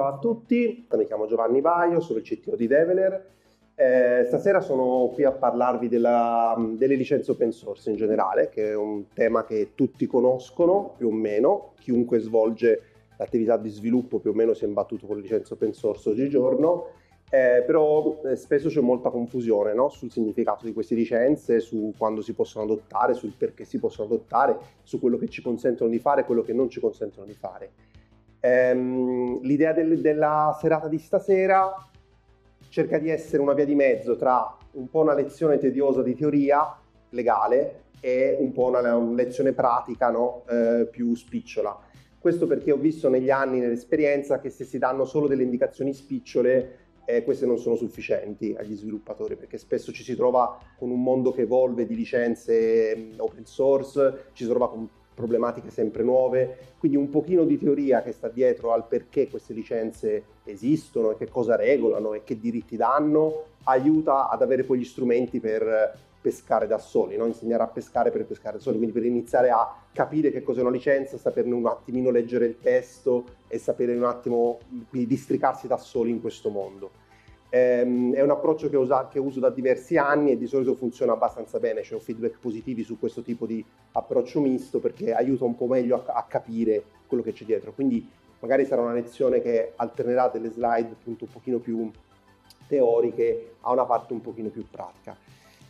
Ciao a tutti, mi chiamo Giovanni Baio, sono il CTO di Develer. Eh, stasera sono qui a parlarvi della, delle licenze open source in generale, che è un tema che tutti conoscono più o meno, chiunque svolge l'attività di sviluppo più o meno si è imbattuto con le licenze open source oggigiorno, eh, però eh, spesso c'è molta confusione no? sul significato di queste licenze, su quando si possono adottare, sul perché si possono adottare, su quello che ci consentono di fare e quello che non ci consentono di fare. Ehm, l'idea del, della serata di stasera cerca di essere una via di mezzo tra un po' una lezione tediosa di teoria legale e un po' una, una lezione pratica no? eh, più spicciola. Questo perché ho visto negli anni, nell'esperienza, che se si danno solo delle indicazioni spicciole, eh, queste non sono sufficienti agli sviluppatori, perché spesso ci si trova con un mondo che evolve di licenze mm, open source, ci si trova con problematiche sempre nuove, quindi un pochino di teoria che sta dietro al perché queste licenze esistono e che cosa regolano e che diritti danno, aiuta ad avere poi gli strumenti per pescare da soli, no? insegnare a pescare per pescare da soli, quindi per iniziare a capire che cos'è una licenza, saperne un attimino leggere il testo e sapere un attimo quindi districarsi da soli in questo mondo. Ehm, è un approccio che, usa, che, uso da diversi anni e di solito funziona abbastanza bene, c'è un feedback positivi su questo tipo di approccio misto perché aiuta un po' meglio a, a capire quello che c'è dietro. Quindi magari sarà una lezione che alternerà delle slide appunto un pochino più teoriche a una parte un pochino più pratica.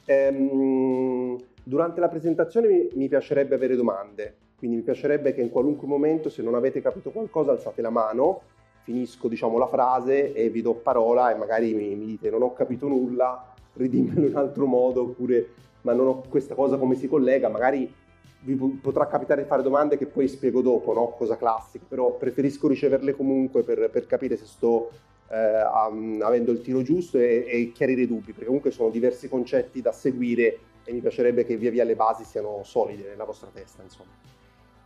Ehm, durante la presentazione mi, piacerebbe avere domande, quindi mi piacerebbe che in qualunque momento, se non avete capito qualcosa, alzate la mano, finisco diciamo, la frase e vi do parola e magari mi, mi dite non ho capito nulla, ridimmelo in altro modo, oppure ma non ho questa cosa come si collega, magari vi potrà capitare di fare domande che poi spiego dopo, no? cosa classica, però preferisco riceverle comunque per, per capire se sto eh, avendo il tiro giusto e, e, chiarire i dubbi, perché comunque sono diversi concetti da seguire e mi piacerebbe che via via le basi siano solide nella vostra testa, insomma.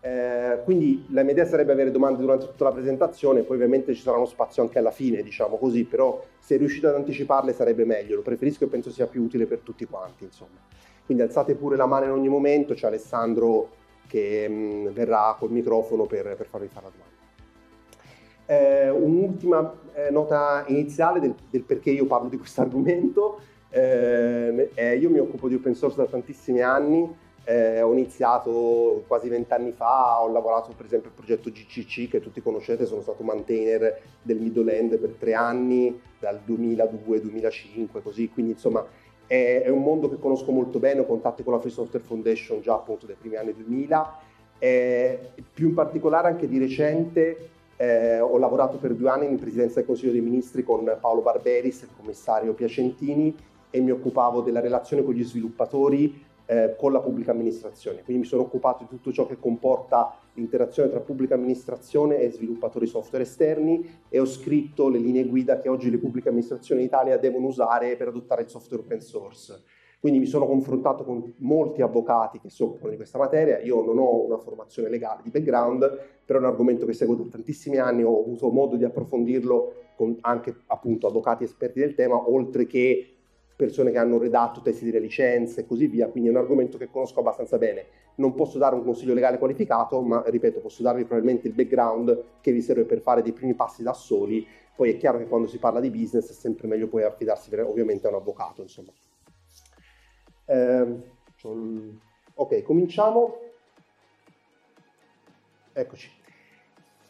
Eh, quindi la mia idea sarebbe avere domande durante tutta la presentazione, poi ovviamente ci sarà uno spazio anche alla fine, diciamo così, però se riuscite ad anticiparle sarebbe meglio, lo preferisco e penso sia più utile per tutti quanti, insomma. Quindi alzate pure la mano in ogni momento, c'è Alessandro che mh, mm, verrà col microfono per, per farvi fare la domanda. Eh, un'ultima eh, nota iniziale del, del, perché io parlo di questo argomento. Eh, eh, io mi occupo di open source da tantissimi anni, eh, ho iniziato quasi vent'anni fa, ho lavorato per esempio al progetto GCC che tutti conoscete, sono stato maintainer del Middle End per tre anni, dal 2002-2005 così, quindi insomma è, è, un mondo che conosco molto bene, ho contatti con la Free Software Foundation già appunto dai primi anni 2000, più in particolare anche di recente eh, ho lavorato per due anni in presidenza del Consiglio dei Ministri con Paolo Barberis, il commissario Piacentini, e mi occupavo della relazione con gli sviluppatori eh, con la pubblica amministrazione. Quindi mi sono occupato di tutto ciò che comporta l'interazione tra pubblica amministrazione e sviluppatori software esterni e ho scritto le linee guida che oggi le pubbliche amministrazioni in Italia devono usare per adottare il software open source. Quindi mi sono confrontato con molti avvocati che si occupano di questa materia, io non ho una formazione legale di background, però è un argomento che seguo da tantissimi anni, ho avuto modo di approfondirlo con anche appunto avvocati esperti del tema, oltre che persone che hanno redatto testi di licenze e così via, quindi è un argomento che conosco abbastanza bene. Non posso dare un consiglio legale qualificato, ma ripeto, posso darvi probabilmente il background che vi serve per fare dei primi passi da soli. Poi è chiaro che quando si parla di business è sempre meglio poi affidarsi ovviamente a un avvocato, insomma. Eh, ok, cominciamo. Eccoci.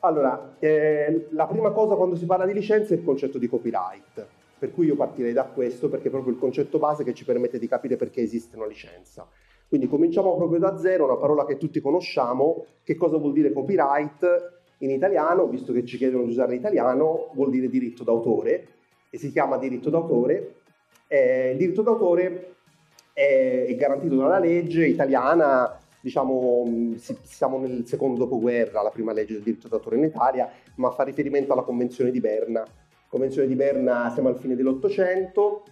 Allora, eh, la prima cosa quando si parla di licenze è il concetto di copyright, per cui io partirei da questo perché è proprio il concetto base che ci permette di capire perché esiste una licenza. Quindi cominciamo proprio da zero, una parola che tutti conosciamo. Che cosa vuol dire copyright? In italiano, visto che ci chiedono di usare l'italiano, vuol dire diritto d'autore e si chiama diritto d'autore. Eh, il diritto d'autore è, è garantito dalla legge italiana, diciamo, siamo nel secondo dopoguerra, la prima legge del diritto d'autore in Italia, ma fa riferimento alla Convenzione di Berna. Convenzione di Berna siamo al fine dell'Ottocento,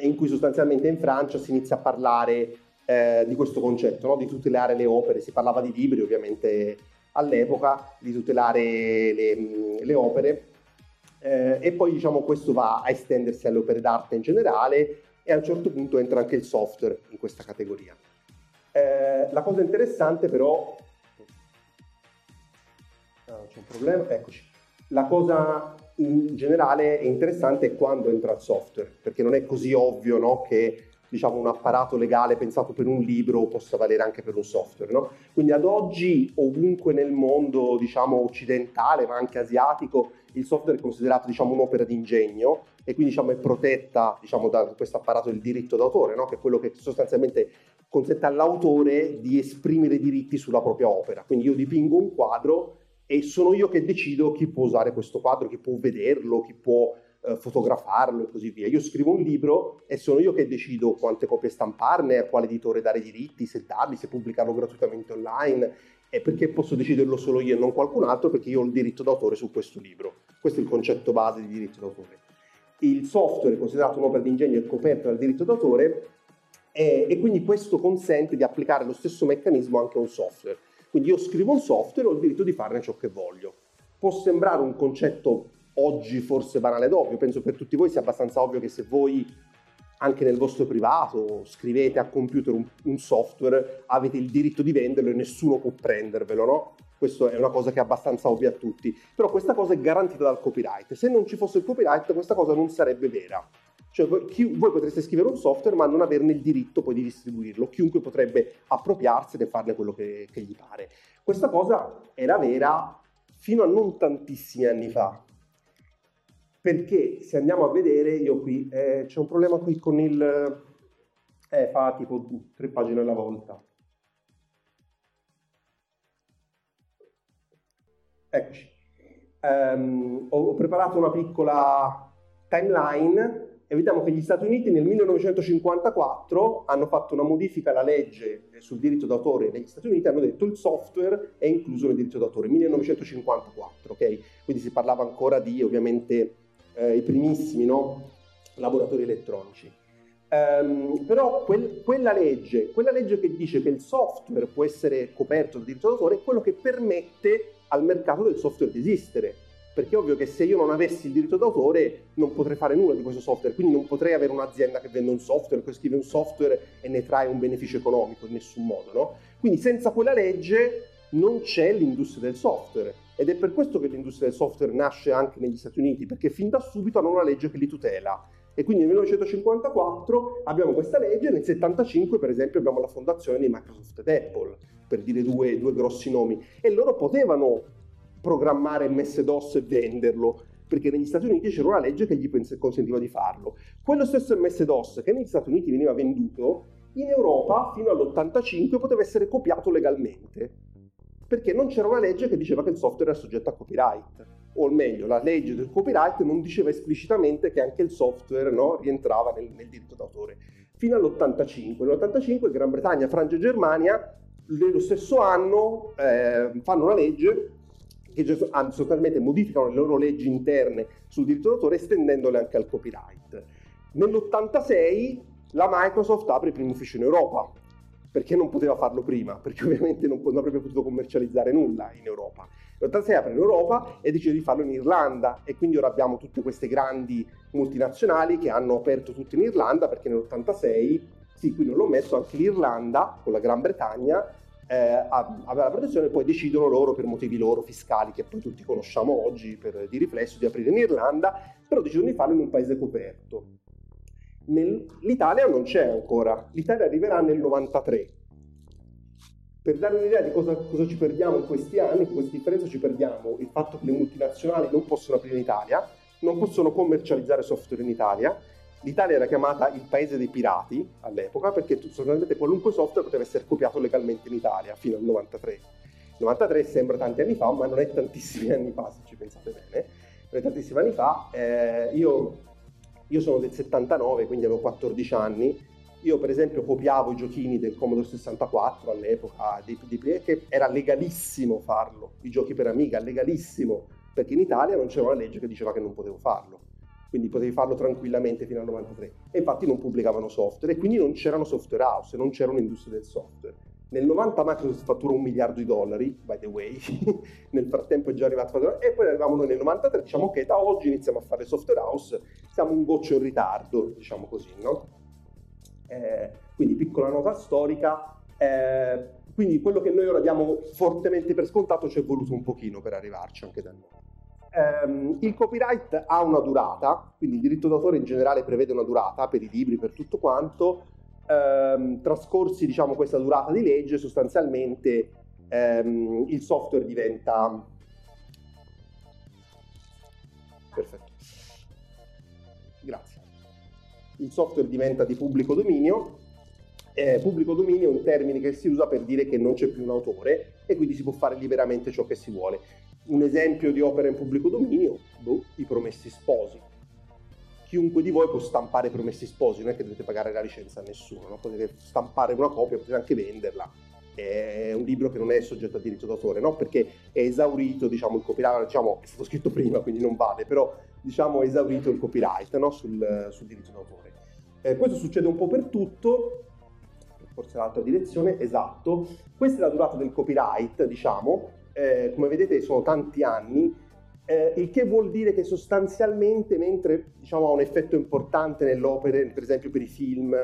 in cui sostanzialmente in Francia si inizia a parlare eh, di questo concetto, no? di tutelare le opere, si parlava di libri ovviamente all'epoca, di tutelare le, le opere, eh, e poi diciamo questo va a estendersi alle opere d'arte in generale e a un certo punto entra anche il software in questa categoria. Eh, la cosa interessante però, ah, c'è un problema, eccoci. La cosa in generale interessante è quando entra il software, perché non è così ovvio no, che diciamo, un apparato legale pensato per un libro possa valere anche per un software. No? Quindi ad oggi ovunque nel mondo diciamo, occidentale, ma anche asiatico, il software è considerato diciamo, un'opera d'ingegno e quindi diciamo, è protetta diciamo, da questo apparato del diritto d'autore, no? che è quello che sostanzialmente consente all'autore di esprimere diritti sulla propria opera. Quindi io dipingo un quadro e sono io che decido chi può usare questo quadro, chi può vederlo, chi può eh, fotografarlo e così via. Io scrivo un libro e sono io che decido quante copie stamparne, a quale editore dare i diritti, se darli, se pubblicarlo gratuitamente online e perché posso deciderlo solo io e non qualcun altro perché io ho il diritto d'autore su questo libro. Questo è il concetto base di diritto d'autore. Il software, considerato un'opera di ingegno, è coperto dal diritto d'autore e, e quindi questo consente di applicare lo stesso meccanismo anche a un software. Quindi io scrivo un software e ho il diritto di farne ciò che voglio. Può sembrare un concetto oggi forse banale ed ovvio, penso per tutti voi sia abbastanza ovvio che se voi anche nel vostro privato scrivete a computer un, un software avete il diritto di venderlo e nessuno può prendervelo, no? Questa è una cosa che è abbastanza ovvia a tutti, però questa cosa è garantita dal copyright. Se non ci fosse il copyright questa cosa non sarebbe vera. Cioè, chi, voi potreste scrivere un software ma non averne il diritto poi di distribuirlo. Chiunque potrebbe appropriarsene e farne quello che, che gli pare. Questa cosa era vera fino a non tantissimi anni fa. Perché se andiamo a vedere, io qui, eh, c'è un problema qui con il... Eh, fa tipo tre pagine alla volta. Eccoci. Um, ho preparato una piccola timeline e vediamo che gli Stati Uniti nel 1954 hanno fatto una modifica alla legge sul diritto d'autore negli Stati Uniti, hanno detto il software è incluso nel diritto d'autore, 1954, ok? Quindi si parlava ancora di ovviamente eh, i primissimi no? laboratori elettronici. Um, però quel, quella, legge, quella legge che dice che il software può essere coperto dal diritto d'autore è quello che permette al mercato del software di esistere perché è ovvio che se io non avessi il diritto d'autore non potrei fare nulla di questo software, quindi non potrei avere un'azienda che vende un software, che scrive un software e ne trae un beneficio economico in nessun modo, no? Quindi senza quella legge non c'è l'industria del software ed è per questo che l'industria del software nasce anche negli Stati Uniti, perché fin da subito hanno una legge che li tutela. E quindi nel 1954 abbiamo questa legge, nel 1975 per esempio abbiamo la fondazione di Microsoft ed Apple, per dire due, due grossi nomi, e loro potevano programmare MS-DOS e venderlo, perché negli Stati Uniti c'era una legge che gli consentiva di farlo. Quello stesso MS-DOS che negli Stati Uniti veniva venduto, in Europa fino all'85 poteva essere copiato legalmente, perché non c'era una legge che diceva che il software era soggetto a copyright. O meglio, la legge del copyright non diceva esplicitamente che anche il software no, rientrava nel, nel diritto d'autore. Fino all'85. Nell'85 Gran Bretagna, Francia e Germania, nello stesso anno, eh, fanno una legge che sostanzialmente modificano le loro leggi interne sul diritto d'autore estendendole anche al copyright. Nell'86 la Microsoft apre il primo ufficio in Europa, perché non poteva farlo prima, perché ovviamente non, non avrebbe potuto commercializzare nulla in Europa. Nell'86 apre in Europa e decide di farlo in Irlanda e quindi ora abbiamo tutte queste grandi multinazionali che hanno aperto tutto in Irlanda perché nell'86, sì qui non l'ho messo, anche l'Irlanda con la Gran Bretagna eh, aveva la protezione poi decidono loro per motivi loro fiscali che poi tutti conosciamo oggi per, di riflesso di aprire in Irlanda, però decidono di farlo in un paese coperto. Nel, L'Italia non c'è ancora, l'Italia arriverà nel 93. Per dare un'idea di cosa, cosa ci perdiamo in questi anni, in questa differenza ci perdiamo il fatto che le multinazionali non possono aprire in Italia, non possono commercializzare software in Italia, L'Italia era chiamata il paese dei pirati all'epoca perché sostanzialmente qualunque software poteva essere copiato legalmente in Italia fino al 93. Il 93 sembra tanti anni fa, ma non è tantissimi anni fa se ci pensate bene. Non è tantissimi anni fa. Eh, io, io sono del 79, quindi avevo 14 anni. Io per esempio copiavo i giochini del Commodore 64 all'epoca, di, di, che era legalissimo farlo, i giochi per Amiga, legalissimo, perché in Italia non c'era una legge che diceva che non potevo farlo quindi potevi farlo tranquillamente fino al 93. E infatti non pubblicavano software e quindi non c'erano software house, non c'era un'industria del software. Nel 90 Microsoft fattura un miliardo di dollari, by the way, nel frattempo è già arrivato a e poi arriviamo noi nel 93, diciamo ok, da oggi iniziamo a fare software house, siamo un goccio in ritardo, diciamo così, no? Eh, quindi piccola nota storica, eh, quindi quello che noi ora diamo fortemente per scontato ci è voluto un pochino per arrivarci anche da noi. Ehm, il copyright ha una durata, quindi il diritto d'autore in generale prevede una durata per i libri, per tutto quanto, ehm, trascorsi diciamo, questa durata di legge, sostanzialmente ehm, il software diventa... Perfetto. Grazie. Il software diventa di pubblico dominio. Eh, pubblico dominio è un termine che si usa per dire che non c'è più un autore e quindi si può fare liberamente ciò che si vuole. Un esempio di opera in pubblico dominio, boh, i promessi sposi chiunque di voi può stampare Promessi Sposi, non è che dovete pagare la licenza a nessuno, no? potete stampare una copia, potete anche venderla. È un libro che non è soggetto a diritto d'autore, no? perché è esaurito diciamo, il copyright, diciamo, è stato scritto prima quindi non vale, però diciamo, è esaurito il copyright no? sul, sul, diritto d'autore. Eh, questo succede un po' per tutto, forse l'altra direzione, esatto. Questa è la durata del copyright, diciamo, eh, come vedete sono tanti anni, eh, il che vuol dire che sostanzialmente, mentre diciamo, ha un effetto importante nell'opera, per esempio per i film,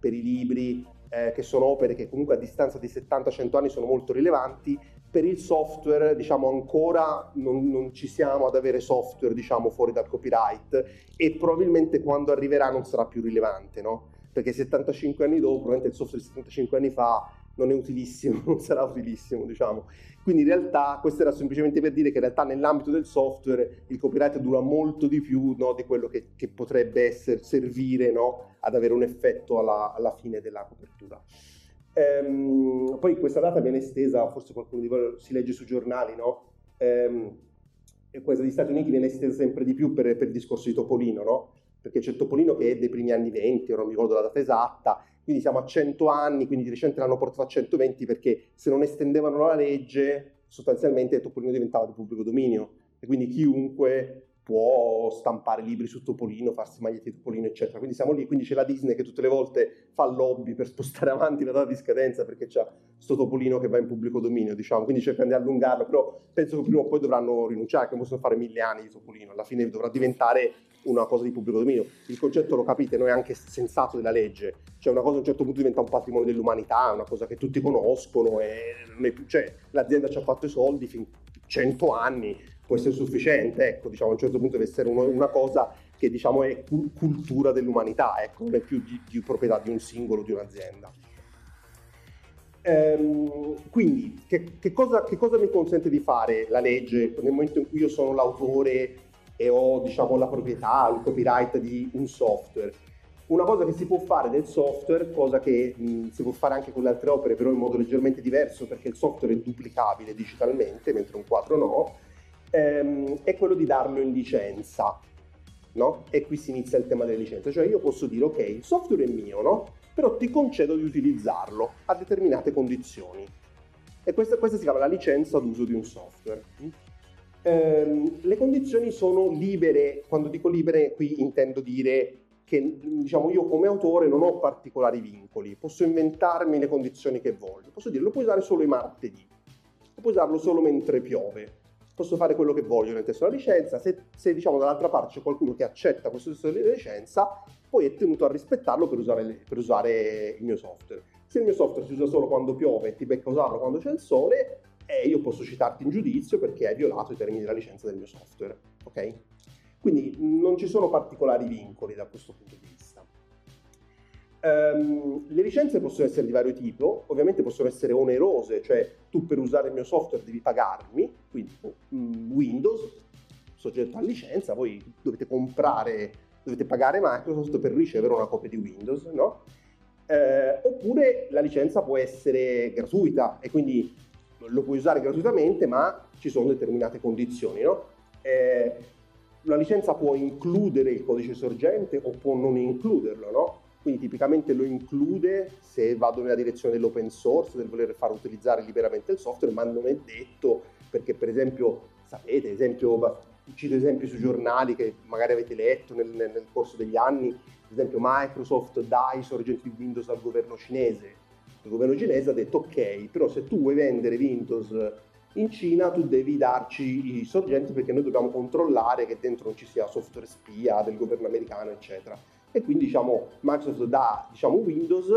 per i libri, eh, che sono opere che comunque a distanza di 70-100 anni sono molto rilevanti, per il software diciamo ancora non, non ci siamo ad avere software diciamo fuori dal copyright e probabilmente quando arriverà non sarà più rilevante, no? Perché 75 anni dopo, probabilmente il software di 75 anni fa non è utilissimo, non sarà utilissimo, diciamo. Quindi in realtà questo era semplicemente per dire che in realtà nell'ambito del software il copyright dura molto di più no, di quello che, che potrebbe essere, servire no, ad avere un effetto alla, alla fine della copertura. Ehm, poi questa data viene estesa, forse qualcuno di voi si legge sui giornali, no? Ehm, questa degli Stati Uniti viene estesa sempre di più per, per il discorso di Topolino, no? Perché c'è Topolino che è dei primi anni 20, ora non mi ricordo la data esatta, quindi siamo a 100 anni, quindi di recente l'hanno portato a 120 perché se non estendevano la legge sostanzialmente Topolino diventava di pubblico dominio. E quindi chiunque può stampare libri su Topolino, farsi magliette di Topolino, eccetera. Quindi siamo lì, quindi c'è la Disney che tutte le volte fa lobby per spostare avanti la data di scadenza perché c'è sto Topolino che va in pubblico dominio, diciamo, quindi cercano di allungarlo, però penso che prima o poi dovranno rinunciare, che possono fare mille anni di Topolino, alla fine dovrà diventare una cosa di pubblico dominio. Il concetto lo capite, non è anche sensato della legge, cioè una cosa a un certo punto diventa un patrimonio dell'umanità, una cosa che tutti conoscono, e cioè, l'azienda ci ha fatto i soldi fin 100 anni, può essere sufficiente, ecco, diciamo, a un certo punto deve essere una cosa che diciamo è cultura dell'umanità, ecco, non è più di, di proprietà di un singolo, di un'azienda. Ehm, quindi, che, che, cosa, che, cosa, mi consente di fare la legge nel momento in cui io sono l'autore e ho diciamo, la proprietà, il copyright di un software? Una cosa che si può fare del software, cosa che mh, si può fare anche con le altre opere, però in modo leggermente diverso perché il software è duplicabile digitalmente, mentre un quadro no, ehm, è quello di darlo in licenza. No? E qui si inizia il tema delle licenze, cioè io posso dire ok, il software è mio, no? però ti concedo di utilizzarlo a determinate condizioni. E questa, questa si chiama la licenza d'uso di un software. Ehm, le condizioni sono libere, quando dico libere qui intendo dire che diciamo, io come autore non ho particolari vincoli, posso inventarmi le condizioni che voglio, posso dire lo puoi usare solo i martedì, lo puoi usarlo solo mentre piove, posso fare quello che voglio nel testo della licenza, se, se diciamo dall'altra parte c'è qualcuno che accetta questo testo di licenza, poi è tenuto a rispettarlo per usare, per usare, il mio software. Se il mio software si usa solo quando piove e ti becca usarlo quando c'è il sole, eh, io posso citarti in giudizio perché hai violato i termini della licenza del mio software. Ok? Quindi non ci sono particolari vincoli da questo punto di vista. Um, le licenze possono essere di vario tipo, ovviamente possono essere onerose, cioè tu per usare il mio software devi pagarmi, quindi um, Windows, soggetto a licenza, voi dovete comprare, dovete pagare Microsoft per ricevere una copia di Windows, no? Eh, oppure la licenza può essere gratuita e quindi lo puoi usare gratuitamente, ma ci sono determinate condizioni, no? Eh, la licenza può includere il codice sorgente o può non includerlo, no? Quindi tipicamente lo include se vado nella direzione dell'open source, del voler far utilizzare liberamente il software, ma non è detto perché per esempio, sapete, esempio, cito esempi sui giornali che magari avete letto nel, nel corso degli anni, ad esempio Microsoft dà i sorgenti di Windows al governo cinese. Il governo cinese ha detto ok, però se tu vuoi vendere Windows in Cina tu devi darci i sorgenti perché noi dobbiamo controllare che dentro non ci sia software spia del governo americano, eccetera e quindi diciamo, Microsoft dà diciamo, Windows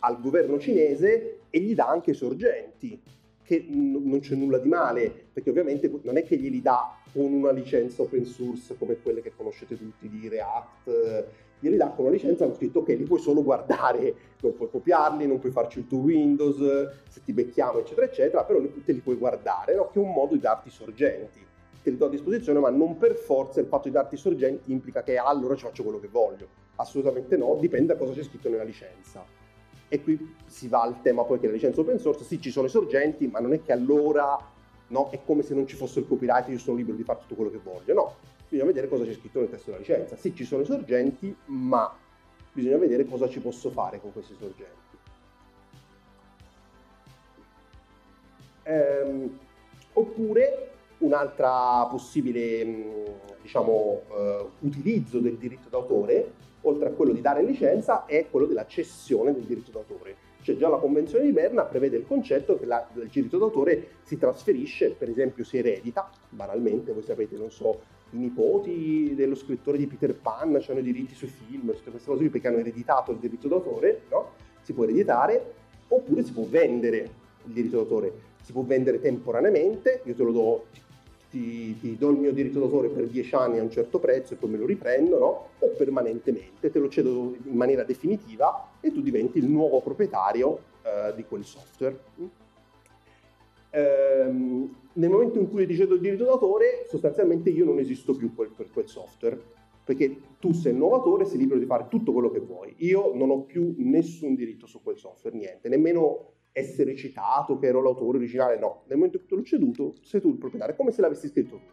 al governo cinese e gli dà anche sorgenti. che n- non c'è nulla di male, perché ovviamente non è che glieli dà con una licenza open source come quelle che conoscete tutti di React, glieli dà con una licenza, hanno scritto che li puoi solo guardare, non puoi copiarli, non puoi farci il tuo Windows, se ti becchiamo, eccetera, eccetera, però te li puoi guardare, no? che è un modo di darti sorgenti. Te li do a disposizione, ma non per forza il fatto di darti sorgenti implica che ah, allora ci faccio quello che voglio. Assolutamente no, dipende da cosa c'è scritto nella licenza. E qui si va al tema poi che la licenza open source, sì ci sono i sorgenti, ma non è che allora no, è come se non ci fosse il copyright, io sono libero di fare tutto quello che voglio, no bisogna vedere cosa c'è scritto nel testo della licenza. Sì, ci sono i sorgenti, ma bisogna vedere cosa ci posso fare con questi sorgenti. Ehm, oppure un'altra possibile diciamo, eh, utilizzo del diritto d'autore, oltre a quello di dare licenza, è quello della cessione del diritto d'autore. Cioè già la Convenzione di Berna prevede il concetto che la, il diritto d'autore si trasferisce, per esempio si eredita, banalmente, voi sapete, non so, i nipoti dello scrittore di Peter Pan hanno i diritti sui film, tutte queste cose qui perché hanno ereditato il diritto d'autore, no? Si può ereditare, oppure si può vendere il diritto d'autore. Si può vendere temporaneamente, io te lo do, ti, ti do il mio diritto d'autore per dieci anni a un certo prezzo e poi me lo riprendo, no? O permanentemente, te lo cedo in maniera definitiva e tu diventi il nuovo proprietario eh, di quel software. Ehm, nel momento in cui ricevo il diritto d'autore, sostanzialmente io non esisto più per, per quel software, perché tu sei il nuovo autore, sei libero di fare tutto quello che vuoi. Io non ho più nessun diritto su quel software, niente, nemmeno essere citato che ero l'autore originale, no. Nel momento in cui te l'ho ceduto, sei tu il proprietario, è come se l'avessi scritto tu.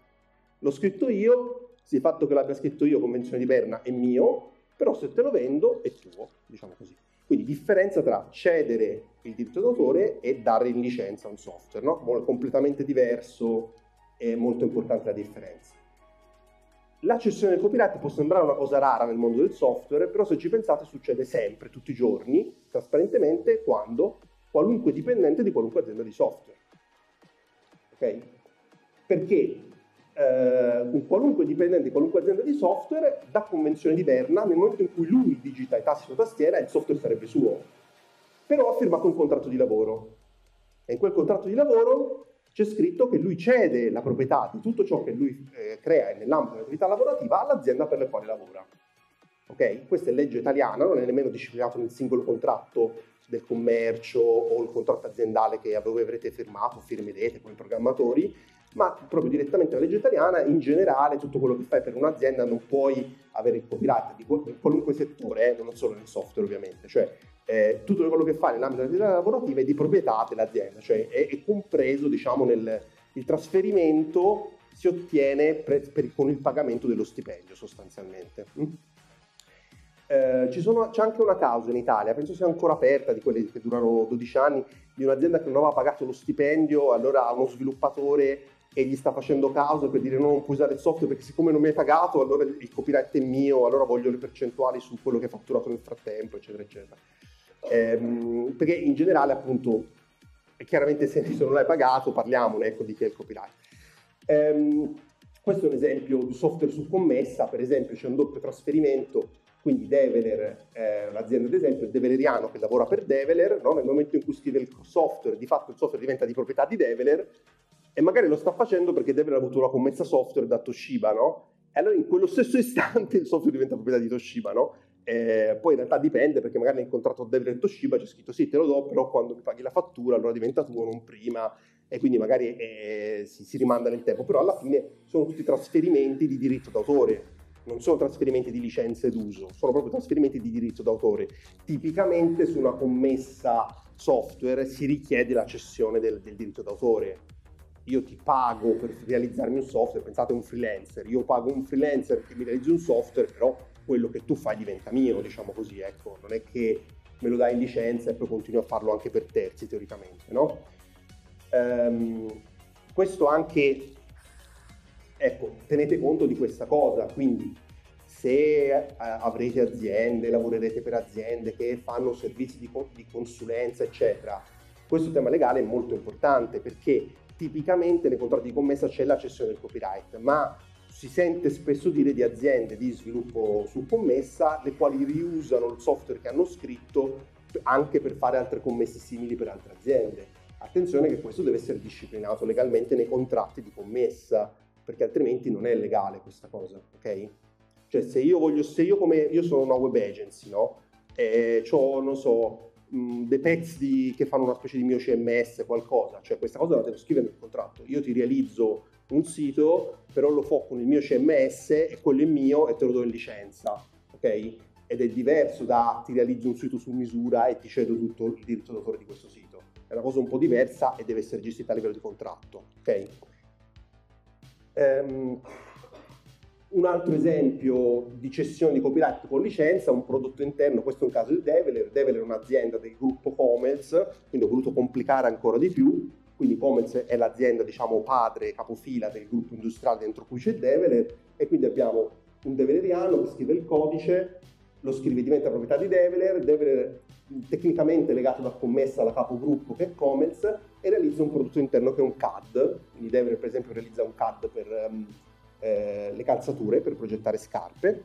L'ho scritto io, sì, il fatto che l'abbia scritto io, Convenzione di Berna, è mio, però se te lo vendo è tuo, diciamo così. Quindi differenza tra cedere il diritto d'autore e dare in licenza un software, no? completamente diverso e molto importante la differenza. La cessione del copyright può sembrare una cosa rara nel mondo del software, però se ci pensate succede sempre, tutti i giorni, trasparentemente, quando qualunque dipendente di qualunque azienda di software. Ok? Perché eh, un qualunque dipendente di qualunque azienda di software, da convenzione di Berna, nel momento in cui lui digita i tassi sulla tastiera, il software sarebbe suo. Però ha firmato un contratto di lavoro. E in quel contratto di lavoro c'è scritto che lui cede la proprietà di tutto ciò che lui eh, crea nell'ambito dell'attività lavorativa all'azienda per la quale lavora. Ok? Questa è legge italiana, non è nemmeno disciplinato nel singolo contratto del commercio o il contratto aziendale che voi avrete firmato, firmerete con i programmatori, ma proprio direttamente la legge italiana, in generale tutto quello che fai per un'azienda non puoi avere il copyright di qualunque settore, eh, non solo nel software ovviamente, cioè eh, tutto quello che fai nell'ambito dell'attività lavorativa è di proprietà dell'azienda, cioè è, è compreso diciamo nel trasferimento si ottiene per, per, con il pagamento dello stipendio sostanzialmente. Mm? Eh, sono, c'è anche una causa in Italia, penso sia ancora aperta, di quelle che durano 12 anni, di un'azienda che non aveva pagato lo stipendio, allora uno sviluppatore e gli sta facendo causa per dire no, non puoi usare il software perché siccome non mi hai pagato allora il copyright è mio, allora voglio le percentuali su quello che hai fatturato nel frattempo, eccetera, eccetera. Ehm, perché in generale appunto, chiaramente se, non l'hai pagato parliamone ecco, di che è il copyright. Ehm, questo è un esempio di software su commessa, per esempio c'è un doppio trasferimento, quindi Develer, eh, l'azienda ad esempio, il Develeriano che lavora per Develer, no? nel momento in cui scrive il software, di fatto il software diventa di proprietà di Develer, e magari lo sta facendo perché Develer ha avuto una commessa software da Toshiba, no? E allora in quello stesso istante il software diventa proprietà di Toshiba, no? E poi in realtà dipende perché magari nel contratto Develer Toshiba c'è scritto sì te lo do, però quando mi paghi la fattura allora diventa tuo, non prima, e quindi magari eh, si, si rimanda nel tempo, però alla fine sono tutti trasferimenti di diritto d'autore, non sono trasferimenti di licenze d'uso, sono proprio trasferimenti di diritto d'autore. Tipicamente su una commessa software si richiede la cessione del, del diritto d'autore io ti pago per realizzarmi un software, pensate a un freelancer, io pago un freelancer che mi realizzi un software, però quello che tu fai diventa mio, diciamo così, ecco, non è che me lo dai in licenza e poi continui a farlo anche per terzi teoricamente, no? Um, questo anche, ecco, tenete conto di questa cosa, quindi se eh, avrete aziende, lavorerete per aziende che fanno servizi di, di consulenza, eccetera, questo tema legale è molto importante perché tipicamente nei contratti di commessa c'è la cessione del copyright, ma si sente spesso dire di aziende di sviluppo su commessa le quali riusano il software che hanno scritto anche per fare altre commesse simili per altre aziende. Attenzione che questo deve essere disciplinato legalmente nei contratti di commessa, perché altrimenti non è legale questa cosa, ok? Cioè se io voglio, se io come, io sono una web agency, no? E ho, non so, mh, dei pezzi di, che fanno una specie di mio CMS, qualcosa, cioè questa cosa la devo scrivere nel contratto. Io ti realizzo un sito, però lo fo con il mio CMS e quello è mio e te lo do in licenza, ok? Ed è diverso da ti realizzo un sito su misura e ti cedo tutto il diritto d'autore di questo sito. È una cosa un po' diversa e deve essere gestita a livello di contratto, ok? Um, un altro esempio di cessione di copyright con licenza, un prodotto interno, questo è un caso di Develer, Develer è un'azienda del gruppo Comels, quindi ho voluto complicare ancora di più, quindi Comels è l'azienda diciamo padre, capofila del gruppo industriale dentro cui c'è Develer. E quindi abbiamo un develeriano che scrive il codice, lo scrive diventa proprietà di Develer, Develer tecnicamente legato da commessa alla capogruppo che è Comels e realizza un prodotto interno che è un CAD, quindi Develer per esempio realizza un CAD per um, eh, le calzature, per progettare scarpe,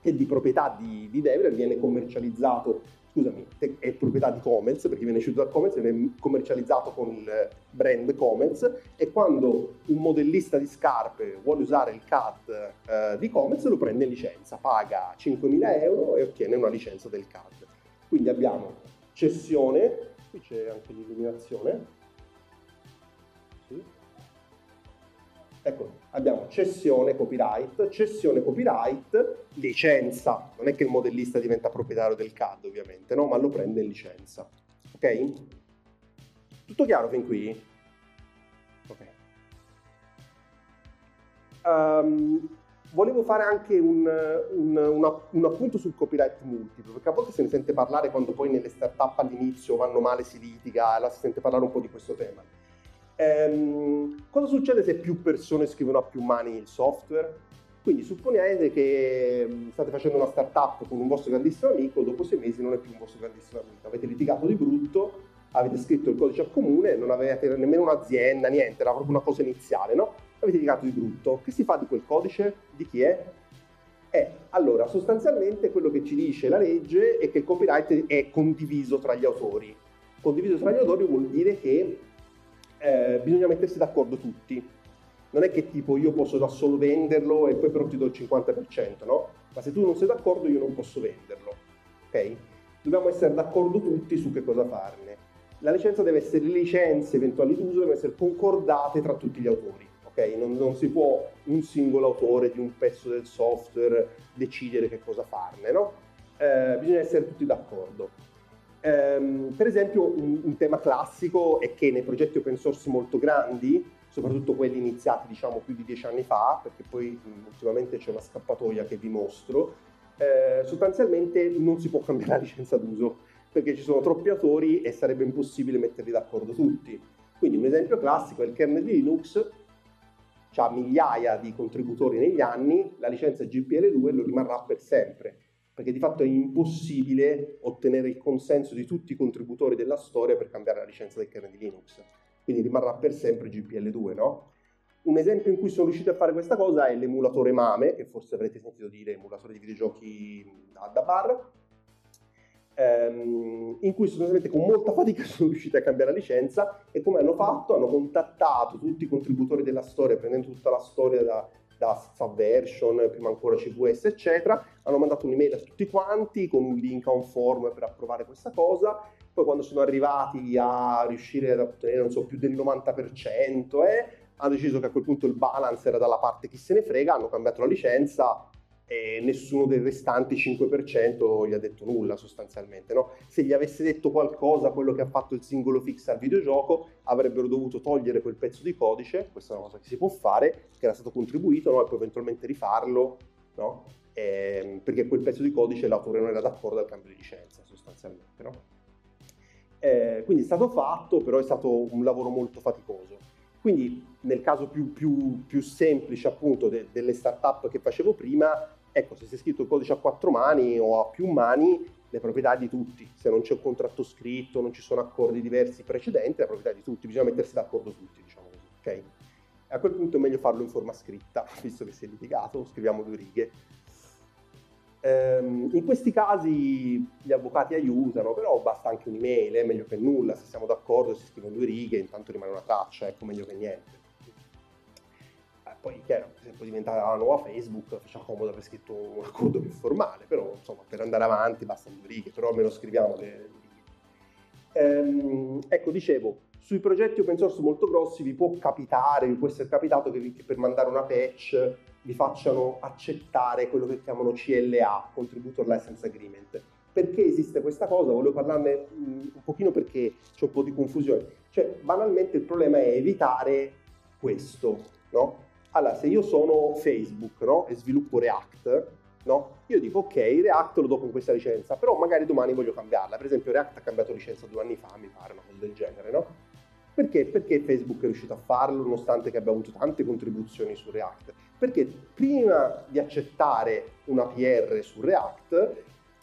che di proprietà di, di Develer viene commercializzato scusami, è proprietà di Comets perché viene uscito da Comets, viene commercializzato con il brand Comets e quando un modellista di scarpe vuole usare il CAD eh, di Comets lo prende in licenza, paga 5.000 euro e ottiene una licenza del CAD. Quindi abbiamo cessione, qui c'è anche l'illuminazione, sì. Ecco, abbiamo cessione copyright, cessione copyright, licenza. Non è che il modellista diventa proprietario del CAD ovviamente, no? Ma lo prende in licenza. Ok? Tutto chiaro fin qui? Ok. Um, volevo fare anche un, un, una, un, appunto sul copyright multiplo, perché a volte se ne sente parlare quando poi nelle start-up all'inizio vanno male, si litiga, la si sente parlare un po' di questo tema. Ehm, cosa succede se più persone scrivono a più mani il software? Quindi supponete che mm, state facendo una startup con un vostro grandissimo amico, dopo sei mesi non è più un vostro grandissimo amico, avete litigato di brutto, avete scritto il codice a comune, non avete nemmeno un'azienda, niente, era proprio una cosa iniziale, no? Avete litigato di brutto. Che si fa di quel codice? Di chi è? Eh, allora, sostanzialmente quello che ci dice la legge è che il copyright è condiviso tra gli autori. Condiviso tra gli autori vuol dire che eh, bisogna mettersi d'accordo tutti. Non è che tipo io posso da solo venderlo e poi però ti do il 50%, no? Ma se tu non sei d'accordo io non posso venderlo, ok? Dobbiamo essere d'accordo tutti su che cosa farne. La licenza deve essere licenze eventuali d'uso, devono essere concordate tra tutti gli autori, ok? Non, non si può un singolo autore di un pezzo del software decidere che cosa farne, no? Eh, bisogna essere tutti d'accordo. Um, per esempio un, un, tema classico è che nei progetti open source molto grandi, soprattutto quelli iniziati diciamo più di dieci anni fa, perché poi mh, ultimamente c'è una scappatoia che vi mostro, eh, sostanzialmente non si può cambiare la licenza d'uso, perché ci sono troppi autori e sarebbe impossibile metterli d'accordo tutti. Quindi un esempio classico è il kernel di Linux, ha migliaia di contributori negli anni, la licenza GPL2 lo rimarrà per sempre perché di fatto è impossibile ottenere il consenso di tutti i contributori della storia per cambiare la licenza del kernel di Linux. Quindi rimarrà per sempre GPL2, no? Un esempio in cui sono riuscito a fare questa cosa è l'emulatore MAME, che forse avrete sentito dire, emulatore di videogiochi da bar, ehm, in cui sostanzialmente con molta fatica sono riusciti a cambiare la licenza e come hanno fatto? Hanno contattato tutti i contributori della storia, prendendo tutta la storia da, da Subversion, prima ancora CVS, eccetera, hanno mandato un'email a tutti quanti con un link a un forum per approvare questa cosa. Poi quando sono arrivati a riuscire ad ottenere, non so, più del 90%, eh, hanno deciso che a quel punto il balance era dalla parte chi se ne frega, hanno cambiato la licenza e nessuno dei restanti 5% gli ha detto nulla sostanzialmente. No? Se gli avesse detto qualcosa quello che ha fatto il singolo fix al videogioco, avrebbero dovuto togliere quel pezzo di codice, questa è una cosa che si può fare, che era stato contribuito, no? e poi eventualmente rifarlo, no? e, ehm, perché quel pezzo di codice l'autore non era d'accordo al cambio di licenza sostanzialmente. Eh, quindi è stato fatto, però è stato un lavoro molto faticoso. Quindi nel caso più, più, più semplice appunto de, delle startup che facevo prima, Ecco, se si è scritto il codice a quattro mani o a più mani, le proprietà di tutti. Se non c'è un contratto scritto, non ci sono accordi diversi precedenti, la proprietà di tutti. Bisogna mettersi d'accordo tutti, diciamo così. Ok? A quel punto è meglio farlo in forma scritta, visto che si è litigato, scriviamo due righe. Ehm, in questi casi gli avvocati aiutano, però basta anche un'email, è meglio che nulla, se siamo d'accordo si scrivono due righe, intanto rimane una traccia, ecco meglio che niente. Poi chiaro, se poi diventa la nuova Facebook, facciamo comodo aver scritto un accordo più formale, però insomma per andare avanti bastano due righe, però almeno scriviamo le righe. Ehm, ecco, dicevo, sui progetti open source molto grossi vi può capitare, vi può essere capitato che, che per mandare una patch vi facciano accettare quello che chiamano CLA, Contributor License Agreement. Perché esiste questa cosa? Volevo parlarne un pochino perché c'è un po' di confusione. Cioè, banalmente il problema è evitare questo, no? Allora, se io sono Facebook, no? E sviluppo React, no? Io dico, ok, React lo do con questa licenza, però magari domani voglio cambiarla. Per esempio, React ha cambiato licenza due anni fa, mi pare, una cosa del genere, no? Perché? Perché Facebook è riuscito a farlo, nonostante che abbia avuto tante contribuzioni su React? Perché prima di accettare una PR su React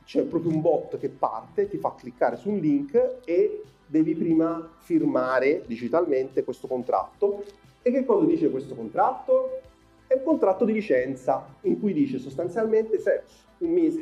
c'è proprio un bot che parte, ti fa cliccare su un link e devi prima firmare digitalmente questo contratto. E che cosa dice questo contratto? È un contratto di licenza in cui dice sostanzialmente se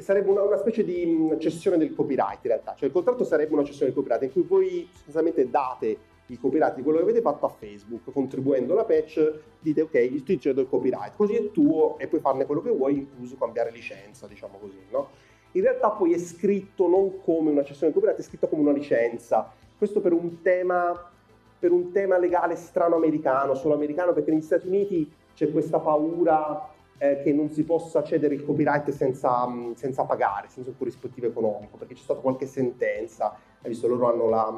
sarebbe una, una, specie di mm, cessione del copyright in realtà, cioè il contratto sarebbe una cessione del copyright in cui voi sostanzialmente date il copyright di quello che avete fatto a Facebook, contribuendo alla patch, dite ok, ti cedo il copyright, così è tuo e puoi farne quello che vuoi, incluso cambiare licenza, diciamo così, no? In realtà poi è scritto non come una cessione di copyright, è scritto come una licenza. Questo per un tema, per un tema legale strano americano, solo americano, perché negli Stati Uniti c'è questa paura eh, che non si possa cedere il copyright senza, senza pagare, senza un corrispettivo economico, perché c'è stata qualche sentenza, hai visto, loro hanno la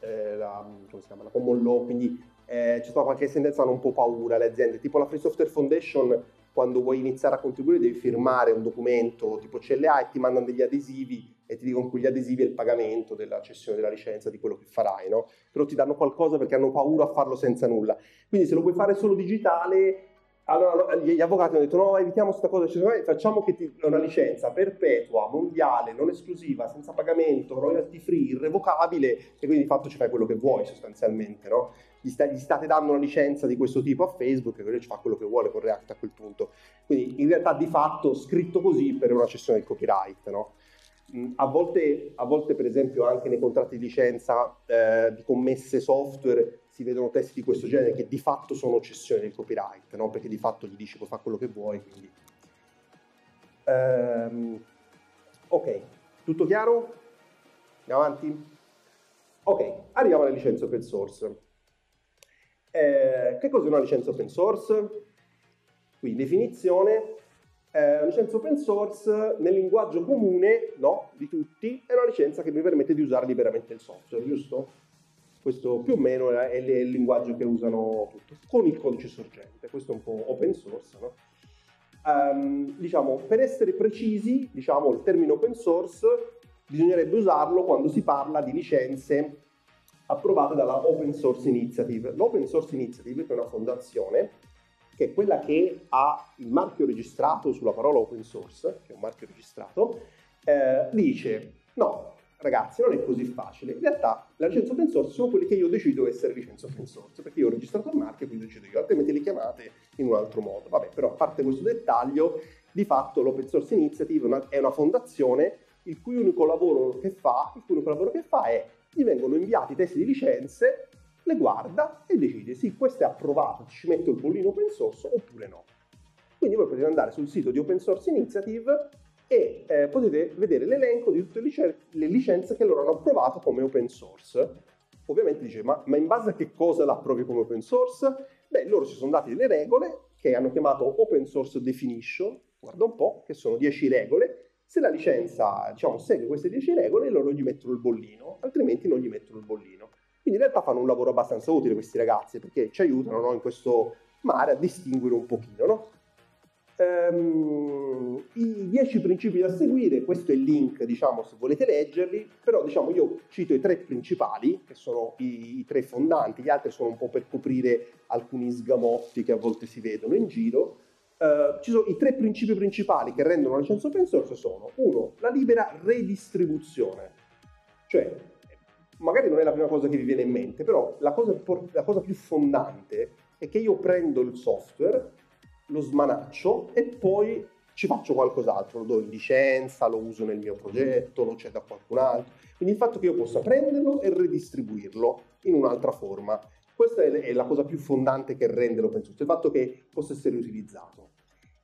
eh, la, la, common law, quindi eh, c'è stata qualche sentenza, hanno un po' paura le aziende, tipo la Free Software Foundation, quando vuoi iniziare a contribuire devi firmare un documento tipo CLA e ti mandano degli adesivi e ti dicono che gli adesivi è il pagamento della cessione della licenza di quello che farai, no? Però ti danno qualcosa perché hanno paura a farlo senza nulla. Quindi se lo vuoi fare solo digitale allora gli avvocati hanno detto no, evitiamo questa cosa, cioè, facciamo che ti, una licenza perpetua, mondiale, non esclusiva, senza pagamento, royalty free, irrevocabile e quindi di fatto ci fai quello che vuoi sostanzialmente, no? Gli, sta, gli state dando una licenza di questo tipo a Facebook e quello ci fa quello che vuole con React a quel punto. Quindi in realtà di fatto scritto così per una cessione del copyright, no? A volte, a volte, per esempio, anche nei contratti di licenza eh, di commesse software si vedono testi di questo genere che di fatto sono cessioni del copyright, no? perché di fatto gli dici puoi fare quello che vuoi. Quindi. Um, ok, tutto chiaro? Andiamo avanti? Ok, arriviamo alle licenze open source. Eh, che cos'è una licenza open source? Qui definizione, eh, licenza open source nel linguaggio comune no, di tutti è una licenza che mi permette di usare liberamente il software, giusto? Questo più o meno è il linguaggio che usano tutti, con il codice sorgente. Questo è un po' open source, no? Um, diciamo, per essere precisi, diciamo, il termine open source bisognerebbe usarlo quando si parla di licenze approvate dalla Open Source Initiative. L'Open Source Initiative, che è una fondazione, che è quella che ha il marchio registrato sulla parola open source, che è un marchio registrato, eh, dice no, ragazzi, non è così facile. In realtà la licenza open source sono quelle che io decido essere licenza open source, perché io ho registrato il marchio e quindi decido io, altrimenti le chiamate in un altro modo. Vabbè, però a parte questo dettaglio, di fatto l'Open Source Initiative è una fondazione il cui unico lavoro che fa, cui unico lavoro che fa è gli vengono inviati testi di licenze, le guarda e decide sì, questo è approvato, ci metto il bollino open source oppure no. Quindi voi potete andare sul sito di Open Source Initiative e eh, potete vedere l'elenco di tutte le licenze che loro hanno approvato come open source. Ovviamente dice, ma, ma in base a che cosa l'approvi come open source? Beh, loro si sono dati delle regole che hanno chiamato Open Source Definition, guarda un po', che sono 10 regole. Se la licenza, diciamo, segue queste 10 regole, loro gli mettono il bollino, altrimenti non gli mettono il bollino. Quindi in realtà fanno un lavoro abbastanza utile questi ragazzi, perché ci aiutano no, in questo mare a distinguere un pochino, no? Um, I 10 principi da seguire, questo è il link, diciamo, se volete leggerli, però diciamo io cito i tre principali, che sono i, i tre fondanti, gli altri sono un po' per coprire alcuni sgamotti che a volte si vedono in giro. Uh, ci sono i tre principi principali che rendono la licenza open source sono, uno, la libera redistribuzione, cioè magari non è la prima cosa che vi viene in mente, però la cosa, la cosa più fondante è che io prendo il software, lo smanaccio e poi ci faccio qualcos'altro, lo do in licenza, lo uso nel mio progetto, lo cedo a qualcun altro. Quindi il fatto che io possa prenderlo e redistribuirlo in un'altra forma. Questa è la cosa più fondante che rende l'open source, il fatto che possa essere utilizzato.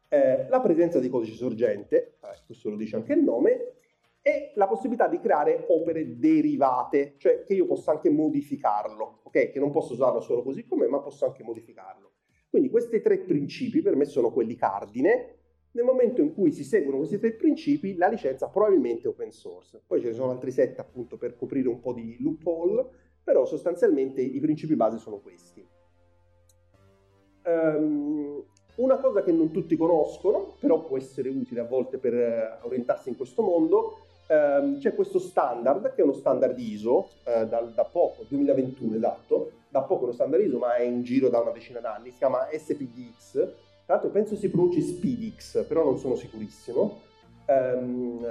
Eh, la presenza di codice sorgente, eh, questo lo dice anche il nome, e la possibilità di creare opere derivate, cioè che io possa anche modificarlo, ok? Che non posso usarlo solo così com'è, ma posso anche modificarlo. Quindi questi tre principi per me sono quelli cardine. Nel momento in cui si seguono questi tre principi, la licenza probabilmente è open source. Poi ce ne sono altri set appunto per coprire un po' di loophole, però sostanzialmente i principi base sono questi. Um, una cosa che non tutti conoscono, però può essere utile a volte per eh, orientarsi in questo mondo, ehm, c'è questo standard, che è uno standard ISO, eh, da, da, poco, 2021 esatto, da poco uno standard ISO, ma è in giro da una decina d'anni, si chiama SPDX, tra l'altro penso si pronunci SPDX, però non sono sicurissimo, ehm,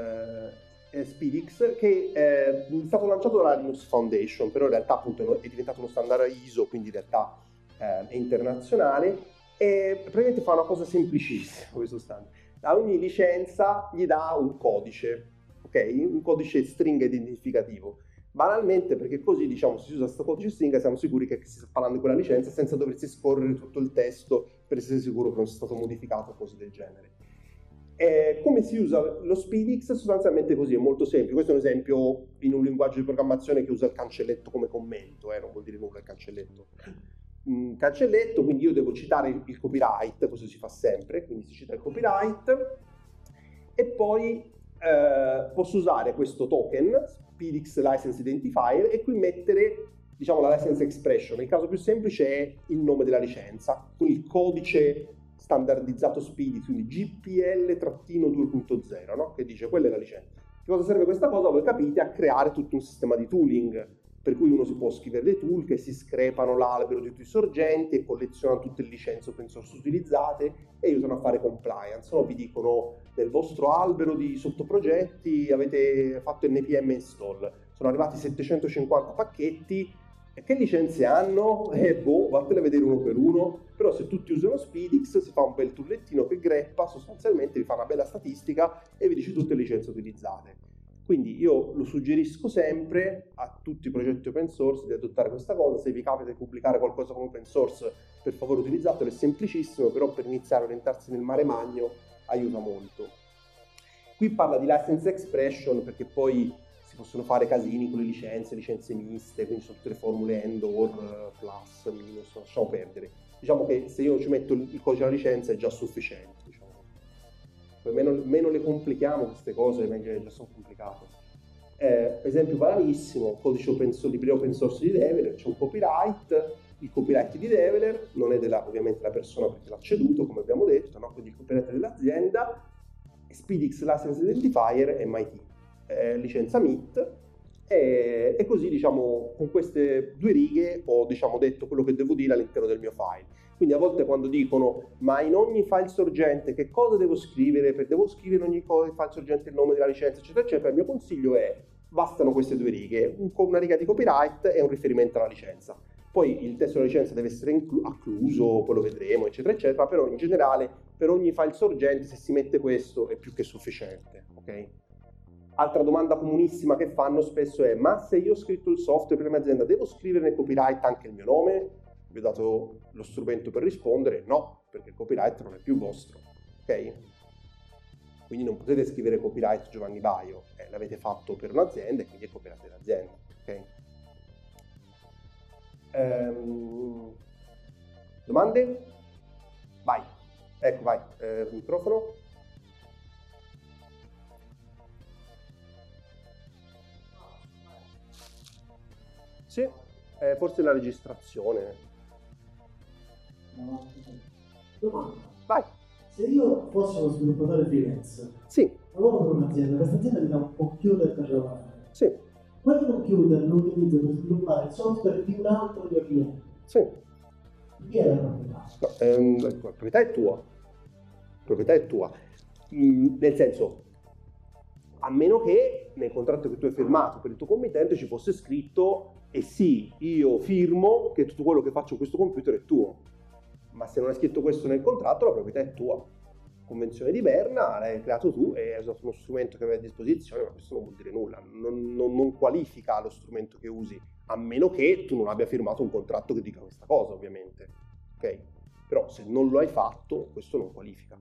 eh, SPDX, che è stato lanciato dalla Linux Foundation, però in realtà appunto è diventato uno standard ISO, quindi in realtà eh, è internazionale, e praticamente fa una cosa semplicissima questo standard. A ogni licenza gli dà un codice, ok? Un codice stringa identificativo. Banalmente perché così diciamo si usa questo codice stringa siamo sicuri che si sta parlando di quella licenza senza doversi scorrere tutto il testo per essere sicuro che non sia stato modificato o cose del genere. E come si usa lo SpeedX? Sostanzialmente così, è molto semplice. Questo è un esempio in un linguaggio di programmazione che usa il cancelletto come commento, eh? non vuol dire nulla il cancelletto mh, cancelletto, quindi io devo citare il, il, copyright, questo si fa sempre, quindi si cita il copyright, e poi eh, posso usare questo token, SpeedX License Identifier, e qui mettere diciamo la license expression. Il caso più semplice è il nome della licenza, con il codice standardizzato SpeedX, quindi GPL-2.0, no? che dice quella è la licenza. Che cosa serve questa cosa? Voi capite a creare tutto un sistema di tooling per cui uno si può scrivere dei tool che si screpano l'albero di tutti i sorgenti e collezionano tutte le licenze open source utilizzate e aiutano a fare compliance. No? Vi dicono nel vostro albero di sottoprogetti avete fatto npm install, sono arrivati 750 pacchetti, che licenze hanno? Eh boh, vattene a vedere uno per uno, però se tutti usano Speedix si fa un bel tullettino che greppa, sostanzialmente vi fa una bella statistica e vi dice tutte le licenze utilizzate. Quindi io lo suggerisco sempre a tutti i progetti open source di adottare questa cosa, se vi capita di pubblicare qualcosa come open source per favore utilizzatelo, è semplicissimo, però per iniziare a orientarsi nel mare magno aiuta molto. Qui parla di license expression perché poi si possono fare casini con le licenze, licenze miste, quindi sono tutte le formule end, or, plus, minus, lasciamo perdere. Diciamo che se io ci metto il codice della licenza è già sufficiente. Meno, meno, le complichiamo queste cose, meglio già sono complicate. Eh, esempio banalissimo, codice open source, libreria open source di Develer, c'è un copyright, il copyright di Develer non è della, ovviamente la persona perché l'ha ceduto, come abbiamo detto, no? quindi il copyright dell'azienda, SpeedX License Identifier MIT, eh, licenza MIT, e, e, così diciamo con queste due righe ho diciamo, detto quello che devo dire all'interno del mio file. Quindi a volte quando dicono ma in ogni file sorgente che cosa devo scrivere? Devo scrivere in ogni file sorgente il nome della licenza eccetera eccetera, il mio consiglio è bastano queste due righe, una riga di copyright e un riferimento alla licenza. Poi il testo della licenza deve essere inclu- accluso, poi lo vedremo, eccetera, eccetera, però in generale per ogni file sorgente se si mette questo è più che sufficiente, ok? Altra domanda comunissima che fanno spesso è ma se io ho scritto il software per la mia azienda devo scrivere nel copyright anche il mio nome? Vi ho dato lo strumento per rispondere, no, perché il copyright non è più vostro, ok? Quindi non potete scrivere copyright Giovanni Baio, eh, l'avete fatto per un'azienda e quindi è copyright dell'azienda, ok? Ehm, domande? Vai, ecco vai, eh, microfono. Sì, eh, forse la registrazione. Domanda. Vai. Se io fossi uno sviluppatore freelance, sì. lavoro per un'azienda, questa azienda mi dà un computer per lavorare. Sì. Quel computer lo utilizzo per sviluppare il software di un altro mio cliente. Sì. Chi è la proprietà? No, ehm, la proprietà è tua. La proprietà è tua. Mm, nel senso, a meno che nel contratto che tu hai firmato per il tuo committente ci fosse scritto e sì, io firmo che tutto quello che faccio con questo computer è tuo. Ma se non è scritto questo nel contratto, la proprietà è tua. convenzione di Berna, l'hai creato tu e hai usato uno strumento che avevi a disposizione, ma questo non vuol dire nulla, non, non, non, qualifica lo strumento che usi, a meno che tu non abbia firmato un contratto che dica questa cosa, ovviamente. Ok? Però se non lo hai fatto, questo non qualifica.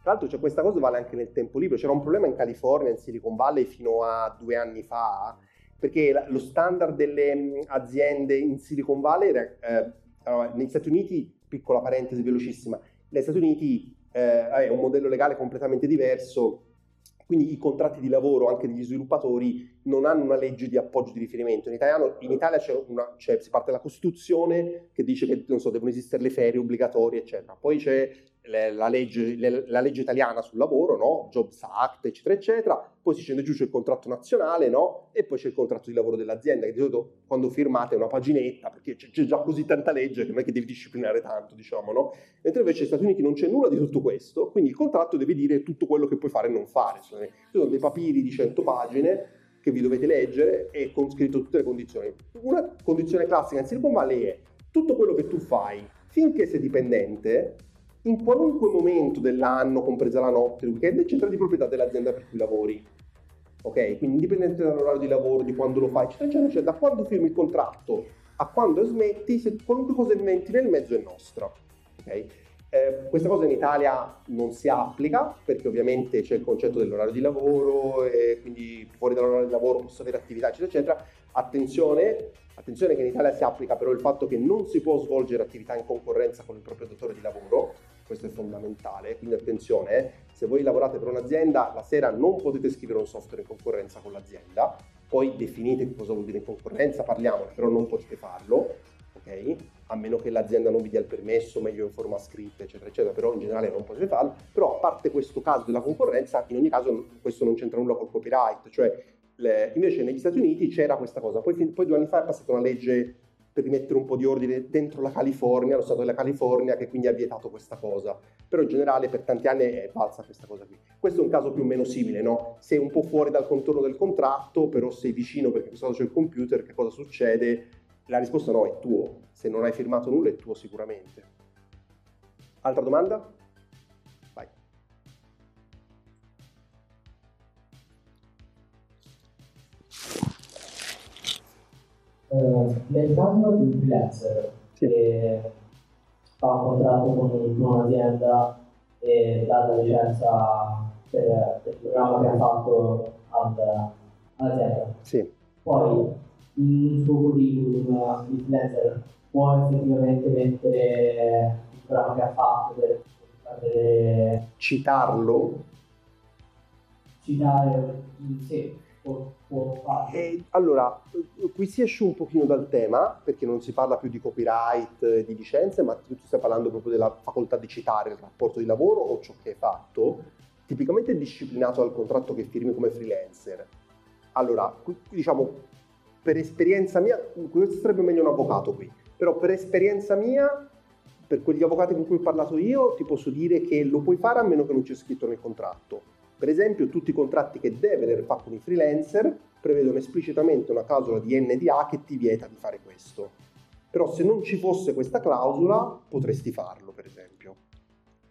Tra l'altro cioè, questa cosa vale anche nel tempo libero, c'era un problema in California, in Silicon Valley fino a due anni fa, perché lo standard delle aziende in Silicon Valley eh, negli Stati Uniti, piccola parentesi velocissima, negli Stati Uniti eh, è un modello legale completamente diverso, quindi i contratti di lavoro anche degli sviluppatori non hanno una legge di appoggio di riferimento. In, italiano, in Italia una, cioè, si parte dalla Costituzione che dice che so, devono esistere le ferie obbligatorie, eccetera. Poi c'è la legge, la legge, italiana sul lavoro, no? Jobs Act, eccetera, eccetera, poi si scende giù c'è il contratto nazionale, no? E poi c'è il contratto di lavoro dell'azienda, che di solito quando firmate è una paginetta, perché c'è, c'è già così tanta legge che non è che devi disciplinare tanto, diciamo, no? Mentre invece negli Stati Uniti non c'è nulla di tutto questo, quindi il contratto deve dire tutto quello che puoi fare e non fare. Ci sono dei papiri di 100 pagine che vi dovete leggere e con scritto tutte le condizioni. Una condizione classica in Silicon Valley è tutto quello che tu fai finché sei dipendente in qualunque momento dell'anno, compresa la notte, il weekend, eccetera, di proprietà dell'azienda per cui lavori. Ok? Quindi indipendente dall'orario di lavoro, di quando lo fai, eccetera, eccetera, cioè da quando firmi il contratto a quando smetti, se qualunque cosa inventi nel mezzo è nostra. Ok? Eh, questa cosa in Italia non si applica perché ovviamente c'è il concetto dell'orario di lavoro e quindi fuori dall'orario di lavoro posso avere attività eccetera eccetera. Attenzione, attenzione che in Italia si applica però il fatto che non si può svolgere attività in concorrenza con il proprio datore di lavoro questo è fondamentale, quindi attenzione, eh, se voi lavorate per un'azienda, la sera non potete scrivere un software in concorrenza con l'azienda, poi definite cosa vuol dire in concorrenza, parliamone, però non potete farlo, ok? A meno che l'azienda non vi dia il permesso, meglio in forma scritta, eccetera, eccetera, però in generale non potete farlo, però a parte questo caso della concorrenza, in ogni caso questo non c'entra nulla col copyright, cioè le, invece negli Stati Uniti c'era questa cosa, poi, poi due anni fa è passata una legge per rimettere un po' di ordine dentro la California, lo Stato della California, che quindi ha vietato questa cosa. Però in generale per tanti anni è falsa questa cosa qui. Questo è un caso più o meno simile, no? Sei un po' fuori dal contorno del contratto, però sei vicino perché questo c'è il computer, che cosa succede? La risposta no, è tuo. Se non hai firmato nulla è tuo sicuramente. Altra domanda? Uh, nel caso di freelancer sì. che fa un contratto con, un'azienda e dà la licenza per, per, il programma che ha fatto al, all'azienda. Sì. Poi il suo curriculum il freelancer può effettivamente mettere il programma che ha fatto per, per citarlo citare sì può, fare? allora, qui si esce un pochino dal tema, perché non si parla più di copyright e di licenze, ma tu stai parlando proprio della facoltà di citare il rapporto di lavoro o ciò che hai fatto, tipicamente è disciplinato dal contratto che firmi come freelancer. Allora, diciamo, per esperienza mia, questo sarebbe meglio un avvocato qui, però per esperienza mia, per quegli avvocati con cui ho parlato io, ti posso dire che lo puoi fare a meno che non c'è scritto nel contratto per esempio, tutti i contratti che Develer fa con i freelancer prevedono esplicitamente una clausola di NDA che ti vieta di fare questo. Però se non ci fosse questa clausola, potresti farlo, per esempio.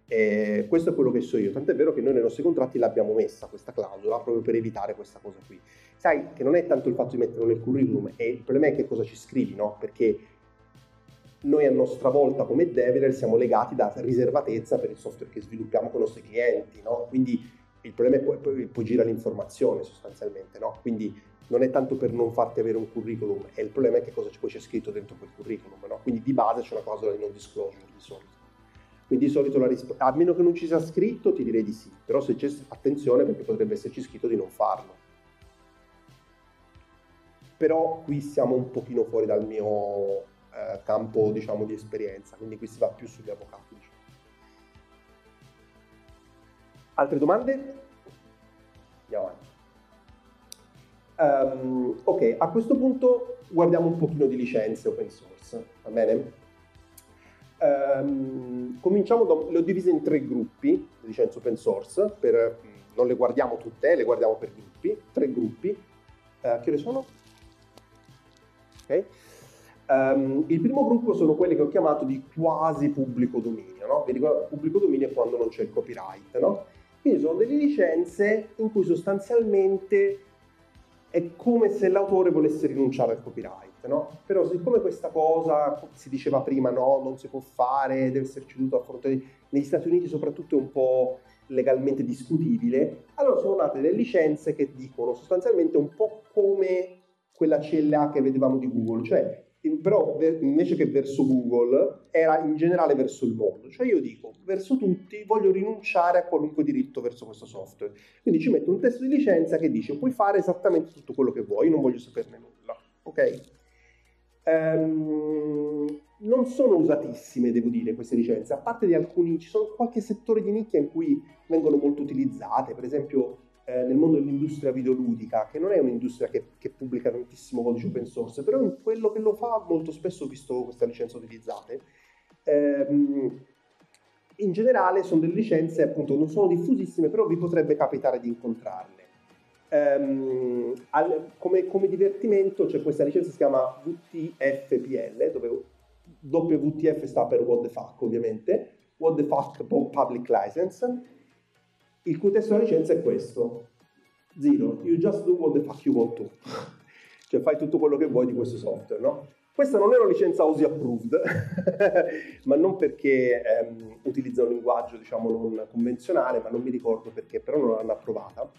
E questo è quello che so io, tant'è vero che noi nei nostri contratti l'abbiamo messa questa clausola proprio per evitare questa cosa qui. Sai che non è tanto il fatto di metterlo nel curriculum, è il problema è che cosa ci scrivi, no? Perché noi a nostra volta come Develer siamo legati da riservatezza per il software che sviluppiamo con i nostri clienti, no? Quindi il problema è poi, poi, poi gira l'informazione sostanzialmente, no? Quindi non è tanto per non farti avere un curriculum, è il problema è che cosa poi c'è scritto dentro quel curriculum, no? Quindi di base c'è una clausola di non disclosure di solito. Quindi di solito la risposta, a meno che non ci sia scritto ti direi di sì, però se c'è attenzione perché potrebbe esserci scritto di non farlo. Però qui siamo un pochino fuori dal mio eh, campo diciamo di esperienza, quindi qui si va più sugli avvocati. Diciamo. Altre domande? Andiamo avanti. Um, ok, a questo punto guardiamo un pochino di licenze open source, va bene? Um, cominciamo, da, le ho divise in tre gruppi, le licenze open source, per, non le guardiamo tutte, le guardiamo per gruppi, tre gruppi. Uh, che ore sono? Ok. Um, il primo gruppo sono quelli che ho chiamato di quasi pubblico dominio, no? Vi ricordo, pubblico dominio è quando non c'è il copyright, no? Quindi sono delle licenze in cui sostanzialmente è come se l'autore volesse rinunciare al copyright, no? Però siccome questa cosa, si diceva prima, no, non si può fare, deve essere ceduto a fronte. Negli Stati Uniti soprattutto è un po' legalmente discutibile, allora sono nate delle licenze che dicono sostanzialmente un po' come quella CLA che vedevamo di Google, cioè però invece che verso Google era in generale verso il mondo, cioè io dico verso tutti voglio rinunciare a qualunque diritto verso questo software, quindi ci metto un testo di licenza che dice puoi fare esattamente tutto quello che vuoi, non voglio saperne nulla, ok? Um, non sono usatissime, devo dire, queste licenze, a parte di alcuni, ci sono qualche settore di nicchia in cui vengono molto utilizzate, per esempio eh, nel mondo dell'industria videoludica, che non è un'industria che, che, pubblica tantissimo codice open source, però in quello che lo fa molto spesso ho visto queste licenze utilizzate. Ehm, in generale sono delle licenze, appunto, non sono diffusissime, però vi potrebbe capitare di incontrarle. Ehm, al, come, come, divertimento c'è questa licenza che si chiama VTFPL, dove WTF sta per What the Fuck, ovviamente, What the Fuck Public License, il cui testo della licenza è questo. Zero, you just do what the fuck you want to. cioè fai tutto quello che vuoi di questo software, no? Questa non è una licenza OSI approved, ma non perché ehm, utilizza un linguaggio diciamo non convenzionale, ma non mi ricordo perché, però non l'hanno approvata.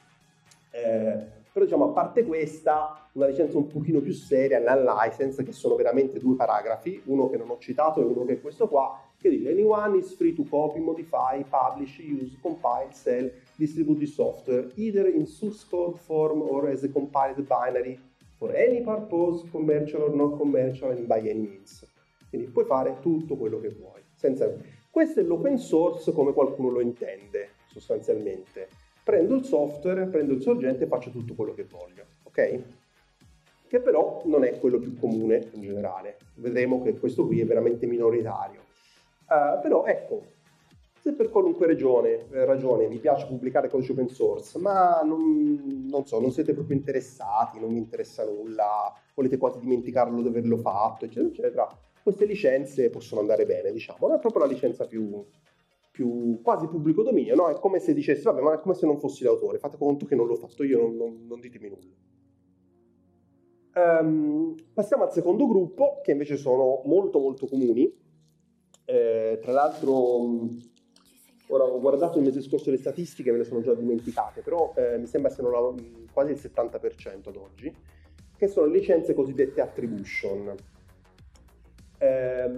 Eh, però diciamo a parte questa, una licenza un pochino più seria, non-license, che sono veramente due paragrafi, uno che non ho citato e uno che è questo qua, che anyone is free to copy, modify, publish, use, compile, sell, distribute the software, either in source code form or as a compiled binary for any purpose, commercial or non commercial and by any means. Quindi puoi fare tutto quello che vuoi. Senza... Questo è l'open source come qualcuno lo intende, sostanzialmente. Prendo il software, prendo il sorgente e faccio tutto quello che voglio, ok? Che però non è quello più comune in generale. Vedremo che questo qui è veramente minoritario. Uh, però ecco, se per qualunque regione, eh, ragione vi piace pubblicare codice open source, ma non, non, so, non siete proprio interessati, non vi interessa nulla, volete quasi dimenticarlo di averlo fatto, eccetera, eccetera, queste licenze possono andare bene, diciamo. Non è proprio la licenza più, più quasi pubblico dominio, no? È come se dicessi, vabbè, ma è come se non fossi l'autore, fate conto che non l'ho fatto io, non, non, non ditemi nulla. Um, passiamo al secondo gruppo, che invece sono molto molto comuni, eh, tra l'altro, ora ho guardato il mese scorso le statistiche, me le sono già dimenticate, però eh, mi sembra siano quasi il 70% ad oggi, che sono licenze cosiddette attribution. Eh,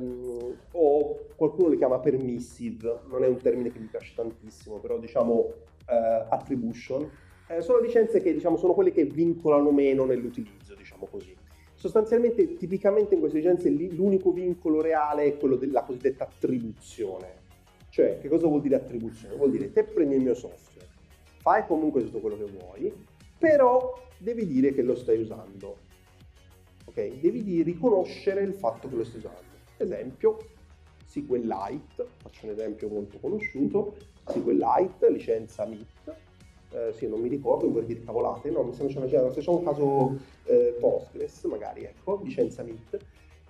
o qualcuno le chiama permissive, non è un termine che mi piace tantissimo, però diciamo eh, attribution. Eh, sono licenze che diciamo, sono quelle che vincolano meno nell'utilizzo, diciamo così. Sostanzialmente, tipicamente in queste licenze l'unico vincolo reale è quello della cosiddetta attribuzione. Cioè, che cosa vuol dire attribuzione? Vuol dire te prendi il mio software, fai comunque tutto quello che vuoi, però devi dire che lo stai usando. Ok? Devi dire, riconoscere il fatto che lo stai usando. Esempio, SQLite, faccio un esempio molto conosciuto, SQLite, licenza MIT, eh, sì, non mi ricordo, non vorrei dire cavolate, no, mi stanno dicendo, se c'è un caso eh, Postgres, magari, ecco, licenza MIT,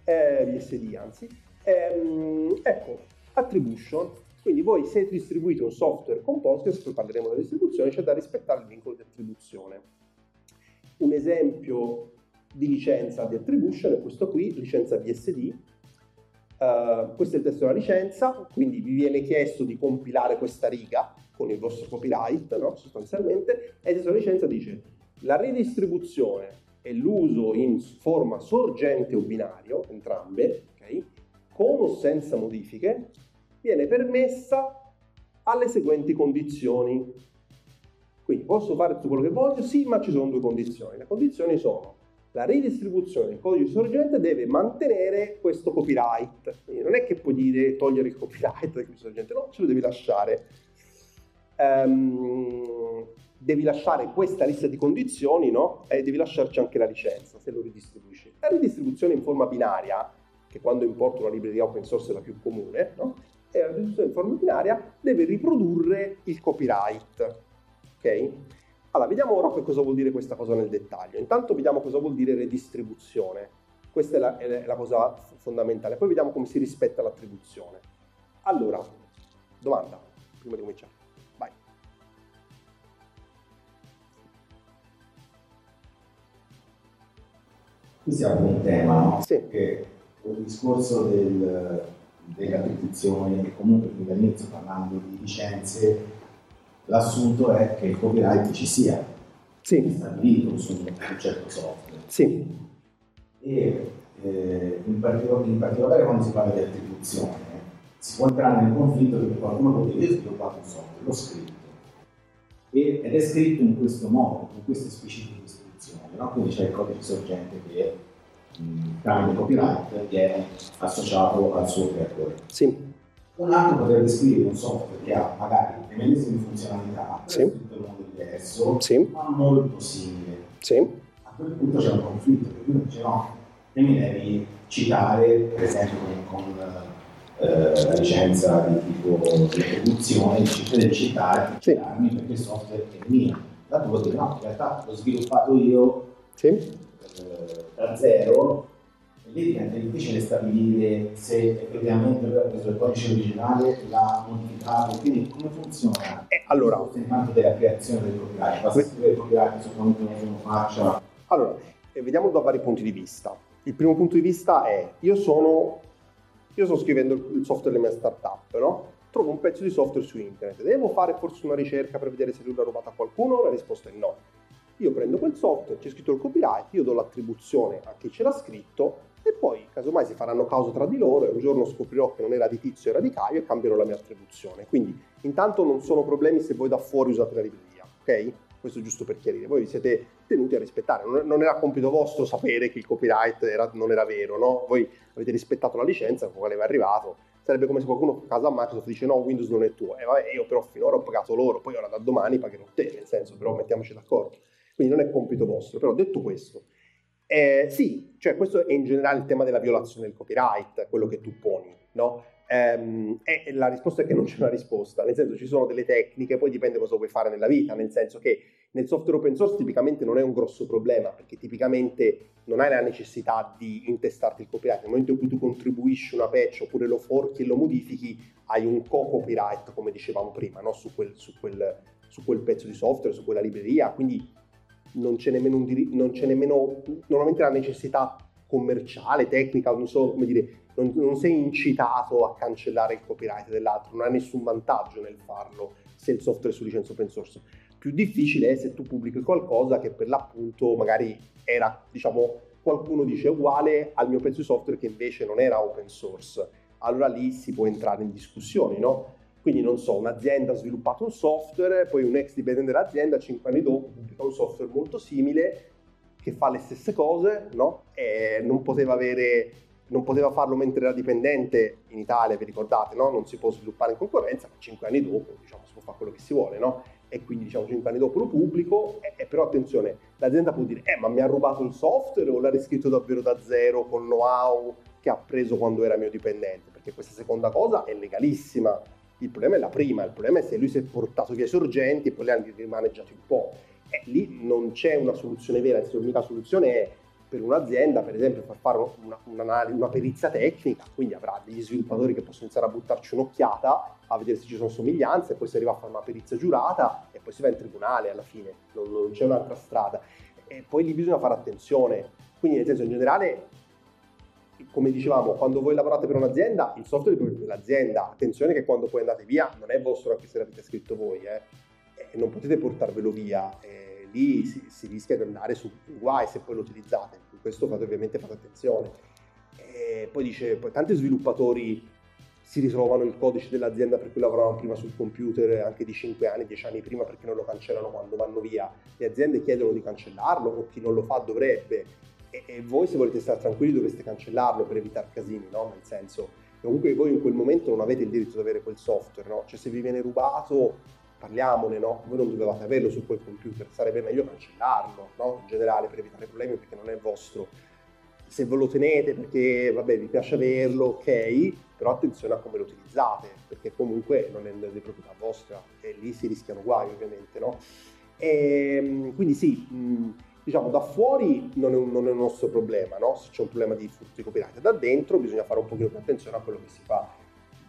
eh, BSD anzi, ehm, ecco, attribution, quindi voi se distribuite un software con Postgres, poi parleremo della distribuzione, c'è da rispettare il vincolo di attribuzione. Un esempio di licenza di attribution è questo qui, licenza BSD, Uh, questo è il testo della licenza, quindi vi viene chiesto di compilare questa riga con il vostro copyright, no? sostanzialmente, e il testo della licenza dice la ridistribuzione e l'uso in forma sorgente o binario, entrambe, okay, con o senza modifiche, viene permessa alle seguenti condizioni. Quindi posso fare tutto quello che voglio? Sì, ma ci sono due condizioni. Le condizioni sono la ridistribuzione del codice sorgente deve mantenere questo copyright. Quindi non è che puoi dire togliere il copyright del codice sorgente, no, ce lo devi lasciare. Um, devi lasciare questa lista di condizioni, no? E devi lasciarci anche la licenza se lo ridistribuisci. La ridistribuzione in forma binaria, che quando importo una libreria open source è la più comune, no? E la ridistribuzione in forma binaria deve riprodurre il copyright. Ok? Allora, vediamo ora che cosa vuol dire questa cosa nel dettaglio. Intanto vediamo cosa vuol dire redistribuzione. Questa è la, è la cosa fondamentale. Poi vediamo come si rispetta l'attribuzione. Allora, domanda, prima di cominciare. Vai. Qui siamo un tema, no? Sì. Che il discorso del, delle attribuzioni, che comunque dall'inizio parlando di licenze, l'assunto è che il copyright ci sia, sì. stabilito su un certo software. Sì. E eh, in, particolare, in, particolare, quando si parla di attribuzione, si può entrare nel conflitto perché qualcuno può dire sviluppato un software, l'ho scritto, e, ed è scritto in questo modo, con queste specifiche istruzioni, no? quindi c'è il codice sorgente che tramite copyright viene associato al suo creatore. Sì. Un altro potrebbe scrivere un software che ha magari le medesime funzionalità, sì. in un modo diverso, sì. ma molto simile. Sì. A quel punto c'è un conflitto, perché uno dice no, e mi devi citare, per esempio con, con eh, la licenza di tipo di produzione, devi citare, sì. citarmi perché il software è mio. Da tu dire no, in realtà l'ho sviluppato io eh, da zero, lì diventa difficile stabilire se effettivamente ha preso il codice originale, l'ha modificato, quindi come funziona? Eh, allora, il della creazione del copyright, basta scrivere il copyright su quanto uno faccia. Allora, eh, vediamo da vari punti di vista. Il primo punto di vista è, io sono, io sto scrivendo il software della mia startup, no? Trovo un pezzo di software su internet, devo fare forse una ricerca per vedere se lui l'ha rubato a qualcuno? La risposta è no. Io prendo quel software, c'è scritto il copyright, io do l'attribuzione a chi ce l'ha scritto poi casomai si faranno causa tra di loro e un giorno scoprirò che non era di tizio, era di Caio e cambierò la mia attribuzione. Quindi intanto non sono problemi se voi da fuori usate la libreria, ok? Questo giusto per chiarire, voi vi siete tenuti a rispettare, non era compito vostro sapere che il copyright era, non era vero, no? Voi avete rispettato la licenza con quale è arrivato, sarebbe come se qualcuno a casa a Microsoft dice no, Windows non è tuo, e eh, vabbè, io però finora ho pagato loro, poi ora da domani pagherò te, nel senso, però mettiamoci d'accordo. Quindi non è compito vostro, però detto questo, eh, sì, cioè questo è in generale il tema della violazione del copyright, quello che tu poni, no? ehm, e la risposta è che non c'è una risposta, nel senso ci sono delle tecniche, poi dipende cosa vuoi fare nella vita, nel senso che nel software open source tipicamente non è un grosso problema, perché tipicamente non hai la necessità di intestarti il copyright, nel momento in cui tu contribuisci una patch oppure lo forchi e lo modifichi, hai un co-copyright, come dicevamo prima, no? su, quel, su, quel, su quel pezzo di software, su quella libreria, quindi non c'è nemmeno, un dir- non c'è nemmeno normalmente la necessità commerciale, tecnica, non so come dire, non, non, sei incitato a cancellare il copyright dell'altro, non hai nessun vantaggio nel farlo se il software è su licenza open source. Più difficile è se tu pubblichi qualcosa che per l'appunto magari era, diciamo, qualcuno dice uguale al mio pezzo di software che invece non era open source. Allora lì si può entrare in discussioni, no? Quindi non so, un'azienda ha sviluppato un software, poi un ex dipendente dell'azienda, cinque anni dopo, pubblica un software molto simile che fa le stesse cose, no? E non poteva avere non poteva farlo mentre era dipendente in Italia, vi ricordate, no? non si può sviluppare in concorrenza, ma cinque anni dopo diciamo, si può fare quello che si vuole, no? e quindi diciamo cinque anni dopo lo pubblico, e, e però attenzione, l'azienda può dire, eh ma mi ha rubato il software o l'ha riscritto davvero da zero con know-how che ha preso quando era mio dipendente, perché questa seconda cosa è legalissima, il problema è la prima, il problema è se lui si è portato via i sorgenti e poi li ha rimaneggiati un po', e lì non c'è una soluzione vera, l'unica soluzione è per un'azienda, per esempio, per fare una, una, una, perizia tecnica, quindi avrà degli sviluppatori che possono iniziare a buttarci un'occhiata a vedere se ci sono somiglianze, poi si arriva a fare una perizia giurata e poi si va in tribunale alla fine, non, non c'è un'altra strada. E poi lì bisogna fare attenzione, quindi nel senso in generale, come dicevamo, quando voi lavorate per un'azienda, il software è dell'azienda, attenzione che quando poi andate via non è vostro anche se l'avete scritto voi, eh, e non potete portarvelo via. Eh, lì si, si, rischia di andare su guai se poi lo utilizzate. In questo fate ovviamente fate attenzione. Poi dice, poi tanti sviluppatori si ritrovano il codice dell'azienda per cui lavoravano prima sul computer anche di 5 anni, 10 anni prima perché non lo cancellano quando vanno via. Le aziende chiedono di cancellarlo o chi non lo fa dovrebbe. E, e voi se volete stare tranquilli dovreste cancellarlo per evitare casini, no? Nel senso, comunque voi in quel momento non avete il diritto di avere quel software, no? Cioè se vi viene rubato parliamone, no? Voi non dovevate averlo su quel computer, sarebbe meglio cancellarlo, no? In generale per evitare problemi perché non è vostro. Se ve lo tenete perché, vabbè, vi piace averlo, ok, però attenzione a come lo utilizzate, perché comunque non è di proprietà vostra e lì si rischiano guai ovviamente, no? E, ehm, quindi sì, mh, diciamo, da fuori non è un, non è un nostro problema, no? se c'è un problema di furto di copyright, da dentro bisogna fare un pochino più attenzione a quello che si fa.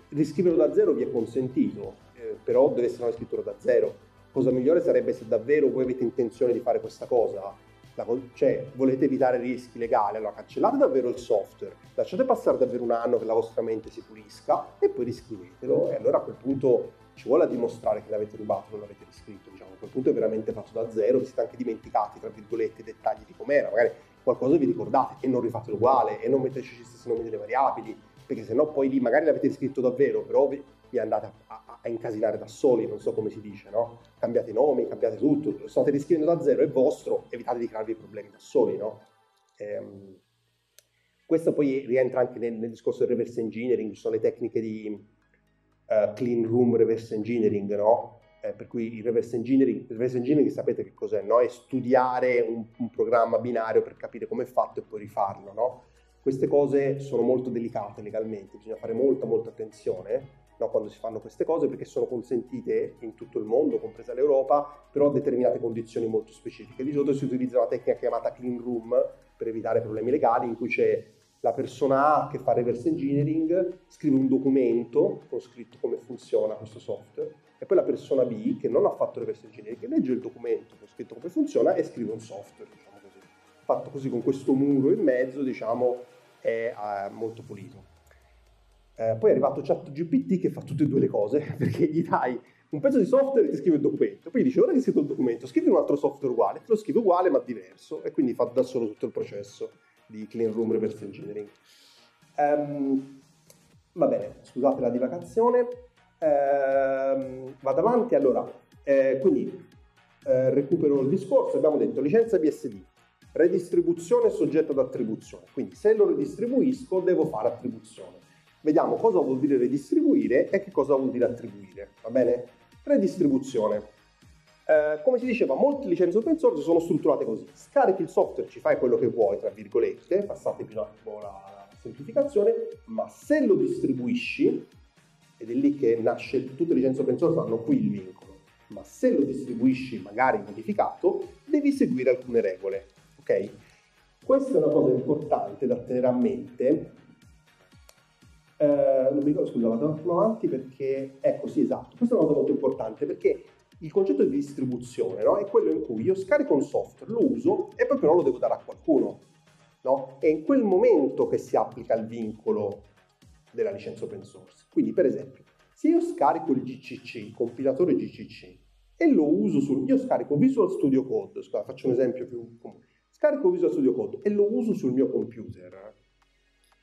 Riscriverlo da zero vi è consentito, eh, però deve essere una scrittura da zero. Cosa migliore sarebbe se davvero voi avete intenzione di fare questa cosa, cioè volete evitare rischi legali, allora cancellate davvero il software, lasciate passare davvero un anno che la vostra mente si pulisca e poi riscrivetelo e allora a quel punto ci vuole a dimostrare che l'avete rubato, non l'avete riscritto, diciamo, a quel punto è veramente fatto da zero, vi siete anche dimenticati, tra virgolette, i dettagli di com'era, magari qualcosa vi ricordate e non rifate uguale e non mettete gli stessi nomi delle variabili, perché sennò poi lì magari l'avete riscritto davvero, però vi, vi andate a, a, a, incasinare da soli, non so come si dice, no? Cambiate nomi, cambiate tutto, state riscrivendo da zero, è vostro, evitate di crearvi problemi da soli, no? Ehm, questo poi rientra anche nel, nel discorso del reverse engineering, ci sono le tecniche di uh, clean room reverse engineering, no? Eh, per cui il reverse engineering, reverse engineering sapete che cos'è, no? È studiare un, un programma binario per capire come è fatto e poi rifarlo, no? Queste cose sono molto delicate legalmente, bisogna fare molta molta attenzione no, quando si fanno queste cose perché sono consentite in tutto il mondo, compresa l'Europa, però a determinate condizioni molto specifiche. Di solito si utilizza una tecnica chiamata clean room per evitare problemi legali in cui c'è la persona A che fa reverse engineering scrive un documento con scritto come funziona questo software e poi la persona B che non ha fatto reverse engineering che legge il documento con scritto come funziona e scrive un software, diciamo così. Fatto così con questo muro in mezzo, diciamo, è eh, molto pulito. Eh, poi è arrivato ChatGPT che fa tutte e due le cose perché gli dai un pezzo di software e ti scrive il documento. Poi dice ora che hai scritto il documento, scrivi un altro software uguale, te lo scrive uguale ma diverso e quindi fa da solo tutto il processo di clean room reverse engineering. Um, va bene, scusate la divagazione. Um, vado avanti, allora, eh, quindi eh, recupero il discorso, abbiamo detto licenza BSD, redistribuzione soggetta ad attribuzione, quindi se lo redistribuisco devo fare attribuzione. Vediamo cosa vuol dire redistribuire e che cosa vuol dire attribuire, va bene? Redistribuzione. Eh, come si diceva, molte licenze open source sono strutturate così. Scarichi il software, ci fai quello che vuoi, tra virgolette, passate più un attimo la semplificazione, ma se lo distribuisci, ed è lì che nasce, tutte le licenze open source hanno qui il vincolo, ma se lo distribuisci magari modificato, devi seguire alcune regole, ok? Questa è una cosa importante da tenere a mente. Eh, non mi ricordo, scusa, vado avanti perché, ecco sì, esatto, questa è una cosa molto importante perché il concetto di distribuzione no? è quello in cui io scarico un software, lo uso e poi però lo devo dare a qualcuno. No? È in quel momento che si applica il vincolo della licenza open source. Quindi, per esempio, se io scarico il GCC, il compilatore GCC, e lo uso sul... Io scarico Visual Studio Code, scusa, faccio un esempio più comune. Scarico Visual Studio Code e lo uso sul mio computer.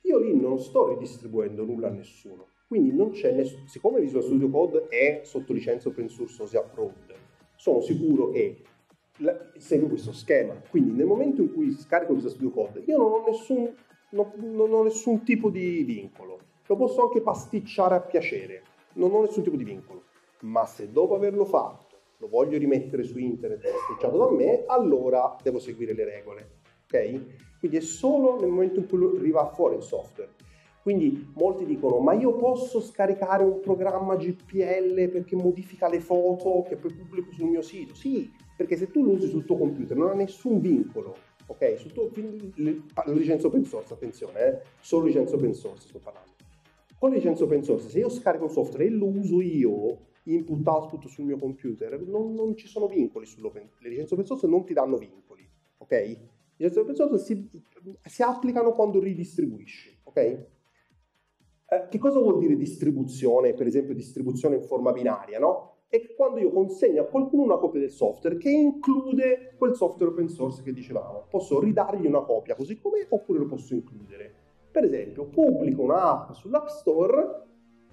Io lì non sto ridistribuendo nulla a nessuno quindi non c'è nessuno, siccome Visual Studio Code è sotto licenza open source OSI approved, sono sicuro che segue questo schema. Quindi nel momento in cui scarico Visual Studio Code, io non ho nessun, non, non ho nessun tipo di vincolo. Lo posso anche pasticciare a piacere, non ho nessun tipo di vincolo. Ma se dopo averlo fatto lo voglio rimettere su internet pasticciato da me, allora devo seguire le regole. Ok? Quindi è solo nel momento in cui arriva fuori il software quindi molti dicono, ma io posso scaricare un programma GPL perché modifica le foto che poi pubblico sul mio sito? Sì, perché se tu lo usi sul tuo computer non ha nessun vincolo, ok? Sul tuo, le, licenza open source, attenzione, eh? solo licenza open source sto parlando. Con le licenze open source, se io scarico un software e lo uso io, input output sul mio computer, non, non ci sono vincoli sull'open Le licenze open source non ti danno vincoli, ok? Le licenze open source si, si applicano quando ridistribuisci, ok? Eh, che cosa vuol dire distribuzione, per esempio distribuzione in forma binaria, no? È quando io consegno a qualcuno una copia del software che include quel software open source che dicevamo. Posso ridargli una copia così com'è oppure lo posso includere. Per esempio, pubblico un'app sull'App Store,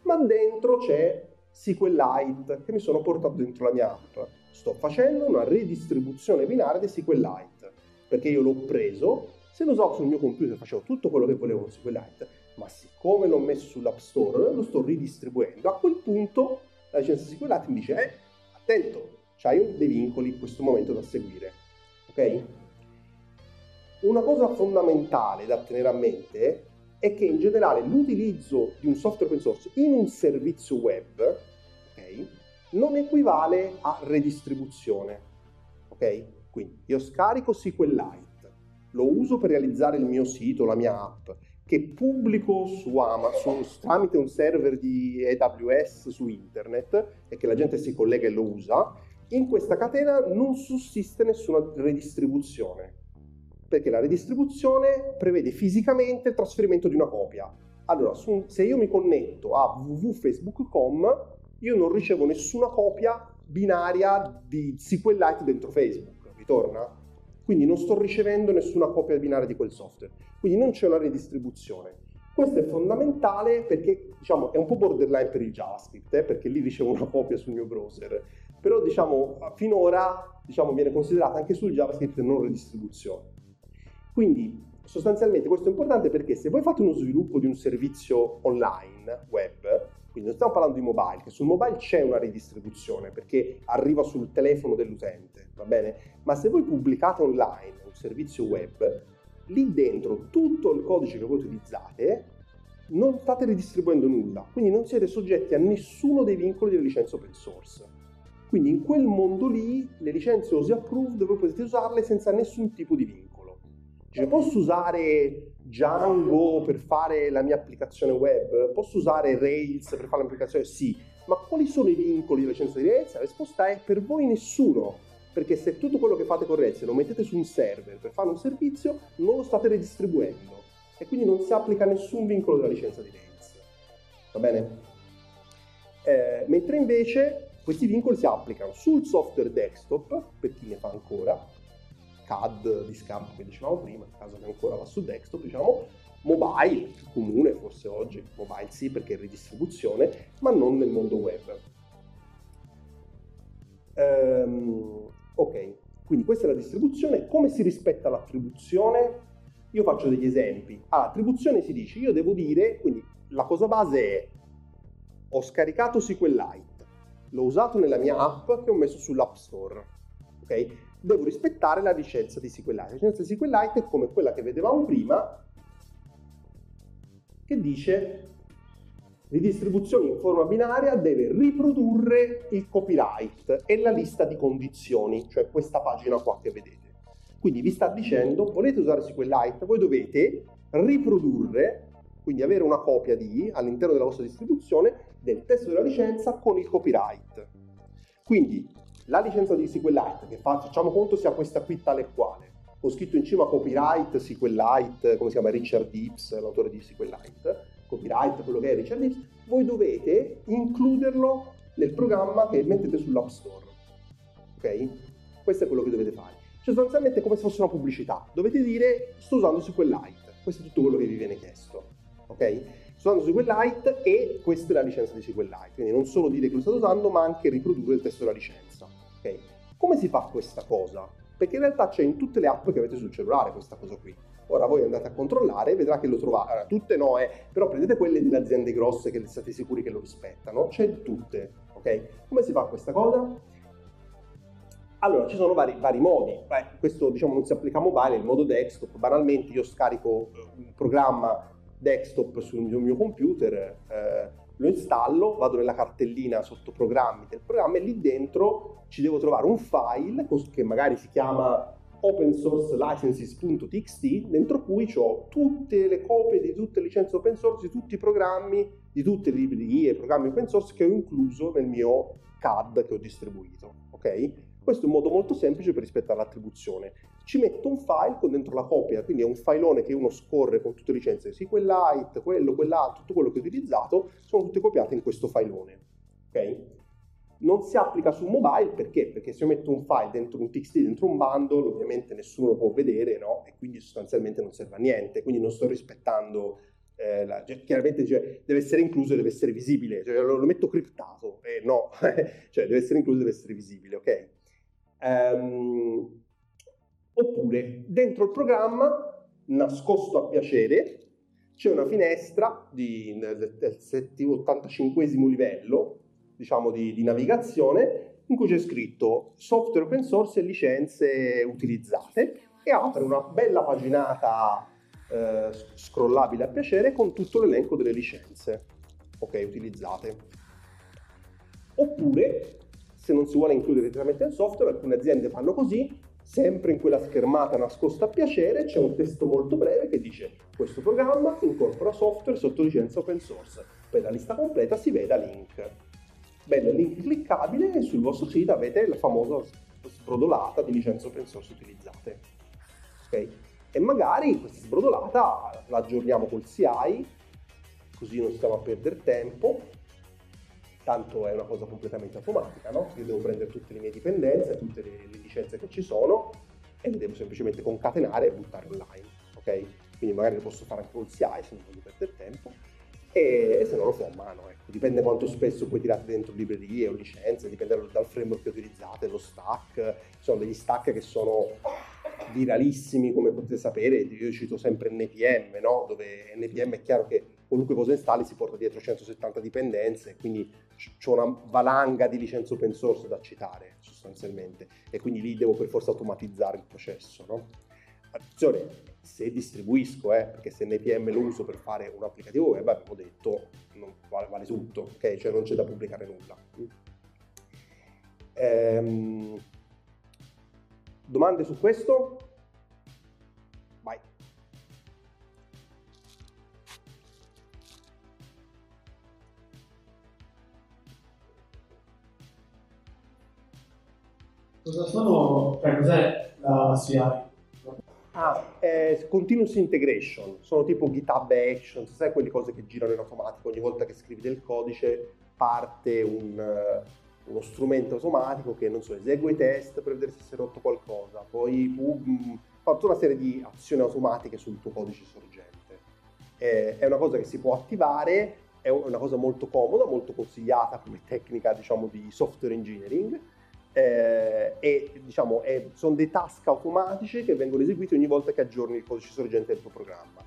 ma dentro c'è SQLite che mi sono portato dentro la mia app. Sto facendo una redistribuzione binaria di SQLite perché io l'ho preso, se lo usavo sul mio computer facevo tutto quello che volevo con SQLite, ma siccome l'ho messo sull'App Store, lo sto ridistribuendo. A quel punto la licenza assicurata mi dice, eh, attento, c'hai dei vincoli in questo momento da seguire. Ok? Una cosa fondamentale da tenere a mente è che in generale l'utilizzo di un software open source in un servizio web okay, non equivale a redistribuzione. Okay? Quindi io scarico SQLite, lo uso per realizzare il mio sito, la mia app, che pubblico su Amazon tramite un server di AWS su internet e che la gente si collega e lo usa, in questa catena non sussiste nessuna redistribuzione, perché la redistribuzione prevede fisicamente il trasferimento di una copia. Allora, se io mi connetto a www.facebook.com, io non ricevo nessuna copia binaria di SQLite dentro Facebook, ritorna? Quindi non sto ricevendo nessuna copia binaria di quel software. Quindi non c'è una redistribuzione. Questo è fondamentale perché diciamo, è un po' borderline per il JavaScript, eh, perché lì ricevo una copia sul mio browser. Però diciamo, finora diciamo, viene considerata anche sul JavaScript non redistribuzione. Quindi sostanzialmente questo è importante perché se voi fate uno sviluppo di un servizio online, web, quindi non stiamo parlando di mobile, che sul mobile c'è una ridistribuzione perché arriva sul telefono dell'utente, va bene? Ma se voi pubblicate online un servizio web, lì dentro tutto il codice che voi utilizzate non state ridistribuendo nulla, quindi non siete soggetti a nessuno dei vincoli delle licenze open source. Quindi in quel mondo lì le licenze OSI approved voi potete usarle senza nessun tipo di vincolo. Cioè posso usare Django per fare la mia applicazione web? Posso usare Rails per fare l'applicazione? Sì. Ma quali sono i vincoli della licenza di Rails? La risposta è per voi nessuno. Perché se tutto quello che fate con Rails lo mettete su un server per fare un servizio, non lo state redistribuendo. E quindi non si applica nessun vincolo della licenza di Rails. Va bene? Eh, mentre invece questi vincoli si applicano sul software desktop, per chi ne fa ancora, CAD di scampo che dicevamo prima, nel caso che ancora va su desktop, diciamo, mobile, comune forse oggi, mobile sì perché è ridistribuzione, ma non nel mondo web. Ehm, ok, quindi questa è la distribuzione. Come si rispetta l'attribuzione? Io faccio degli esempi. All'attribuzione si dice, io devo dire, quindi la cosa base è, ho scaricato SQLite, l'ho usato nella mia app che ho messo sull'App Store. Ok? Devo rispettare la licenza di SQLite. La licenza di SQLite è come quella che vedevamo prima, che dice ridistribuzione in forma binaria deve riprodurre il copyright e la lista di condizioni, cioè questa pagina qua che vedete. Quindi vi sta dicendo, volete usare SQLite, voi dovete riprodurre, quindi avere una copia di, all'interno della vostra distribuzione, del testo della licenza con il copyright. Quindi la licenza di SQLite, che facciamo conto sia questa qui tale quale, ho scritto in cima copyright SQLite, come si chiama Richard Ips, l'autore di SQLite, copyright, quello che è Richard Ips, voi dovete includerlo nel programma che mettete sull'App Store. Ok? Questo è quello che dovete fare. Cioè sostanzialmente è come se fosse una pubblicità. Dovete dire sto usando SQLite. Questo è tutto quello che vi viene chiesto. Ok? Sto usando SQLite e questa è la licenza di SQLite. Quindi non solo dire che lo state usando, ma anche riprodurre il testo della licenza. Ok? Come si fa questa cosa? Perché in realtà c'è in tutte le app che avete sul cellulare questa cosa qui. Ora voi andate a controllare e vedrà che lo trovate. Allora, tutte no, eh, però prendete quelle delle aziende grosse che state sicuri che lo rispettano. C'è tutte, ok? Come si fa questa cosa? Allora, ci sono vari, vari modi. Beh, questo diciamo non si applica a mobile, il modo desktop. Banalmente io scarico eh, un programma desktop sul mio, mio computer, eh, lo installo, vado nella cartellina sotto programmi del programma e lì dentro ci devo trovare un file che magari si chiama open source licenses.txt dentro cui ho tutte le copie di tutte le licenze open source, di tutti i programmi, di tutte le librerie e programmi open source che ho incluso nel mio CAD che ho distribuito. Ok? Questo è un modo molto semplice per rispettare l'attribuzione. Ci metto un file con dentro la copia, quindi è un filone che uno scorre con tutte le licenze SQLite, quello, quell'altro, tutto quello che ho utilizzato, sono tutte copiate in questo filone. Ok? Non si applica su mobile perché? Perché se io metto un file dentro un txt, dentro un bundle, ovviamente nessuno lo può vedere, no? E quindi sostanzialmente non serve a niente, quindi non sto rispettando eh, la, cioè, chiaramente cioè, deve essere incluso, deve essere visibile, cioè, lo, lo, metto criptato, eh, no, cioè deve essere incluso, deve essere visibile, ok? Um, oppure dentro il programma, nascosto a piacere, c'è una finestra di, del, del 85 livello, diciamo, di, di navigazione, in cui c'è scritto software open source e licenze utilizzate e apre una bella paginata eh, scrollabile a piacere con tutto l'elenco delle licenze ok, utilizzate. Oppure se non si vuole includere direttamente nel software, alcune aziende fanno così, sempre in quella schermata nascosta a piacere c'è un testo molto breve che dice questo programma incorpora software sotto licenza open source. Per la lista completa si veda link. Bene, link cliccabile e sul vostro sito avete la famosa sbrodolata di licenze open source utilizzate. Okay? E magari questa sbrodolata la aggiorniamo col CI, così non stiamo a perdere tempo, tanto è una cosa completamente automatica, no? Io devo prendere tutte le mie dipendenze, tutte le, le licenze che ci sono e le devo semplicemente concatenare e buttare online, ok? Quindi magari lo posso fare anche col CI se non voglio perdere tempo e, se no lo fa a mano, ecco. Dipende quanto spesso poi tirate dentro librerie o licenze, dipende dal framework che utilizzate, lo stack, ci sono degli stack che sono viralissimi, come potete sapere, io cito sempre NPM, no? dove NPM è chiaro che qualunque cosa installi si porta dietro 170 dipendenze, quindi c'è una valanga di licenze open source da citare sostanzialmente e quindi lì devo per forza automatizzare il processo. No? Attenzione, se distribuisco, eh, perché se NPM lo uso per fare un applicativo web, abbiamo detto, non vale, vale tutto, ok? Cioè non c'è da pubblicare nulla. Ehm, Domande su questo? Cosa sono, cioè cos'è la CI? Ah, è continuous integration, sono tipo GitHub Actions, sai quelle cose che girano in automatico, ogni volta che scrivi del codice parte un, uno strumento automatico che, non so, esegue i test per vedere se si è rotto qualcosa, poi tu mh, fa tutta una serie di azioni automatiche sul tuo codice sorgente. Eh, è una cosa che si può attivare, è una cosa molto comoda, molto consigliata come tecnica, diciamo, di software engineering, eh, e diciamo, è, sono dei task automatici che vengono eseguiti ogni volta che aggiorni il codice sorgente del tuo programma.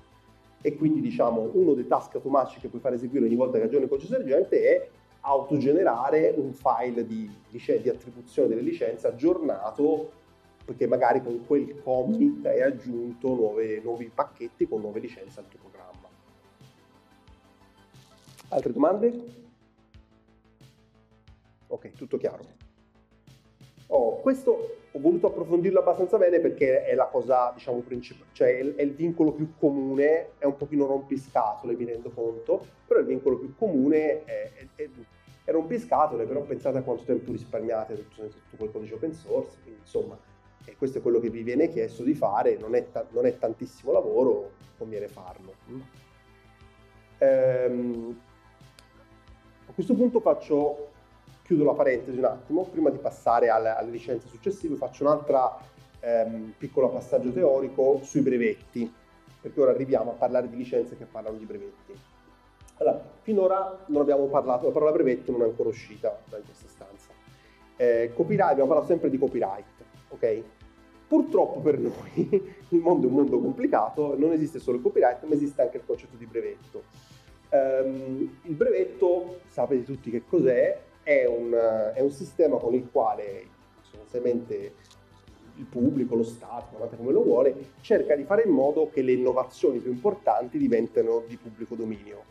E quindi diciamo, uno dei task automatici che puoi fare eseguire ogni volta che aggiorni il codice sorgente è autogenerare un file di, di, di attribuzione delle licenze aggiornato perché magari con quel commit hai aggiunto nuove, nuovi pacchetti con nuove licenze al tuo programma. Altre domande? Ok, tutto chiaro. Oh, questo ho voluto approfondirlo abbastanza bene perché è la cosa, diciamo, principale, cioè è il vincolo più comune, è un pochino rompiscatole, mi rendo conto, però il vincolo più comune è, è, è è rompiscatole, però pensate a quanto tempo risparmiate tutto, tutto quel codice open source, quindi insomma e questo è quello che vi viene chiesto di fare, non è, ta- non è tantissimo lavoro, conviene farlo. Mm. Ehm, a questo punto faccio, chiudo la parentesi un attimo, prima di passare alle, alle licenze successive faccio un altro ehm, piccolo passaggio teorico sui brevetti, perché ora arriviamo a parlare di licenze che parlano di brevetti. Allora, finora non abbiamo parlato, la parola brevetto non è ancora uscita da questa stanza. Eh, copyright, abbiamo parlato sempre di copyright, ok? Purtroppo per noi il mondo è un mondo complicato, non esiste solo il copyright, ma esiste anche il concetto di brevetto. Um, il brevetto, sapete tutti che cos'è, è un, è un sistema con il quale sostanzialmente il pubblico, lo Stato, chiamate come lo vuole, cerca di fare in modo che le innovazioni più importanti diventino di pubblico dominio.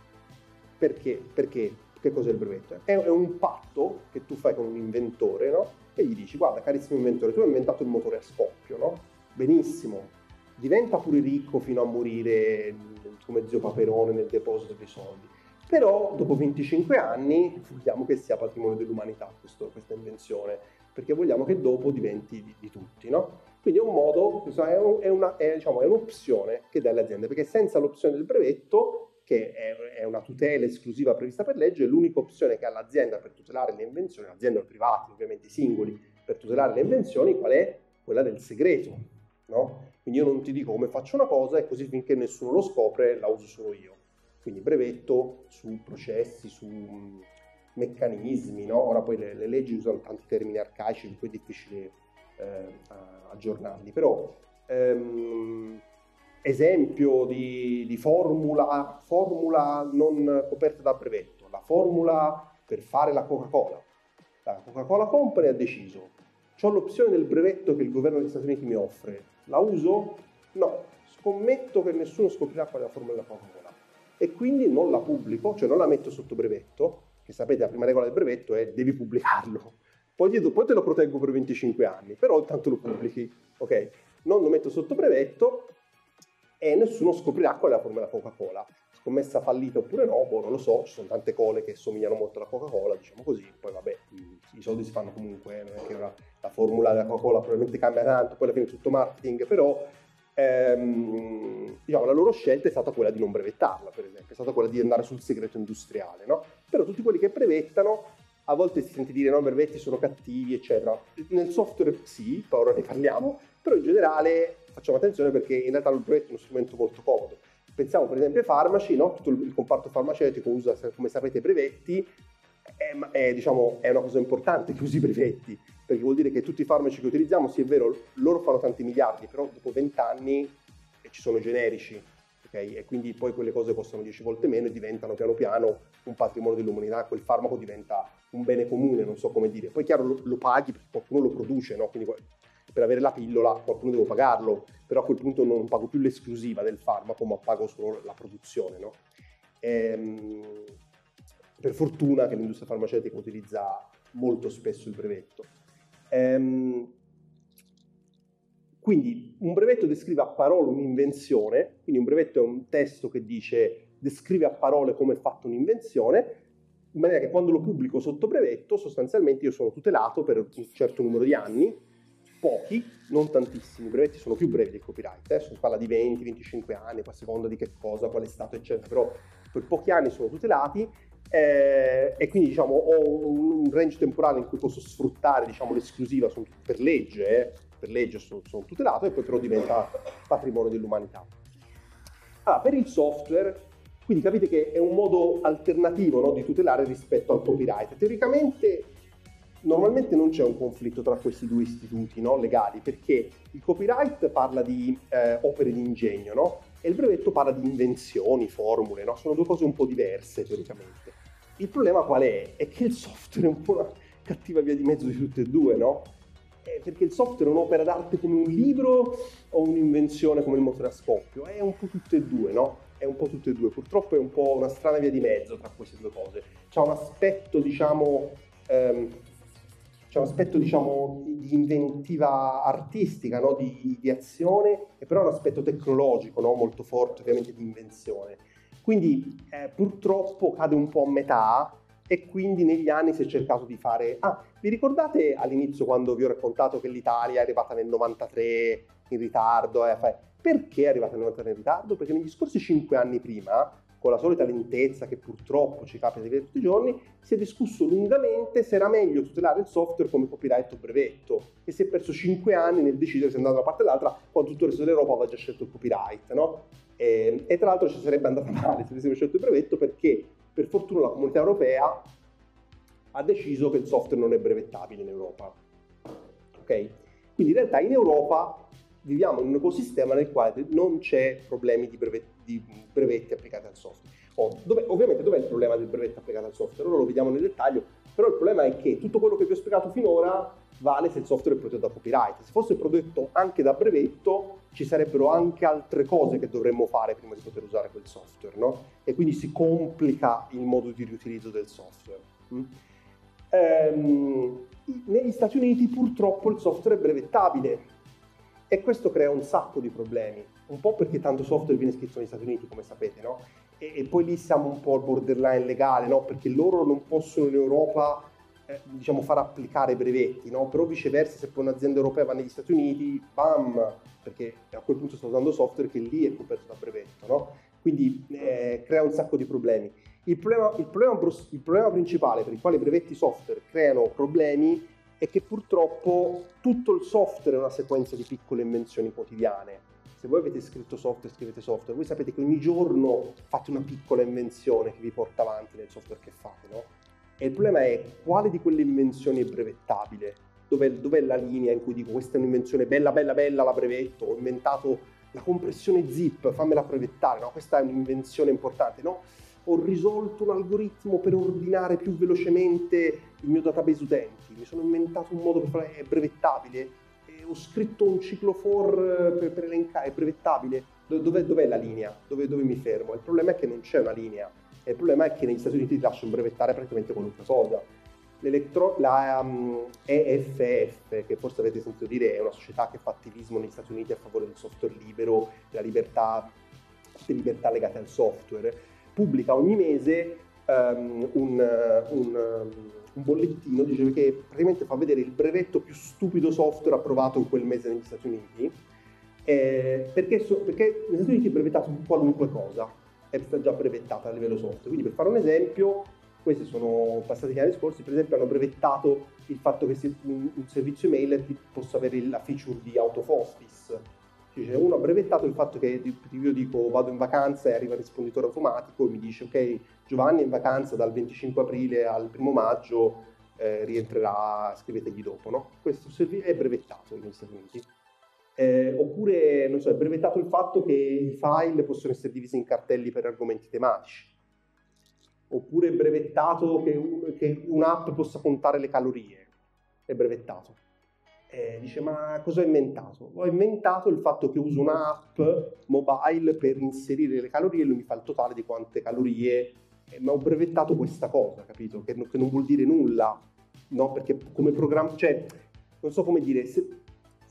Perché? Perché che cos'è il brevetto? È, è, un patto che tu fai con un inventore, no? E gli dici, guarda carissimo inventore, tu hai inventato il motore a scoppio, no? Benissimo, diventa pure ricco fino a morire come zio Paperone nel deposito dei soldi. Però dopo 25 anni vogliamo che sia patrimonio dell'umanità questo, questa invenzione, perché vogliamo che dopo diventi di, di tutti, no? Quindi è un modo, è, un, è, una, è, diciamo, è un'opzione che dà alle aziende, perché senza l'opzione del brevetto che è, una tutela esclusiva prevista per legge, l'unica opzione che ha l'azienda per tutelare le invenzioni, l'azienda o privati, ovviamente i singoli, per tutelare le invenzioni, qual è? Quella del segreto. No? Quindi io non ti dico come faccio una cosa e così finché nessuno lo scopre la uso solo io. Quindi brevetto su processi, su mm, meccanismi, no? ora poi le, le, leggi usano tanti termini arcaici, poi è difficile eh, aggiornarli, però ehm, esempio di, di formula, formula non coperta da brevetto, la formula per fare la Coca-Cola. La Coca-Cola Company ha deciso, ho l'opzione del brevetto che il governo degli Stati Uniti mi offre, la uso? No, scommetto che nessuno scoprirà qual è la formula della Coca-Cola e quindi non la pubblico, cioè non la metto sotto brevetto, che sapete la prima regola del brevetto è devi pubblicarlo, poi, poi te lo proteggo per 25 anni, però intanto lo pubblichi, ok? Non lo metto sotto brevetto e nessuno scoprirà qual è la formula Coca-Cola scommessa fallita oppure no, boh, non lo so, ci sono tante cole che somigliano molto alla Coca-Cola, diciamo così, poi vabbè, i soldi si fanno comunque, non è che la, la formula della Coca-Cola probabilmente cambia tanto, poi alla fine è tutto marketing, però ehm, diciamo, la loro scelta è stata quella di non brevettarla, per esempio, è stata quella di andare sul segreto industriale, no? Però tutti quelli che brevettano a volte si sente dire no, i brevetti sono cattivi, eccetera. Nel software sì, poi ora ne parliamo, però in generale facciamo attenzione perché in realtà il brevetto è uno strumento molto comodo Pensiamo per esempio ai farmaci, no? tutto il comparto farmaceutico usa, come sapete, brevetti, è, è, diciamo, è una cosa importante che usi i brevetti, perché vuol dire che tutti i farmaci che utilizziamo, sì è vero, loro fanno tanti miliardi, però dopo 20 anni ci sono generici, okay? e quindi poi quelle cose costano 10 volte meno e diventano piano piano un patrimonio dell'umanità, quel farmaco diventa un bene comune, non so come dire. Poi chiaro lo, lo paghi perché qualcuno lo produce, no? quindi per avere la pillola qualcuno devo pagarlo, però a quel punto non pago più l'esclusiva del farmaco, ma pago solo la produzione. No? Ehm, per fortuna che l'industria farmaceutica utilizza molto spesso il brevetto. Ehm, quindi un brevetto descrive a parole un'invenzione, quindi un brevetto è un testo che dice descrive a parole come è fatta un'invenzione, in maniera che quando lo pubblico sotto brevetto sostanzialmente io sono tutelato per un certo numero di anni pochi, non tantissimi, i brevetti sono più brevi del copyright, adesso si parla di 20-25 anni, a seconda di che cosa, quale stato, eccetera, però per pochi anni sono tutelati eh, e quindi diciamo ho un, range temporale in cui posso sfruttare diciamo, l'esclusiva sono, per legge, eh, per legge sono, sono tutelato e poi però diventa patrimonio dell'umanità. Allora, per il software, quindi capite che è un modo alternativo no, di tutelare rispetto al copyright. Teoricamente normalmente non c'è un conflitto tra questi due istituti no, legali, perché il copyright parla di eh, opere di ingegno, no? E il brevetto parla di invenzioni, formule, no? Sono due cose un po' diverse teoricamente. Il problema qual è? È che il software è un po' una cattiva via di mezzo di tutte e due, no? Eh, perché il software è un'opera d'arte come un libro o un'invenzione come il motore a scoppio? È un po' tutte e due, no? È un po' tutte e due. Purtroppo è un po' una strana via di mezzo tra queste due cose. C'è un aspetto, diciamo, ehm, c'è un aspetto diciamo di inventiva artistica, no? di, di, azione, e però un aspetto tecnologico no? molto forte ovviamente di invenzione. Quindi eh, purtroppo cade un po' a metà e quindi negli anni si è cercato di fare... Ah, vi ricordate all'inizio quando vi ho raccontato che l'Italia è arrivata nel 93 in ritardo? Eh, perché è arrivata nel 93 in ritardo? Perché negli scorsi cinque anni prima con la solita lentezza che purtroppo ci capita di vedere tutti i giorni, si è discusso lungamente se era meglio tutelare il software come copyright o brevetto e si è perso 5 anni nel decidere se andare da una parte o dall'altra quando tutto il resto dell'Europa aveva già scelto il copyright. No? E, e, tra l'altro ci sarebbe andata male se avessimo scelto il brevetto perché per fortuna la comunità europea ha deciso che il software non è brevettabile in Europa. Ok? Quindi in realtà in Europa viviamo in un ecosistema nel quale non c'è problemi di brevetti, di brevetti applicati al software. Oh, dove, ovviamente dov'è il problema del brevetto applicato al software? Ora lo vediamo nel dettaglio, però il problema è che tutto quello che vi ho spiegato finora vale se il software è protetto da copyright. Se fosse protetto anche da brevetto, ci sarebbero anche altre cose che dovremmo fare prima di poter usare quel software, no? E quindi si complica il modo di riutilizzo del software. Mm? Ehm, negli Stati Uniti purtroppo il software è brevettabile, e questo crea un sacco di problemi, un po' perché tanto software viene scritto negli Stati Uniti, come sapete, no? E, e poi lì siamo un po' al borderline legale, no? Perché loro non possono in Europa, eh, diciamo, far applicare brevetti, no? Però viceversa, se poi un'azienda europea va negli Stati Uniti, bam, perché a quel punto sto usando software che lì è coperto da brevetto, no? Quindi eh, crea un sacco di problemi. Il problema, il, problema, il problema principale per il quale i brevetti software creano problemi è che purtroppo tutto il software è una sequenza di piccole invenzioni quotidiane. Se voi avete scritto software, scrivete software, voi sapete che ogni giorno fate una piccola invenzione che vi porta avanti nel software che fate, no? E il problema è quale di quelle invenzioni è brevettabile? Dov'è, dov'è la linea in cui dico questa è un'invenzione bella, bella, bella, la brevetto, ho inventato la compressione zip, fammela brevettare, no? Questa è un'invenzione importante, no? ho risolto un algoritmo per ordinare più velocemente il mio database utenti, mi sono inventato un modo per fare, è brevettabile, e ho scritto un ciclo for per, per elencare, è brevettabile, dov'è, dov'è la linea? Dove, dove, mi fermo? Il problema è che non c'è una linea, e il problema è che negli Stati Uniti ti lasciano brevettare praticamente qualunque cosa. la um, EFF, che forse avete sentito dire, è una società che fa attivismo negli Stati Uniti a favore del software libero, della libertà, delle libertà legate al software, pubblica ogni mese um, un, un, un, bollettino dice che praticamente fa vedere il brevetto più stupido software approvato in quel mese negli Stati Uniti, eh, perché, so, perché negli Stati Uniti è brevettato qualunque cosa, è già brevettata a livello software. Quindi per fare un esempio, questi sono passati gli anni scorsi, per esempio hanno brevettato il fatto che un, servizio email possa avere la feature di out office. Cioè, uno ha brevettato il fatto che io dico vado in vacanza e arriva il risponditore automatico e mi dice ok Giovanni è in vacanza dal 25 aprile al 1 maggio, eh, rientrerà, scrivetegli dopo. No? Questo è brevettato negli Stati Uniti. Eh, oppure, non so, è brevettato il fatto che i file possono essere divisi in cartelli per argomenti tematici oppure è brevettato che, che un'app possa contare le calorie, è brevettato. Eh, dice ma cosa ho inventato? Ho inventato il fatto che uso un'app mobile per inserire le calorie e lui mi fa il totale di quante calorie, eh, ma ho brevettato questa cosa, capito? Che, che non vuol dire nulla, no? Perché come programma, cioè, non so come dire, se,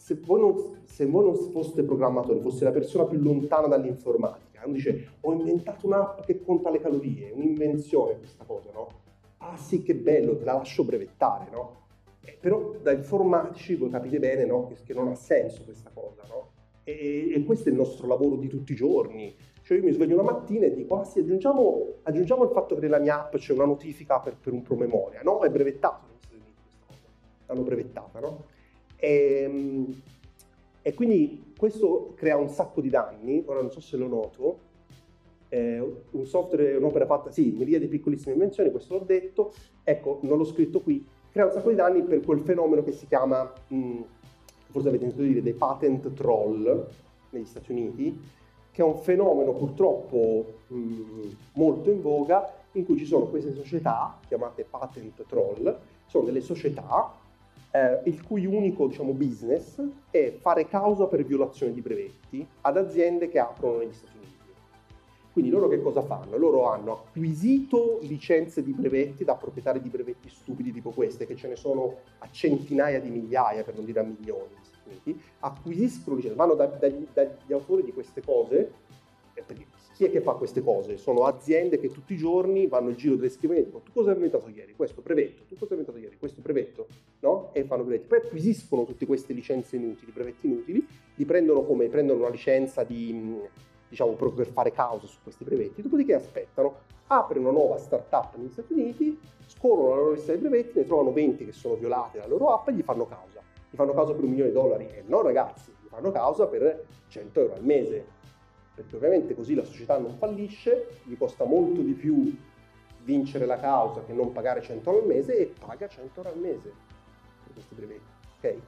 se, voi non, se voi non foste programmatori, foste la persona più lontana dall'informatica, uno dice ho inventato un'app che conta le calorie, un'invenzione questa cosa, no? Ah sì, che bello, te la lascio brevettare, no? Eh, però da informatici voi capite bene no? che, che, non ha senso questa cosa, no? E, e, questo è il nostro lavoro di tutti i giorni. Cioè io mi sveglio una mattina e dico, ah sì, aggiungiamo, aggiungiamo il fatto che nella mia app c'è una notifica per, per un promemoria. No, è brevettato, l'hanno brevettata, no? E, ehm, e quindi questo crea un sacco di danni, ora non so se lo noto, eh, un software è un'opera fatta, sì, miriade di piccolissime invenzioni, questo l'ho detto, ecco, non l'ho scritto qui, crea un sacco di danni per quel fenomeno che si chiama, mh, forse avete sentito dire, dei patent troll negli Stati Uniti, che è un fenomeno purtroppo mh, molto in voga, in cui ci sono queste società, chiamate patent troll, sono delle società eh, il cui unico diciamo, business è fare causa per violazione di brevetti ad aziende che aprono negli Stati Uniti. Quindi loro che cosa fanno? Loro hanno acquisito licenze di brevetti da proprietari di brevetti stupidi tipo queste, che ce ne sono a centinaia di migliaia, per non dire a milioni acquisiscono licenze, vanno da, dagli, dagli autori di queste cose, chi è che fa queste cose? Sono aziende che tutti i giorni vanno in giro delle scrivanie e dicono tu cosa hai inventato ieri? Questo brevetto, tu cosa hai inventato ieri? Questo brevetto, no? E fanno brevetti. Poi acquisiscono tutte queste licenze inutili, brevetti inutili, li prendono come prendono una licenza di, diciamo, proprio per fare causa su questi brevetti, dopodiché aspettano, apre una nuova startup negli Stati Uniti, scorrono la loro lista di brevetti, ne trovano 20 che sono violati dalla loro app e gli fanno causa. Gli fanno causa per un milione di dollari? E no ragazzi, gli fanno causa per 100 euro al mese perché ovviamente così la società non fallisce, gli costa molto di più vincere la causa che non pagare 100 euro al mese e paga 100 euro al mese per questi brevetti. Okay?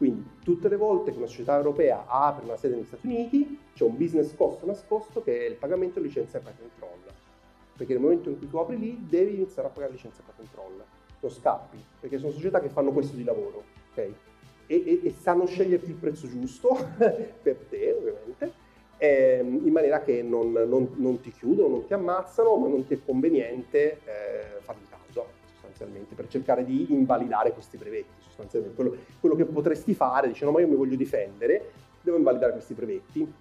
Quindi tutte le volte che una società europea apre una sede negli Stati Uniti c'è un business cost nascosto che è il pagamento di licenza patent troll. Perché nel momento in cui tu apri lì devi iniziare a pagare licenza patent troll. Non scappi, perché sono società che fanno questo di lavoro. Okay? E, e, e sanno sceglierti il prezzo giusto per te, ehm, in maniera che non, non, non, ti chiudono, non ti ammazzano, ma non ti è conveniente eh, fargli causa sostanzialmente per cercare di invalidare questi brevetti. Sostanzialmente quello, quello che potresti fare, dice no ma io mi voglio difendere, devo invalidare questi brevetti.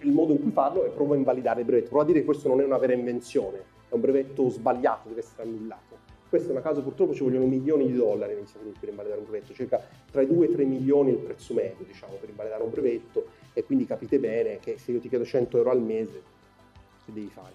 Il modo in cui farlo è prova a invalidare il brevetto, prova a dire che questo non è una vera invenzione, è un brevetto sbagliato, deve essere annullato. Questa è una cosa, purtroppo ci vogliono milioni di dollari negli per invalidare un brevetto, circa tra i 2 e i 3 milioni il prezzo medio, diciamo, per invalidare un brevetto e quindi capite bene che se io ti chiedo 100 euro al mese, che devi fare?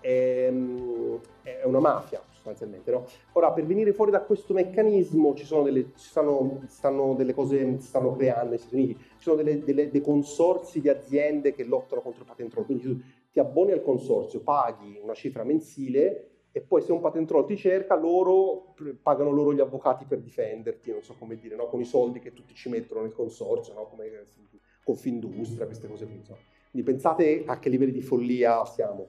È, ehm, è una mafia sostanzialmente. No? Ora, per venire fuori da questo meccanismo ci sono delle, ci stanno, stanno delle cose si stanno creando negli Stati Uniti, ci sono delle, delle, dei consorsi di aziende che lottano contro il patent troll, quindi tu ti abboni al consorzio, paghi una cifra mensile e poi se un patent troll ti cerca, loro pagano loro gli avvocati per difenderti, non so come dire, no? con i soldi che tutti ci mettono nel consorzio, no? come Confindustria, queste cose qui. Insomma. Quindi pensate a che livelli di follia siamo.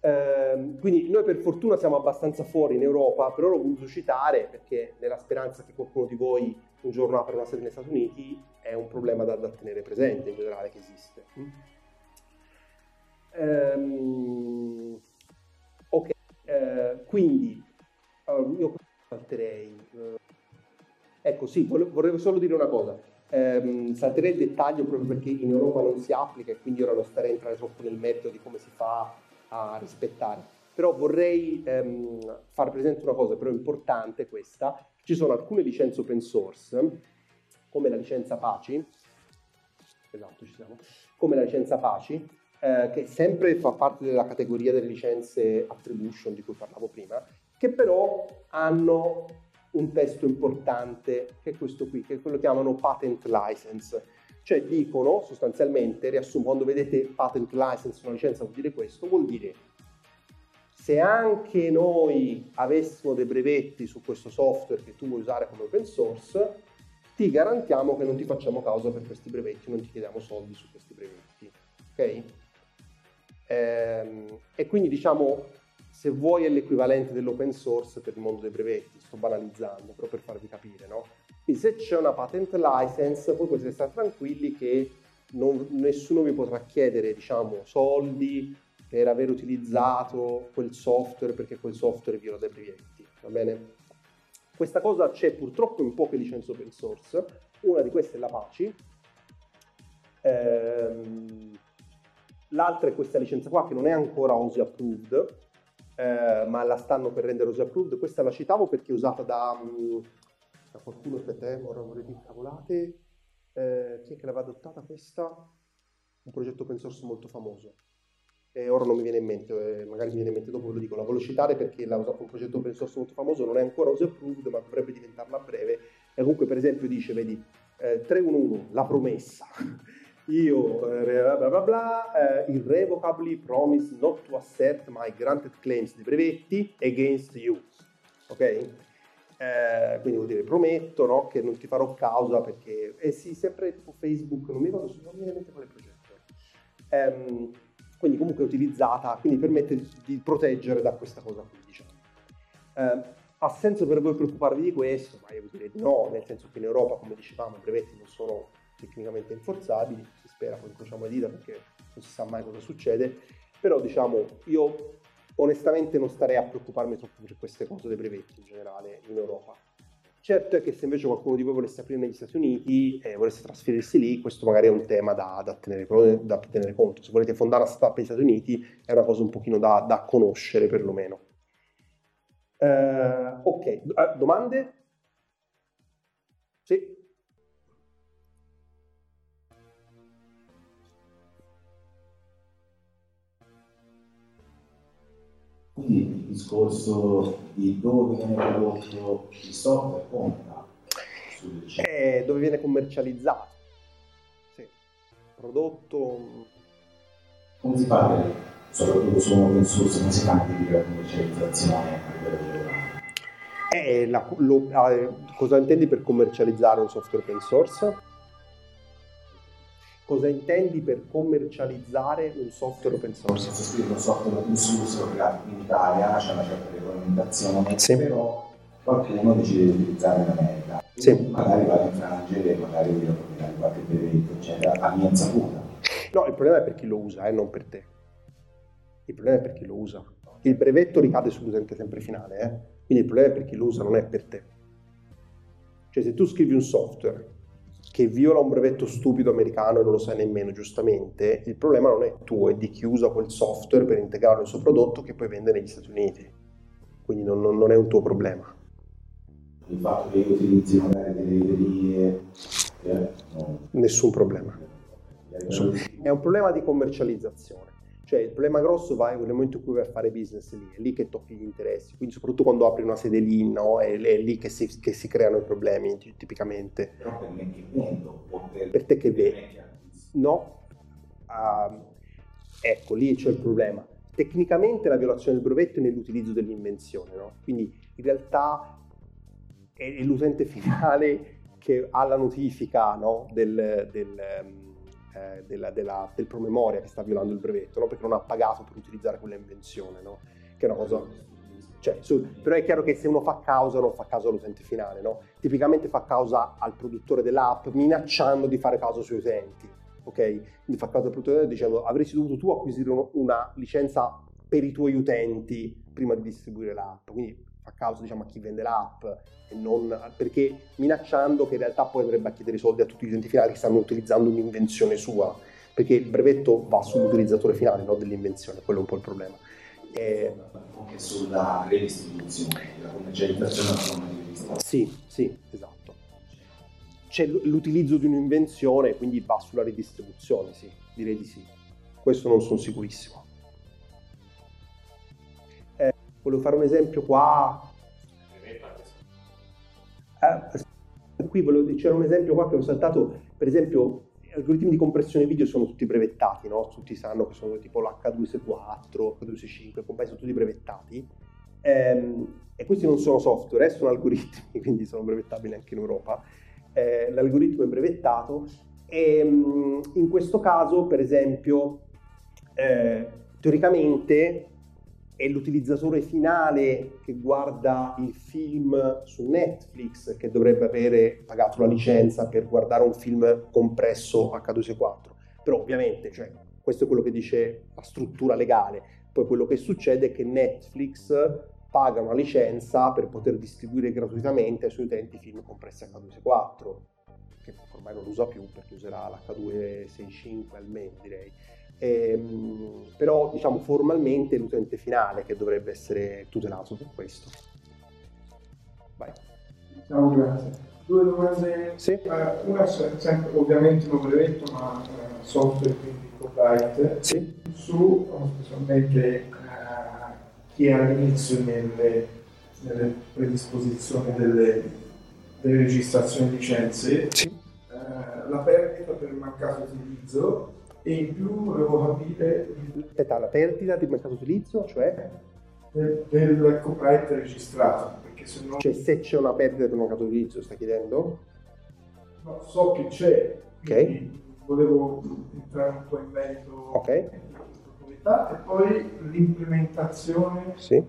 Eh, quindi noi per fortuna siamo abbastanza fuori in Europa, però l'ho voluto citare perché nella speranza che qualcuno di voi un giorno apra una sede negli Stati Uniti è un problema da, da tenere presente in generale che esiste. Um, ok, uh, quindi um, io salterei. Eh, ecco, sì, vorrei solo dire una cosa. Eh, salterei il dettaglio proprio perché in Europa non si applica e quindi ora non starei a entrare troppo nel merito di come si fa a rispettare. Però vorrei ehm, far presente una cosa però importante questa. Ci sono alcune licenze open source, come la licenza Apache, esatto, ci siamo, come la licenza Apache, eh, che sempre fa parte della categoria delle licenze attribution di cui parlavo prima, che però hanno un testo importante, che è questo qui, che che chiamano patent license. Cioè dicono sostanzialmente, riassumo, quando vedete patent license, una licenza vuol dire questo, vuol dire se anche noi avessimo dei brevetti su questo software che tu vuoi usare come open source, ti garantiamo che non ti facciamo causa per questi brevetti, non ti chiediamo soldi su questi brevetti. Ok? Ehm, e quindi diciamo, se vuoi è l'equivalente dell'open source per il mondo dei brevetti, sto banalizzando, però per farvi capire, no? Quindi se c'è una patent license, voi potete stare tranquilli che non, nessuno vi potrà chiedere, diciamo, soldi per aver utilizzato quel software perché quel software viola dei brevetti, va bene? Questa cosa c'è purtroppo in poche licenze open source, una di queste è l'Apache, ehm, l'altra è questa licenza qua che non è ancora OSI approved, eh, ma la stanno per rendere OSI approved, questa la citavo perché è usata da, um, da qualcuno, aspetta, ora vorrei dire cavolate, eh, chi è che l'aveva adottata questa? Un progetto open source molto famoso. E ora non mi viene in mente, eh, magari mi viene in mente dopo ve lo dico, la voglio citare perché l'ha usato un progetto open source molto famoso, non è ancora user approved ma dovrebbe diventarlo a breve. E comunque per esempio dice, vedi, eh, 311, la promessa, io eh, bla bla bla, eh, irrevocably promise not to assert my granted claims di brevetti against you, ok? Eh, quindi vuol dire prometto no, che non ti farò causa perché, eh sì, sempre tipo Facebook, non mi ricordo, non mi viene quale progetto. Um, quindi comunque è utilizzata, quindi permette di proteggere da questa cosa qui, diciamo. Eh, ha senso per voi preoccuparvi di questo? Ma io vi direi di no, nel senso che in Europa, come dicevamo, i brevetti non sono tecnicamente enforzabili, si spera, poi incrociamo le dita perché non si sa mai cosa succede, però diciamo, io onestamente non starei a preoccuparmi troppo per queste cose dei brevetti in generale in Europa. Certo è che se invece qualcuno di voi volesse aprire negli Stati Uniti e volesse trasferirsi lì, questo magari è un tema da, da, tenere, da, tenere, conto. Se volete fondare una startup negli Stati Uniti è una cosa un pochino da, da conoscere perlomeno. Eh, ok, eh, domande? Sì. Quindi il discorso di dove viene prodotto il software conta eh, dove viene commercializzato. Sì. Prodotto. Come si fa, soprattutto su open source, come si fa anche la commercializzazione a livello? Eh, la, lo, eh, cosa intendi per commercializzare un software open source? Cosa intendi per commercializzare un software open source? Se scrivi un software open source in Italia c'è una certa regolamentazione, sì. però qualcuno decide di utilizzare in America. Sì. Magari va a infrangere, magari vuole propinare qualche brevetto, eccetera, a mia insaputa. No, il problema è per chi lo usa e eh, non per te. Il problema è per chi lo usa. Il brevetto ricade sull'utente sempre finale, eh? quindi il problema è per chi lo usa, non è per te. Cioè se tu scrivi un software che viola un brevetto stupido americano e non lo sai nemmeno giustamente, il problema non è tuo, è di chi usa quel software per integrarlo nel suo prodotto che poi vende negli Stati Uniti. Quindi non, non, non è un tuo problema. Il fatto che io utilizzi magari delle librerie... Eh, no. Nessun problema. È un problema di commercializzazione. Cioè il problema grosso va nel momento in cui vai a fare business lì, è lì che tocchi gli interessi, quindi soprattutto quando apri una sede lì, no? è, è, lì che si, che si, creano i problemi tipicamente. Però per me che vendo, per, per te che vendi. No, uh, ecco lì c'è il problema. Tecnicamente la violazione del brevetto è nell'utilizzo dell'invenzione, no? quindi in realtà è, l'utente finale che ha la notifica no? del, del um, eh, della, della, del promemoria che sta violando il brevetto, no? perché non ha pagato per utilizzare quella invenzione, no? che è una cosa... Cioè, su, però è chiaro che se uno fa causa non fa causa all'utente finale, no? tipicamente fa causa al produttore dell'app minacciando di fare causa sui utenti. ok? Quindi fa causa al produttore dicendo avresti dovuto tu acquisire una licenza per i tuoi utenti prima di distribuire l'app. Quindi fa causa diciamo, a chi vende l'app e non perché minacciando che in realtà poi dovrebbe chiedere i soldi a tutti gli utenti finali che stanno utilizzando un'invenzione sua, perché il brevetto va sull'utilizzatore finale, non dell'invenzione, quello è un po' il problema. E... Anche sulla redistribuzione, la commercializzazione della forma di redistribuzione. Sì, sì, esatto. C'è l'utilizzo di un'invenzione, quindi va sulla redistribuzione, sì, direi di sì. Questo non sono sicurissimo. Volevo fare un esempio qua. Eh, qui volevo, c'era un esempio qua che ho saltato, per esempio gli algoritmi di compressione video sono tutti brevettati, no? tutti sanno che sono tipo l'H264, H265, compagni sono tutti brevettati. Ehm, e questi non sono software, eh, sono algoritmi, quindi sono brevettabili anche in Europa. Eh, l'algoritmo è brevettato e mm, in questo caso, per esempio, eh, teoricamente è l'utilizzatore finale che guarda il film su Netflix che dovrebbe avere pagato la licenza per guardare un film compresso H264. Però ovviamente, cioè, questo è quello che dice la struttura legale. Poi quello che succede è che Netflix paga una licenza per poter distribuire gratuitamente ai suoi utenti film compressi H264, che ormai non usa più perché userà l'H265 almeno direi. Ehm, però diciamo formalmente è l'utente finale che dovrebbe essere tutelato per questo. Vai. Ciao, grazie. Due domande. Sì. Uh, una sempre ovviamente non brevetto, ma uh, software quindi copyright. Sì. Su specialmente uh, chi è all'inizio nelle, nelle predisposizioni delle, delle registrazioni di licenze. Sì. la perdita per mancato utilizzo e in più volevo capire... Aspetta, la perdita di mercato utilizzo, cioè? Del, del copyright registrato, perché se no... Cioè se c'è una perdita di mercato utilizzo, stai chiedendo? No, so che c'è, ok. volevo entrare un po' in merito Ok. e poi l'implementazione Sì.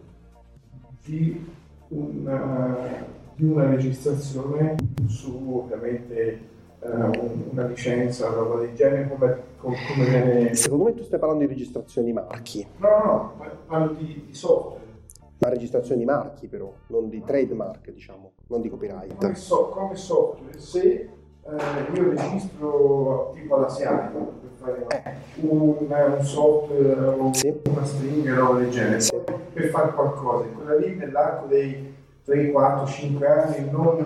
di una, di una registrazione su ovviamente eh, una licenza o roba del genere come, come viene... Secondo me tu stai parlando di registrazione di marchi, No, no, no, parlo di, di software. ma registrazione di marchi però, non di trademark diciamo, non di Come, copyright. so- come software, se eh, io registro tipo all'asiatico per fare un, un software o Sì. una string o roba del genere, Sì. per fare qualcosa, quella lì nell'arco dei 3, 4, 5 anni non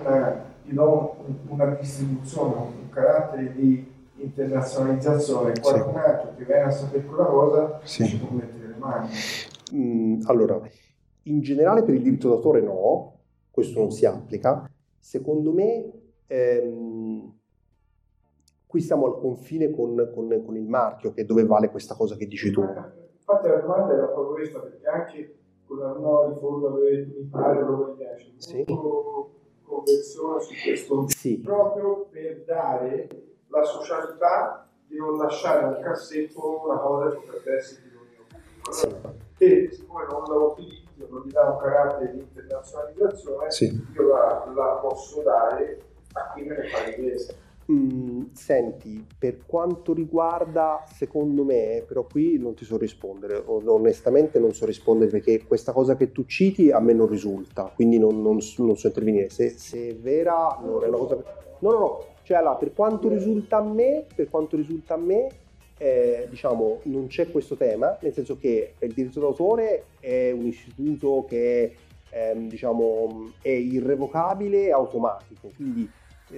un- una distribuzione, un carattere di internazionalizzazione, qualcun altro che viene a sapere quella cosa Sì. ci può mettere le mani. Mm, allora, in generale per il diritto d'autore no, questo non si applica. Secondo me ehm, qui siamo al confine con, con- con il marchio, che è dove vale questa cosa che dici tu. Infatti la domanda era proprio questa, perché anche con la nuova riforma del militare lo c'è Sì. molto conversione su questo Sì, proprio per dare la socialità di non lasciare al cassetto una cosa che potrebbe essere di ognuno. sì, Che siccome non la utilizzo, non gli dà un carattere di internazionalizzazione, sì. io la, la posso dare a chi me ne fa richiesta. Mm, senti, per quanto riguarda, secondo me, però qui non ti so rispondere, onestamente non so rispondere perché questa cosa che tu citi a me non risulta, quindi non, non non so intervenire. Se, se è vera, non è una cosa... No, no, no, cioè allora, per quanto risulta a me, per quanto risulta a me, eh, diciamo, non c'è questo tema, nel senso che il diritto d'autore è un istituto che ehm, diciamo, è irrevocabile e automatico, quindi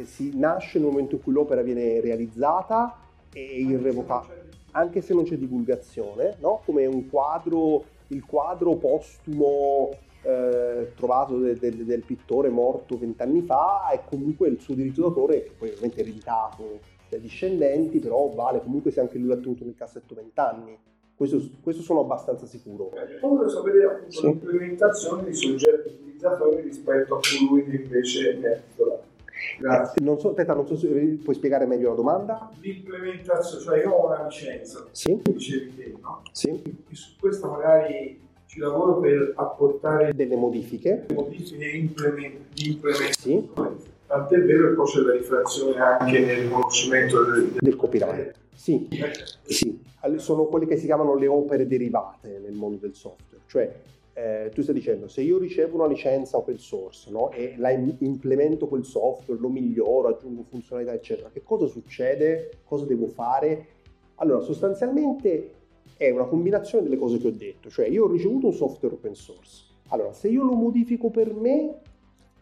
si nasce nel momento in cui l'opera viene realizzata è irrevocabile, anche se non c'è divulgazione, no? come un quadro, il quadro postumo eh, trovato de- de- del pittore morto vent'anni fa è comunque il suo diritto d'autore, che poi ovviamente è ereditato dai discendenti, però vale comunque se anche lui l'ha tenuto nel cassetto vent'anni. Questo, questo sono abbastanza sicuro. Poi voglio sapere appunto Sì. l'implementazione di soggetti utilizzatori rispetto a colui che invece ne è titolare. Grazie. Non so, aspetta, non so se puoi spiegare meglio la domanda? L'implementazione, cioè io ho una licenza, Sì, dicevi te, no? sì. E su questa magari ci lavoro per apportare Delle modifiche? modifiche implement- di implementazione. Sì. Tant'è vero che poi c'è la riflessione anche nel riconoscimento del, Del copyright? Sì, sì. All- Sono quelle che si chiamano le opere derivate nel mondo del software, cioè eh, tu stai dicendo se io ricevo una licenza open source no, e la implemento quel software, lo miglioro, aggiungo funzionalità eccetera, che cosa succede? Cosa devo fare? Allora sostanzialmente è una combinazione delle cose che ho detto, cioè io ho ricevuto un software open source, allora se io lo modifico per me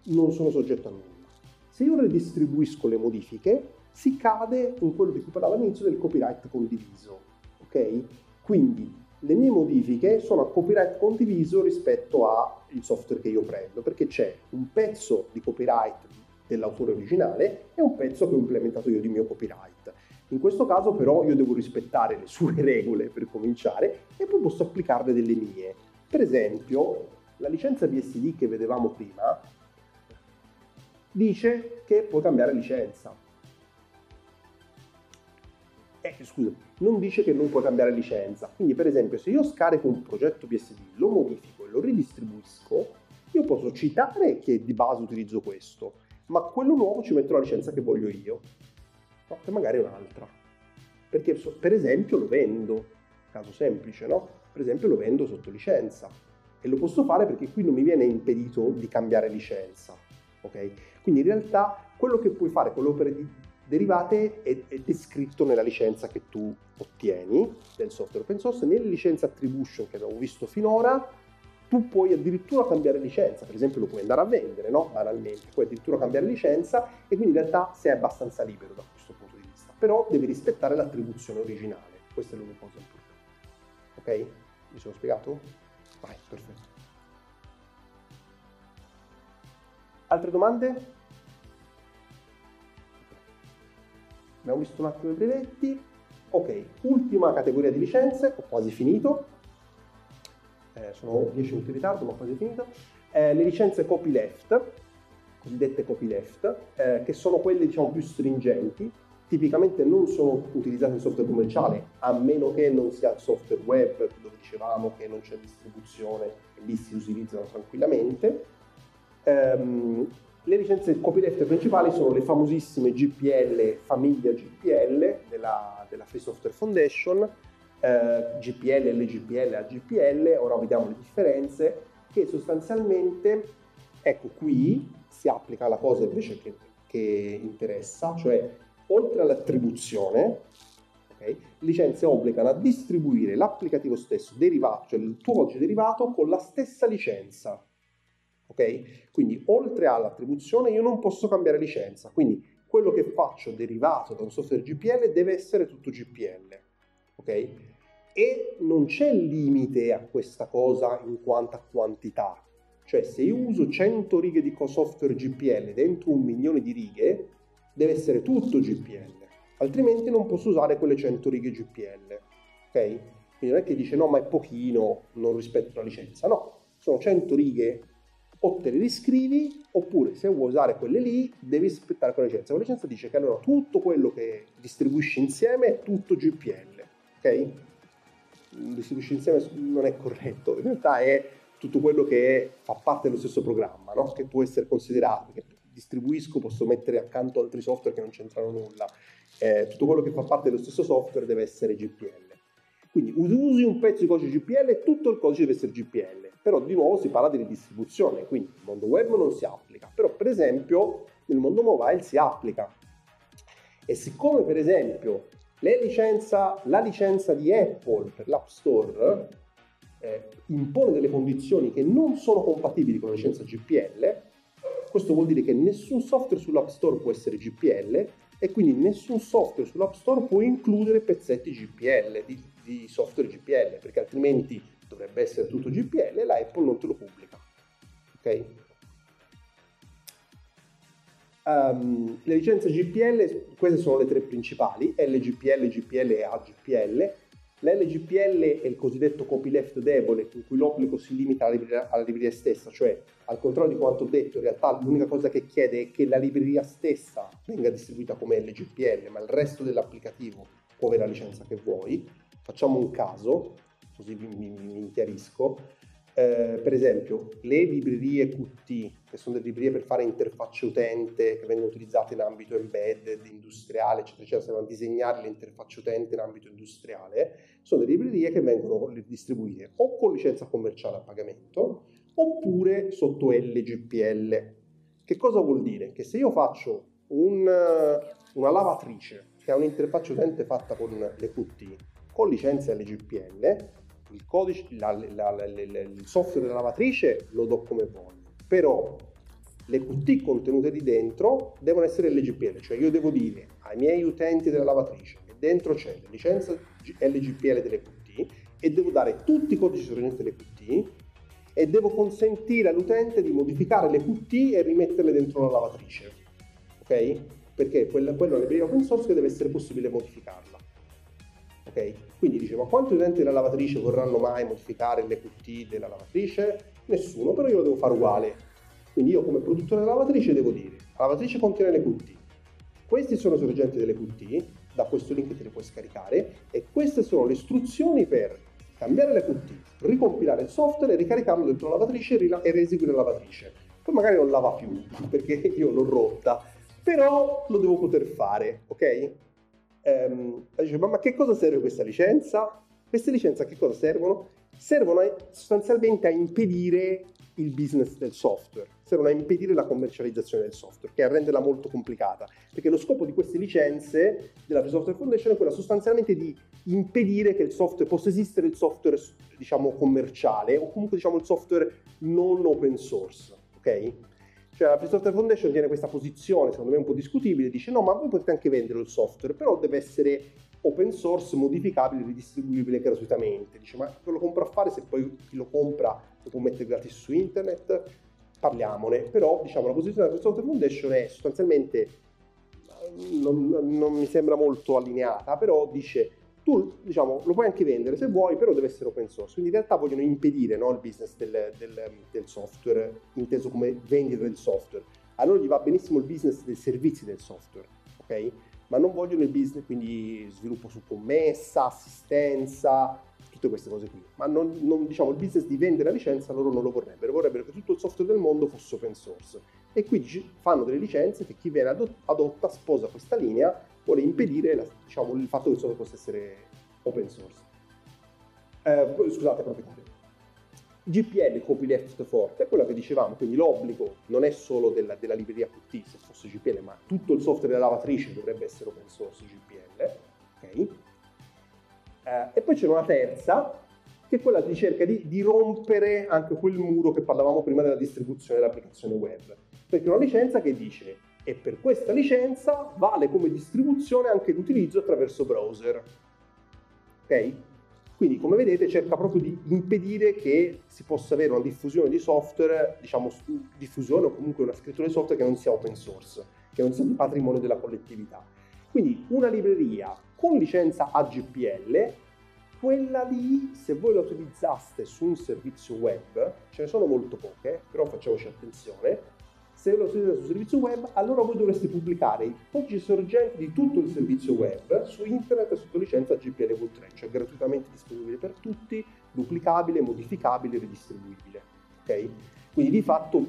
non sono soggetto a nulla, se io redistribuisco le modifiche si cade in quello di cui parlavo all'inizio del copyright condiviso, ok? Quindi le mie modifiche sono a copyright condiviso rispetto al software che io prendo, perché c'è un pezzo di copyright dell'autore originale e un pezzo che ho implementato io di mio copyright. In questo caso però io devo rispettare le sue regole per cominciare e poi posso applicarle delle mie. Per esempio, la licenza BSD che vedevamo prima dice che puoi cambiare licenza eh, scusa, non dice che non puoi cambiare licenza. Quindi, per esempio, se io scarico un progetto PSD, lo modifico e lo ridistribuisco, io posso citare che di base utilizzo questo, ma quello nuovo ci metto la licenza che voglio io, no, che magari un'altra. Perché, per esempio, lo vendo, caso semplice, no? Per esempio, lo vendo sotto licenza. E lo posso fare perché qui non mi viene impedito di cambiare licenza. Ok? Quindi in realtà quello che puoi fare con le opere di derivate è, è, descritto nella licenza che tu ottieni del software open source. Nelle licenze attribution che abbiamo visto finora, tu puoi addirittura cambiare licenza, per esempio lo puoi andare a vendere, no? Banalmente, puoi addirittura cambiare licenza e quindi in realtà sei abbastanza libero da questo punto di vista, però devi rispettare l'attribuzione originale, questa è l'unica cosa importante. Ok? Mi sono spiegato? Vai, perfetto. Altre domande? Abbiamo visto un attimo i brevetti, ok, ultima categoria di licenze, ho quasi finito, eh, sono 10 minuti in ritardo ma ho quasi finito, eh, le licenze copyleft, cosiddette copyleft, eh, che sono quelle diciamo più stringenti, tipicamente non sono utilizzate in software commerciale, a meno che non sia software web, dove dicevamo che non c'è distribuzione e lì si utilizzano tranquillamente. Um, le licenze copyleft principali sono le famosissime GPL, famiglia GPL della, della Free Software Foundation, eh, GPL, LGPL, AGPL, ora vediamo le differenze, che sostanzialmente, ecco qui si applica la cosa invece che, che interessa, cioè oltre all'attribuzione, okay, licenze obbligano a distribuire l'applicativo stesso derivato, cioè il tuo codice derivato con la stessa licenza ok? Quindi oltre all'attribuzione io non posso cambiare licenza, quindi quello che faccio derivato da un software GPL deve essere tutto GPL, ok? E non c'è limite a questa cosa in quanto a quantità, cioè se io uso 100 righe di software GPL dentro un milione di righe, deve essere tutto GPL, altrimenti non posso usare quelle 100 righe GPL, ok? Quindi non è che dice no ma è pochino, non rispetto la licenza, no, sono 100 righe o te le riscrivi oppure se vuoi usare quelle lì devi aspettare quella licenza. La licenza dice che allora tutto quello che distribuisci insieme è tutto GPL, ok? Distribuisci insieme non è corretto, in realtà è tutto quello che fa parte dello stesso programma, no? che può essere considerato, che distribuisco, posso mettere accanto altri software che non c'entrano nulla, eh, tutto quello che fa parte dello stesso software deve essere GPL. Quindi usi un pezzo di codice GPL e tutto il codice deve essere GPL però di nuovo si parla di distribuzione, quindi nel mondo web non si applica, però per esempio nel mondo mobile si applica. E siccome per esempio licenza, la licenza di Apple per l'App Store eh, impone delle condizioni che non sono compatibili con la licenza GPL, questo vuol dire che nessun software sull'App Store può essere GPL e quindi nessun software sull'App Store può includere pezzetti GPL, di, di software GPL, perché altrimenti dovrebbe essere tutto GPL la Apple non te lo pubblica. Ok? Um, le licenze GPL, queste sono le tre principali, LGPL, GPL e AGPL. L'LGPL è il cosiddetto copyleft debole, in cui l'obbligo si limita alla libreria, alla libreria, stessa, cioè al contrario di quanto ho detto, in realtà l'unica cosa che chiede è che la libreria stessa venga distribuita come LGPL, ma il resto dell'applicativo può avere la licenza che vuoi. Facciamo un caso, così mi, mi, mi chiarisco. Eh, per esempio, le librerie Qt che sono delle librerie per fare interfacce utente che vengono utilizzate in ambito embedded, industriale, eccetera, eccetera, se vanno a disegnare le interfacce utente in ambito industriale, sono delle librerie che vengono distribuite o con licenza commerciale a pagamento oppure sotto LGPL. Che cosa vuol dire? Che se io faccio un, una lavatrice che ha un'interfaccia utente fatta con le QT con licenza LGPL, il, codice, la, la, la, il software della lavatrice lo do come voglio però le QT contenute di dentro devono essere LGPL, cioè io devo dire ai miei utenti della lavatrice che dentro c'è la licenza LGPL delle QT e devo dare tutti i codici sorgenti delle QT e devo consentire all'utente di modificare le QT e rimetterle dentro la lavatrice. Ok? Perché quella, quella è una libreria open source che deve essere possibile modificarla. Ok? Quindi ma quanti utenti della lavatrice vorranno mai modificare le QT della lavatrice? Nessuno, però io lo devo fare uguale. Quindi io come produttore della lavatrice devo dire, la lavatrice contiene le QT. Questi sono i sorgenti delle QT, da questo link te le puoi scaricare, e queste sono le istruzioni per cambiare le QT, ricompilare il software, ricaricarlo dentro la lavatrice e reeseguire la lavatrice. Poi magari non lava più, perché io l'ho rotta, però lo devo poter fare, ok? Um, dice, ma, ma che cosa serve questa licenza? Queste licenze a che cosa servono? servono sostanzialmente a impedire il business del software, servono a impedire la commercializzazione del software, che a renderla molto complicata, perché lo scopo di queste licenze della Free Software Foundation è quello sostanzialmente di impedire che il software possa esistere il software diciamo commerciale o comunque diciamo il software non open source, ok? Cioè la Free Software Foundation tiene questa posizione, secondo me un po' discutibile, dice no, ma voi potete anche vendere il software, però deve essere open source, modificabile, ridistribuibile gratuitamente. Dice, ma che lo compro a fare se poi chi lo compra lo può mettere gratis su internet? Parliamone. Però, diciamo, la posizione della Software Foundation è sostanzialmente, non, non, mi sembra molto allineata, però dice, tu diciamo, lo puoi anche vendere se vuoi, però deve essere open source. Quindi in realtà vogliono impedire no, il business del, del, del software, inteso come vendere il software. A loro gli va benissimo il business dei servizi del software, ok? ma non vogliono il business, quindi sviluppo su commessa, assistenza, tutte queste cose qui. Ma non, non, diciamo, il business di vendere la licenza loro non lo vorrebbero, vorrebbero che tutto il software del mondo fosse open source. E quindi fanno delle licenze che chi viene adotta sposa questa linea, vuole impedire la, diciamo, il fatto che il software possa essere open source. Eh, scusate, proprietario. GPL copyleft forte, è quello che dicevamo, quindi l'obbligo non è solo della, della, libreria Qt se fosse GPL, ma tutto il software della lavatrice dovrebbe essere open source GPL. Okay. Eh, e poi c'è una terza, che è quella che cerca di, di, rompere anche quel muro che parlavamo prima della distribuzione dell'applicazione web. Perché una licenza che dice, e per questa licenza vale come distribuzione anche l'utilizzo attraverso browser. Ok? Quindi, come vedete, cerca proprio di impedire che si possa avere una diffusione di software, diciamo, diffusione o comunque una scrittura di software che non sia open source, che non sia di patrimonio della collettività. Quindi, una libreria con licenza AGPL, quella lì, se voi la utilizzaste su un servizio web, ce ne sono molto poche, però facciamoci attenzione, se lo utilizzate sul servizio web, allora voi dovreste pubblicare i codici sorgenti di tutto il servizio web su internet sotto licenza GPL-V3, cioè gratuitamente disponibile per tutti, duplicabile, modificabile, ridistribuibile. Okay? Quindi di fatto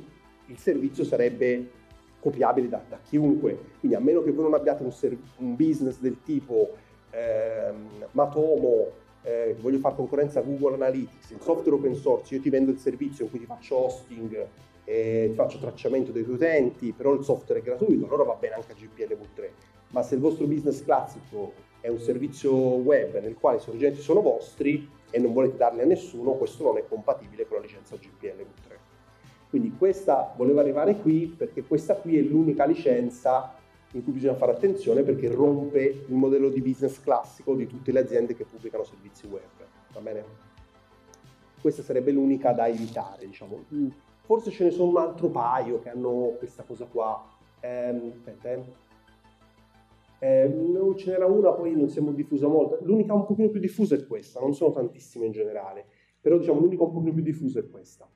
il servizio sarebbe copiabile da, da chiunque, quindi a meno che voi non abbiate un, serv- un business del tipo ehm, Matomo, eh, voglio fare concorrenza a Google Analytics, il software open source, io ti vendo il servizio in cui ti faccio hosting, e faccio tracciamento tuoi utenti, però il software è gratuito, allora va bene anche a GPL V3. Ma se il vostro business classico è un servizio web nel quale i sorgenti sono vostri e non volete darli a nessuno, questo non è compatibile con la licenza GPL V3. Quindi questa voleva arrivare qui perché questa qui è l'unica licenza in cui bisogna fare attenzione perché rompe il modello di business classico di tutte le aziende che pubblicano servizi web. Va bene? Questa sarebbe l'unica da evitare, diciamo Forse ce ne sono un altro paio che hanno questa cosa qua. Ehm, aspetta, eh. Eh, ce n'era una, poi non si è diffusa molto. L'unica un pochino più diffusa è questa, non sono tantissime in generale, però diciamo l'unica un pochino più diffusa è questa.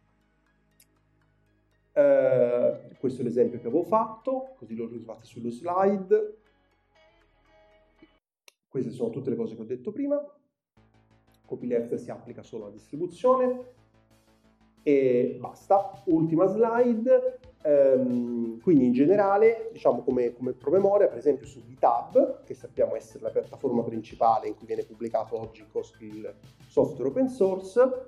Eh, questo è l'esempio che avevo fatto, così lo trovate sullo slide. Queste sono tutte le cose che ho detto prima. Copyleft si applica solo alla distribuzione, e basta. Ultima slide. Ehm, quindi in generale, diciamo come, come promemoria, per esempio su GitHub, che sappiamo essere la piattaforma principale in cui viene pubblicato oggi il software open source,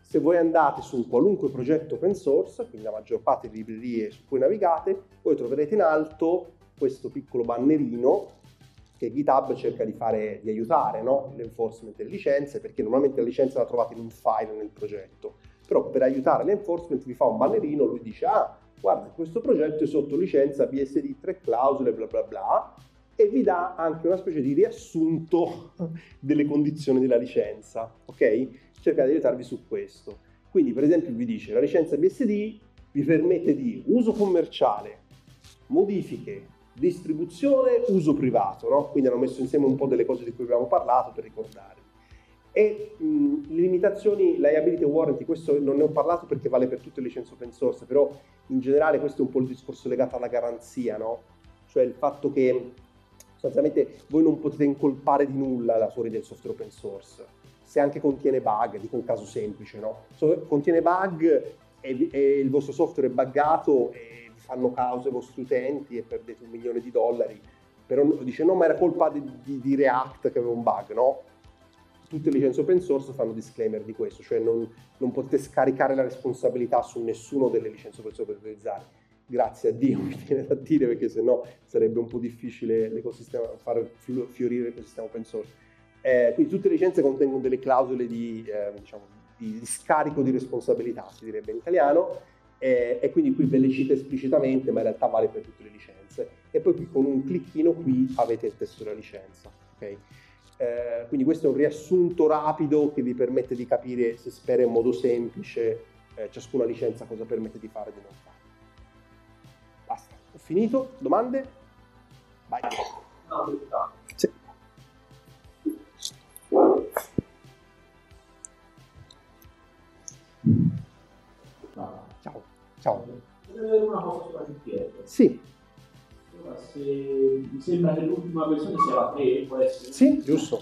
se voi andate su un qualunque progetto open source, quindi la maggior parte delle librerie su cui navigate, voi troverete in alto questo piccolo bannerino che GitHub cerca di, fare, di aiutare no? l'enforcement delle licenze, perché normalmente la licenza la trovate in un file nel progetto, però per aiutare l'enforcement vi fa un bannerino, lui dice ah guarda questo progetto è sotto licenza BSD 3 clausole bla bla bla e vi dà anche una specie di riassunto delle condizioni della licenza, ok? Cerca di aiutarvi su questo. Quindi per esempio vi dice la licenza BSD vi permette di uso commerciale, modifiche, distribuzione, uso privato, no? Quindi hanno messo insieme un po' delle cose di cui abbiamo parlato per ricordare. E mh, le limitazioni, liability warranty, questo non ne ho parlato perché vale per tutte le licenze open source, però in generale questo è un po' il discorso legato alla garanzia, no? Cioè il fatto che sostanzialmente voi non potete incolpare di nulla la fuori del software open source. Se anche contiene bug, dico un caso semplice, no? So, contiene bug e, e, il vostro software è buggato e vi fanno causa i vostri utenti e perdete un milione di dollari, però dice no ma era colpa di, di, di React che aveva un bug, no? Tutte le licenze open source fanno disclaimer di questo, cioè non, non potete scaricare la responsabilità su nessuno delle licenze open source per utilizzare. Grazie a Dio mi viene da dire perché sennò sarebbe un po' difficile far fiorire l'ecosistema open source. Eh, quindi tutte le licenze contengono delle clausole di, eh, diciamo, di, di scarico di responsabilità, si direbbe in italiano, eh, e quindi qui ve le cito esplicitamente, ma in realtà vale per tutte le licenze. E poi qui con un clicchino qui avete il testo della licenza. Okay? Eh, quindi questo è un riassunto rapido che vi permette di capire, si spera in modo semplice, eh, ciascuna licenza cosa permette di fare e di non fare. Basta, ho finito. Domande? Vai. No, sì. Ciao. Ciao. Sì se mi sembra che l'ultima versione sia la 3, può essere? Sì, giusto.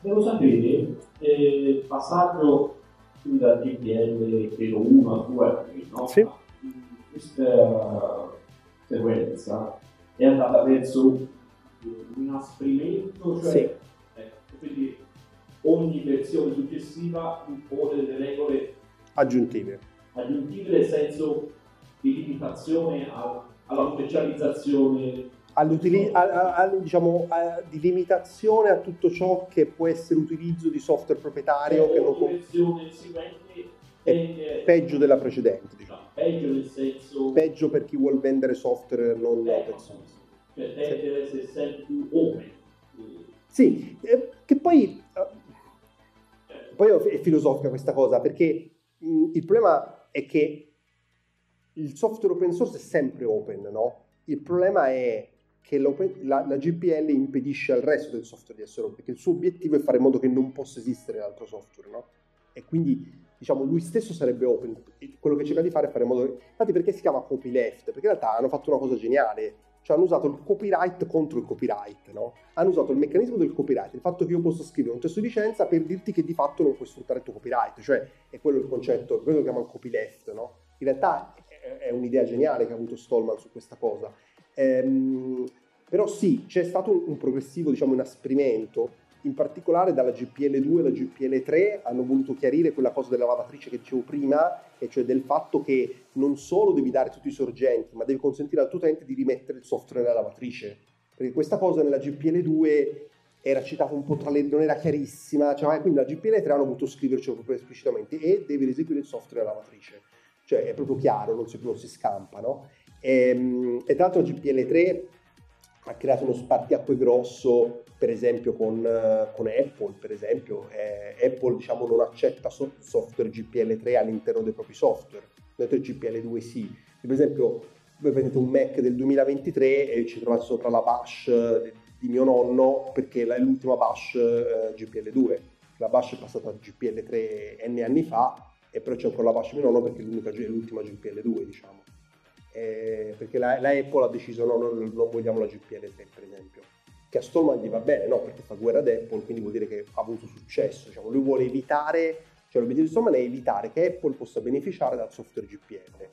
Devo sapere, eh, passaggio da GPL credo 1 a 2 a 3, no? Sì. Questa sequenza è andata verso un inasprimento, cioè sì. ecco, quindi ogni versione successiva impone delle regole aggiuntive. Aggiuntive nel senso di limitazione al alla specializzazione. A, a, diciamo, a, di limitazione a tutto ciò che può essere utilizzo di software proprietario che non è peggio della precedente diciamo. peggio nel senso peggio per chi vuole vendere software non eh, open source. cioè deve essere sempre più open. Sì, eh, che poi eh, poi è filosofica questa cosa perché mh, il problema è che il software open source è sempre open, no? Il problema è che la, la, GPL impedisce al resto del software di essere open, perché il suo obiettivo è fare in modo che non possa esistere l'altro software, no? E quindi, diciamo, lui stesso sarebbe open. Quello che cerca di fare è fare in modo che... Infatti perché si chiama copyleft? Perché in realtà hanno fatto una cosa geniale, cioè hanno usato il copyright contro il copyright, no? Hanno usato il meccanismo del copyright, il fatto che io posso scrivere un testo di licenza per dirti che di fatto non puoi sfruttare il tuo copyright, cioè è quello il concetto, quello che chiamano copyleft, no? In realtà è un'idea geniale che ha avuto Stallman su questa cosa. Ehm, però sì, c'è stato un, progressivo diciamo, inasprimento, in particolare dalla GPL2 alla GPL3 hanno voluto chiarire quella cosa della lavatrice che dicevo prima, e cioè del fatto che non solo devi dare tutti i sorgenti, ma devi consentire al tuo utente di rimettere il software nella lavatrice. Perché questa cosa nella GPL2 era citata un po' tra le... non era chiarissima, cioè, quindi la GPL3 hanno voluto scrivercelo proprio esplicitamente e devi eseguire il software nella lavatrice cioè è proprio chiaro, non si, non si scampa, no? E, ehm, e tra l'altro GPL3 ha creato uno spartiacque grosso, per esempio con, con Apple, per esempio. Eh, Apple diciamo, non accetta so- software GPL3 all'interno dei propri software, mentre GPL2 sì. Per esempio, voi prendete un Mac del 2023 e ci trovate sopra la bash di mio nonno perché è l'ultima bash eh, GPL2. La bash è passata a GPL3 n anni fa e però c'è ancora la Bash Milano perché è, l'ultima GPL2 diciamo eh, perché la, la, Apple ha deciso no, non, non vogliamo la GPL3 per esempio che a Stallman gli va bene no perché fa guerra ad Apple quindi vuol dire che ha avuto successo diciamo. lui vuole evitare cioè l'obiettivo di Stallman è evitare che Apple possa beneficiare dal software GPL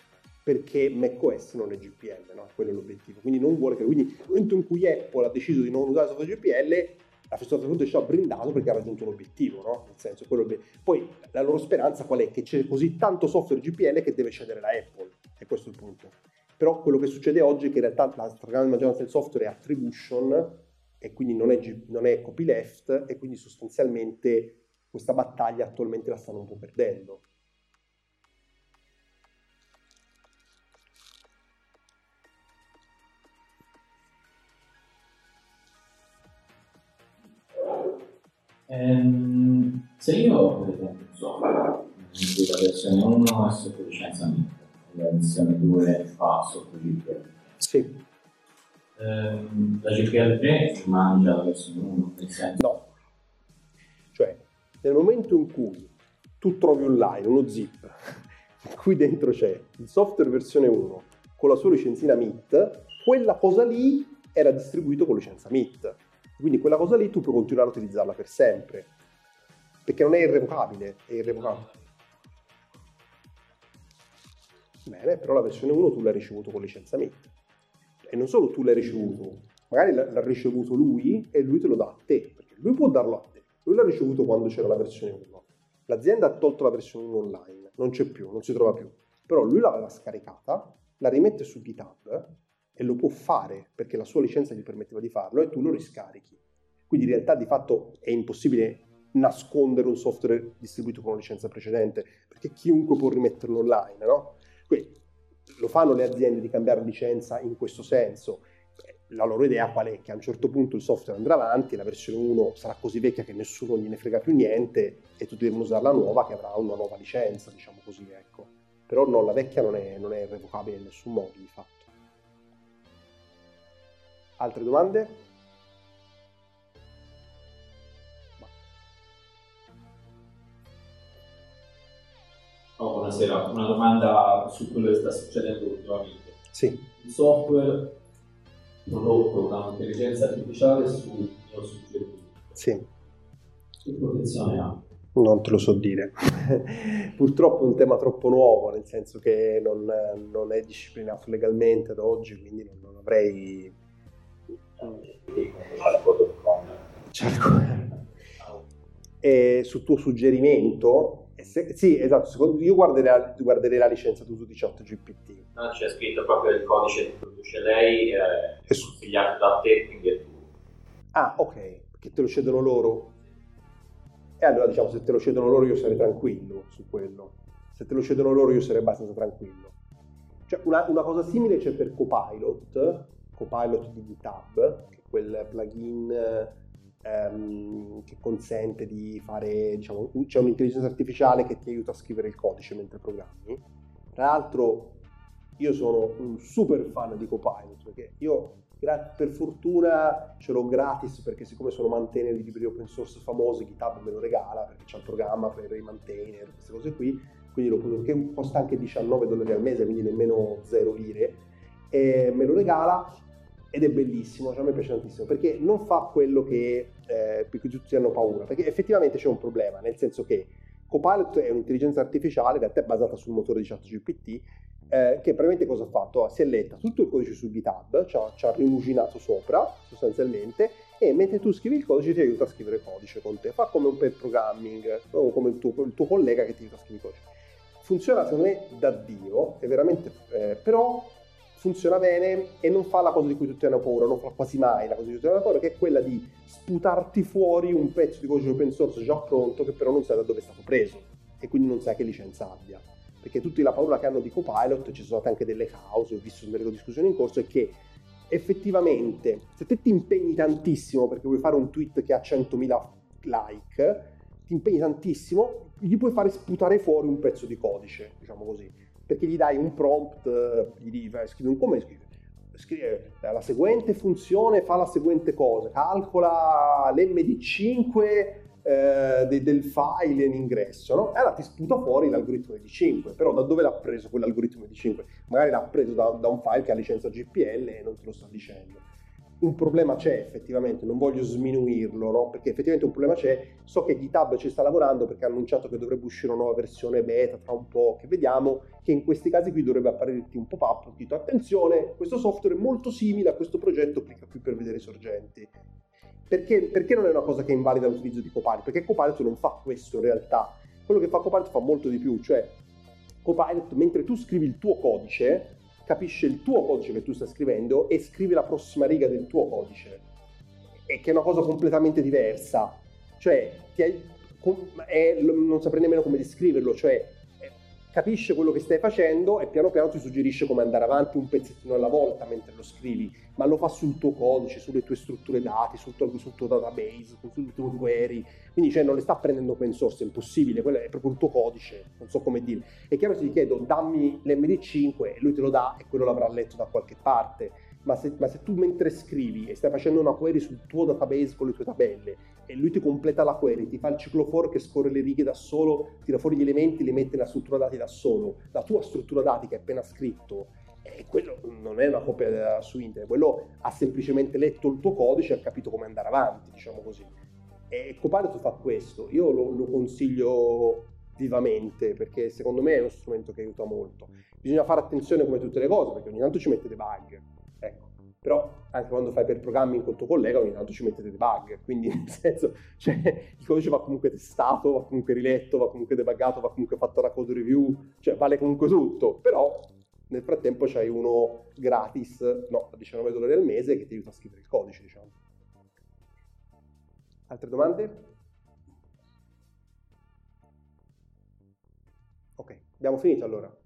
perché macOS non è GPL, no? quello è l'obiettivo. Quindi non vuole che. Quindi nel momento in cui Apple ha deciso di non usare software GPL, la software ci ha brindato perché ha raggiunto un obiettivo, no? Nel senso, quello Poi la loro speranza qual è? Che c'è così tanto software GPL che deve cedere la Apple, e questo è il punto. Però quello che succede oggi è che in realtà la stragrande maggioranza del software è attribution e quindi non è, non è copyleft e quindi sostanzialmente questa battaglia attualmente la stanno un po' perdendo. Ehm, se io per esempio so, la versione 1 è sotto licenza MIT, la versione 2 fa sotto GPL. Sì. Ehm, la GPL 3 mangia la versione 1, nel senso? No. Cioè, nel momento in cui tu trovi online uno zip in cui dentro c'è il software versione 1 con la sua licenzina MIT, quella cosa lì era distribuito con licenza MIT. Quindi quella cosa lì tu puoi continuare a utilizzarla per sempre. Perché non è irrevocabile, è irrevocabile. Bene, però la versione 1 tu l'hai ricevuto con licenza MIT. E non solo tu l'hai ricevuto, magari l'ha ricevuto lui e lui te lo dà a te, perché lui può darlo a te. Lui l'ha ricevuto quando c'era la versione 1. L'azienda ha tolto la versione 1 online, non c'è più, non si trova più. Però lui l'aveva scaricata, la rimette su GitHub e lo può fare perché la sua licenza gli permetteva di farlo e tu lo riscarichi. Quindi in realtà di fatto è impossibile nascondere un software distribuito con una licenza precedente perché chiunque può rimetterlo online, no? Quindi lo fanno le aziende di cambiare licenza in questo senso. La loro idea qual è? Che a un certo punto il software andrà avanti, la versione 1 sarà così vecchia che nessuno gliene frega più niente e tutti devono usare la nuova che avrà una nuova licenza, diciamo così, ecco. Però no, la vecchia non è, non è revocabile in nessun modo, di fatto. Altre domande? Oh, buonasera, una domanda su quello che sta succedendo ultimamente. Sì. Il software prodotto da un'intelligenza artificiale su mio suggerimento. Sì. Che protezione ha? Non te lo so dire. Purtroppo è un tema troppo nuovo, nel senso che non, non è disciplinato legalmente ad oggi, quindi non, non avrei Certo. E sul tuo suggerimento, se, sì, esatto, secondo, io guarderei, guarderei la licenza tu su 18 GPT. No, c'è scritto proprio il codice che produce lei, eh, è consigliato da te, quindi è tu. Ah, ok, perché te lo cedono loro. E allora diciamo, se te lo cedono loro io sarei tranquillo su quello. Se te lo cedono loro io sarei abbastanza tranquillo. Cioè, una, una cosa simile c'è per Copilot, Copilot di GitHub, che è quel plugin ehm, che consente di fare, diciamo, c'è un'intelligenza artificiale che ti aiuta a scrivere il codice mentre programmi. Tra l'altro io sono un super fan di Copilot, perché io per fortuna ce l'ho gratis perché siccome sono maintainer di libri open source famosi, GitHub me lo regala perché c'è il programma per i maintainer, queste cose qui, quindi lo posso, che costa anche 19 dollari al mese, quindi nemmeno 0 lire, e me lo regala ed è bellissimo, cioè a me piace tantissimo, perché non fa quello che, eh, tutti hanno paura, perché effettivamente c'è un problema, nel senso che Copilot è un'intelligenza artificiale, in realtà è basata sul motore di ChatGPT, eh, che praticamente cosa ha fatto? Si è letta tutto il codice su GitHub, ci ha, ci ha rimuginato sopra sostanzialmente e mentre tu scrivi il codice ti aiuta a scrivere codice con te, fa come un pair programming, come il tuo, il tuo collega che ti aiuta a scrivere codice. Funziona secondo me da Dio, è veramente, eh, però funziona bene e non fa la cosa di cui tutti hanno paura, non fa quasi mai la cosa di cui tutti hanno paura, che è quella di sputarti fuori un pezzo di codice open source già pronto che però non sai da dove è stato preso e quindi non sai che licenza abbia. Perché tutti la paura che hanno di Copilot, ci sono state anche delle cause, ho visto delle discussioni in corso, è che effettivamente se te ti impegni tantissimo perché vuoi fare un tweet che ha 100.000 like, ti impegni tantissimo, gli puoi fare sputare fuori un pezzo di codice, diciamo così perché gli dai un prompt, gli dici, scrivi un come scrive, scrive la seguente funzione fa la seguente cosa, calcola l'MD5 eh, de, del file in ingresso, no? E allora ti sputa fuori l'algoritmo MD5, però da dove l'ha preso quell'algoritmo MD5? Magari l'ha preso da, da un file che ha licenza GPL e non te lo sta dicendo. Un problema c'è effettivamente, non voglio sminuirlo, no? perché effettivamente un problema c'è, so che GitHub ci sta lavorando perché ha annunciato che dovrebbe uscire una nuova versione beta tra un po', che vediamo che in questi casi qui dovrebbe apparirti un pop-up, dito attenzione, questo software è molto simile a questo progetto, clicca qui per vedere i sorgenti. Perché, perché non è una cosa che invalida l'utilizzo di Copilot? Perché Copilot non fa questo in realtà, quello che fa Copilot fa molto di più, cioè Copilot mentre tu scrivi il tuo codice, capisce il tuo codice che tu stai scrivendo e scrive la prossima riga del tuo codice, e che è una cosa completamente diversa. Cioè, è, non saprei nemmeno come descriverlo, cioè capisce quello che stai facendo e piano piano ti suggerisce come andare avanti un pezzettino alla volta mentre lo scrivi, ma lo fa sul tuo codice, sulle tue strutture dati, sul tuo, sul tuo database, sulle tue query, quindi cioè, non le sta prendendo open source, è impossibile, quello è proprio il tuo codice, non so come dire. È chiaro se ti chiedo dammi l'MD5 e lui te lo dà e quello l'avrà letto da qualche parte, ma se, ma se, tu mentre scrivi e stai facendo una query sul tuo database con le tue tabelle e lui ti completa la query, ti fa il ciclo for che scorre le righe da solo, tira fuori gli elementi, li mette nella struttura dati da solo, la tua struttura dati che hai appena scritto, eh, quello non è una copia su internet, quello ha semplicemente letto il tuo codice e ha capito come andare avanti, diciamo così. E Copilot fa questo, io lo, lo consiglio vivamente perché secondo me è uno strumento che aiuta molto. Bisogna fare attenzione come tutte le cose perché ogni tanto ci mette dei bug Ecco. Però anche quando fai per programming con tuo collega ogni tanto ci mettete dei bug, quindi nel senso, cioè, il codice va comunque testato, va comunque riletto, va comunque debuggato, va comunque fatto la code review, cioè vale comunque tutto, però nel frattempo c'hai uno gratis, no, a 19 dollari al mese che ti aiuta a scrivere il codice, diciamo. Altre domande? Ok, abbiamo finito allora.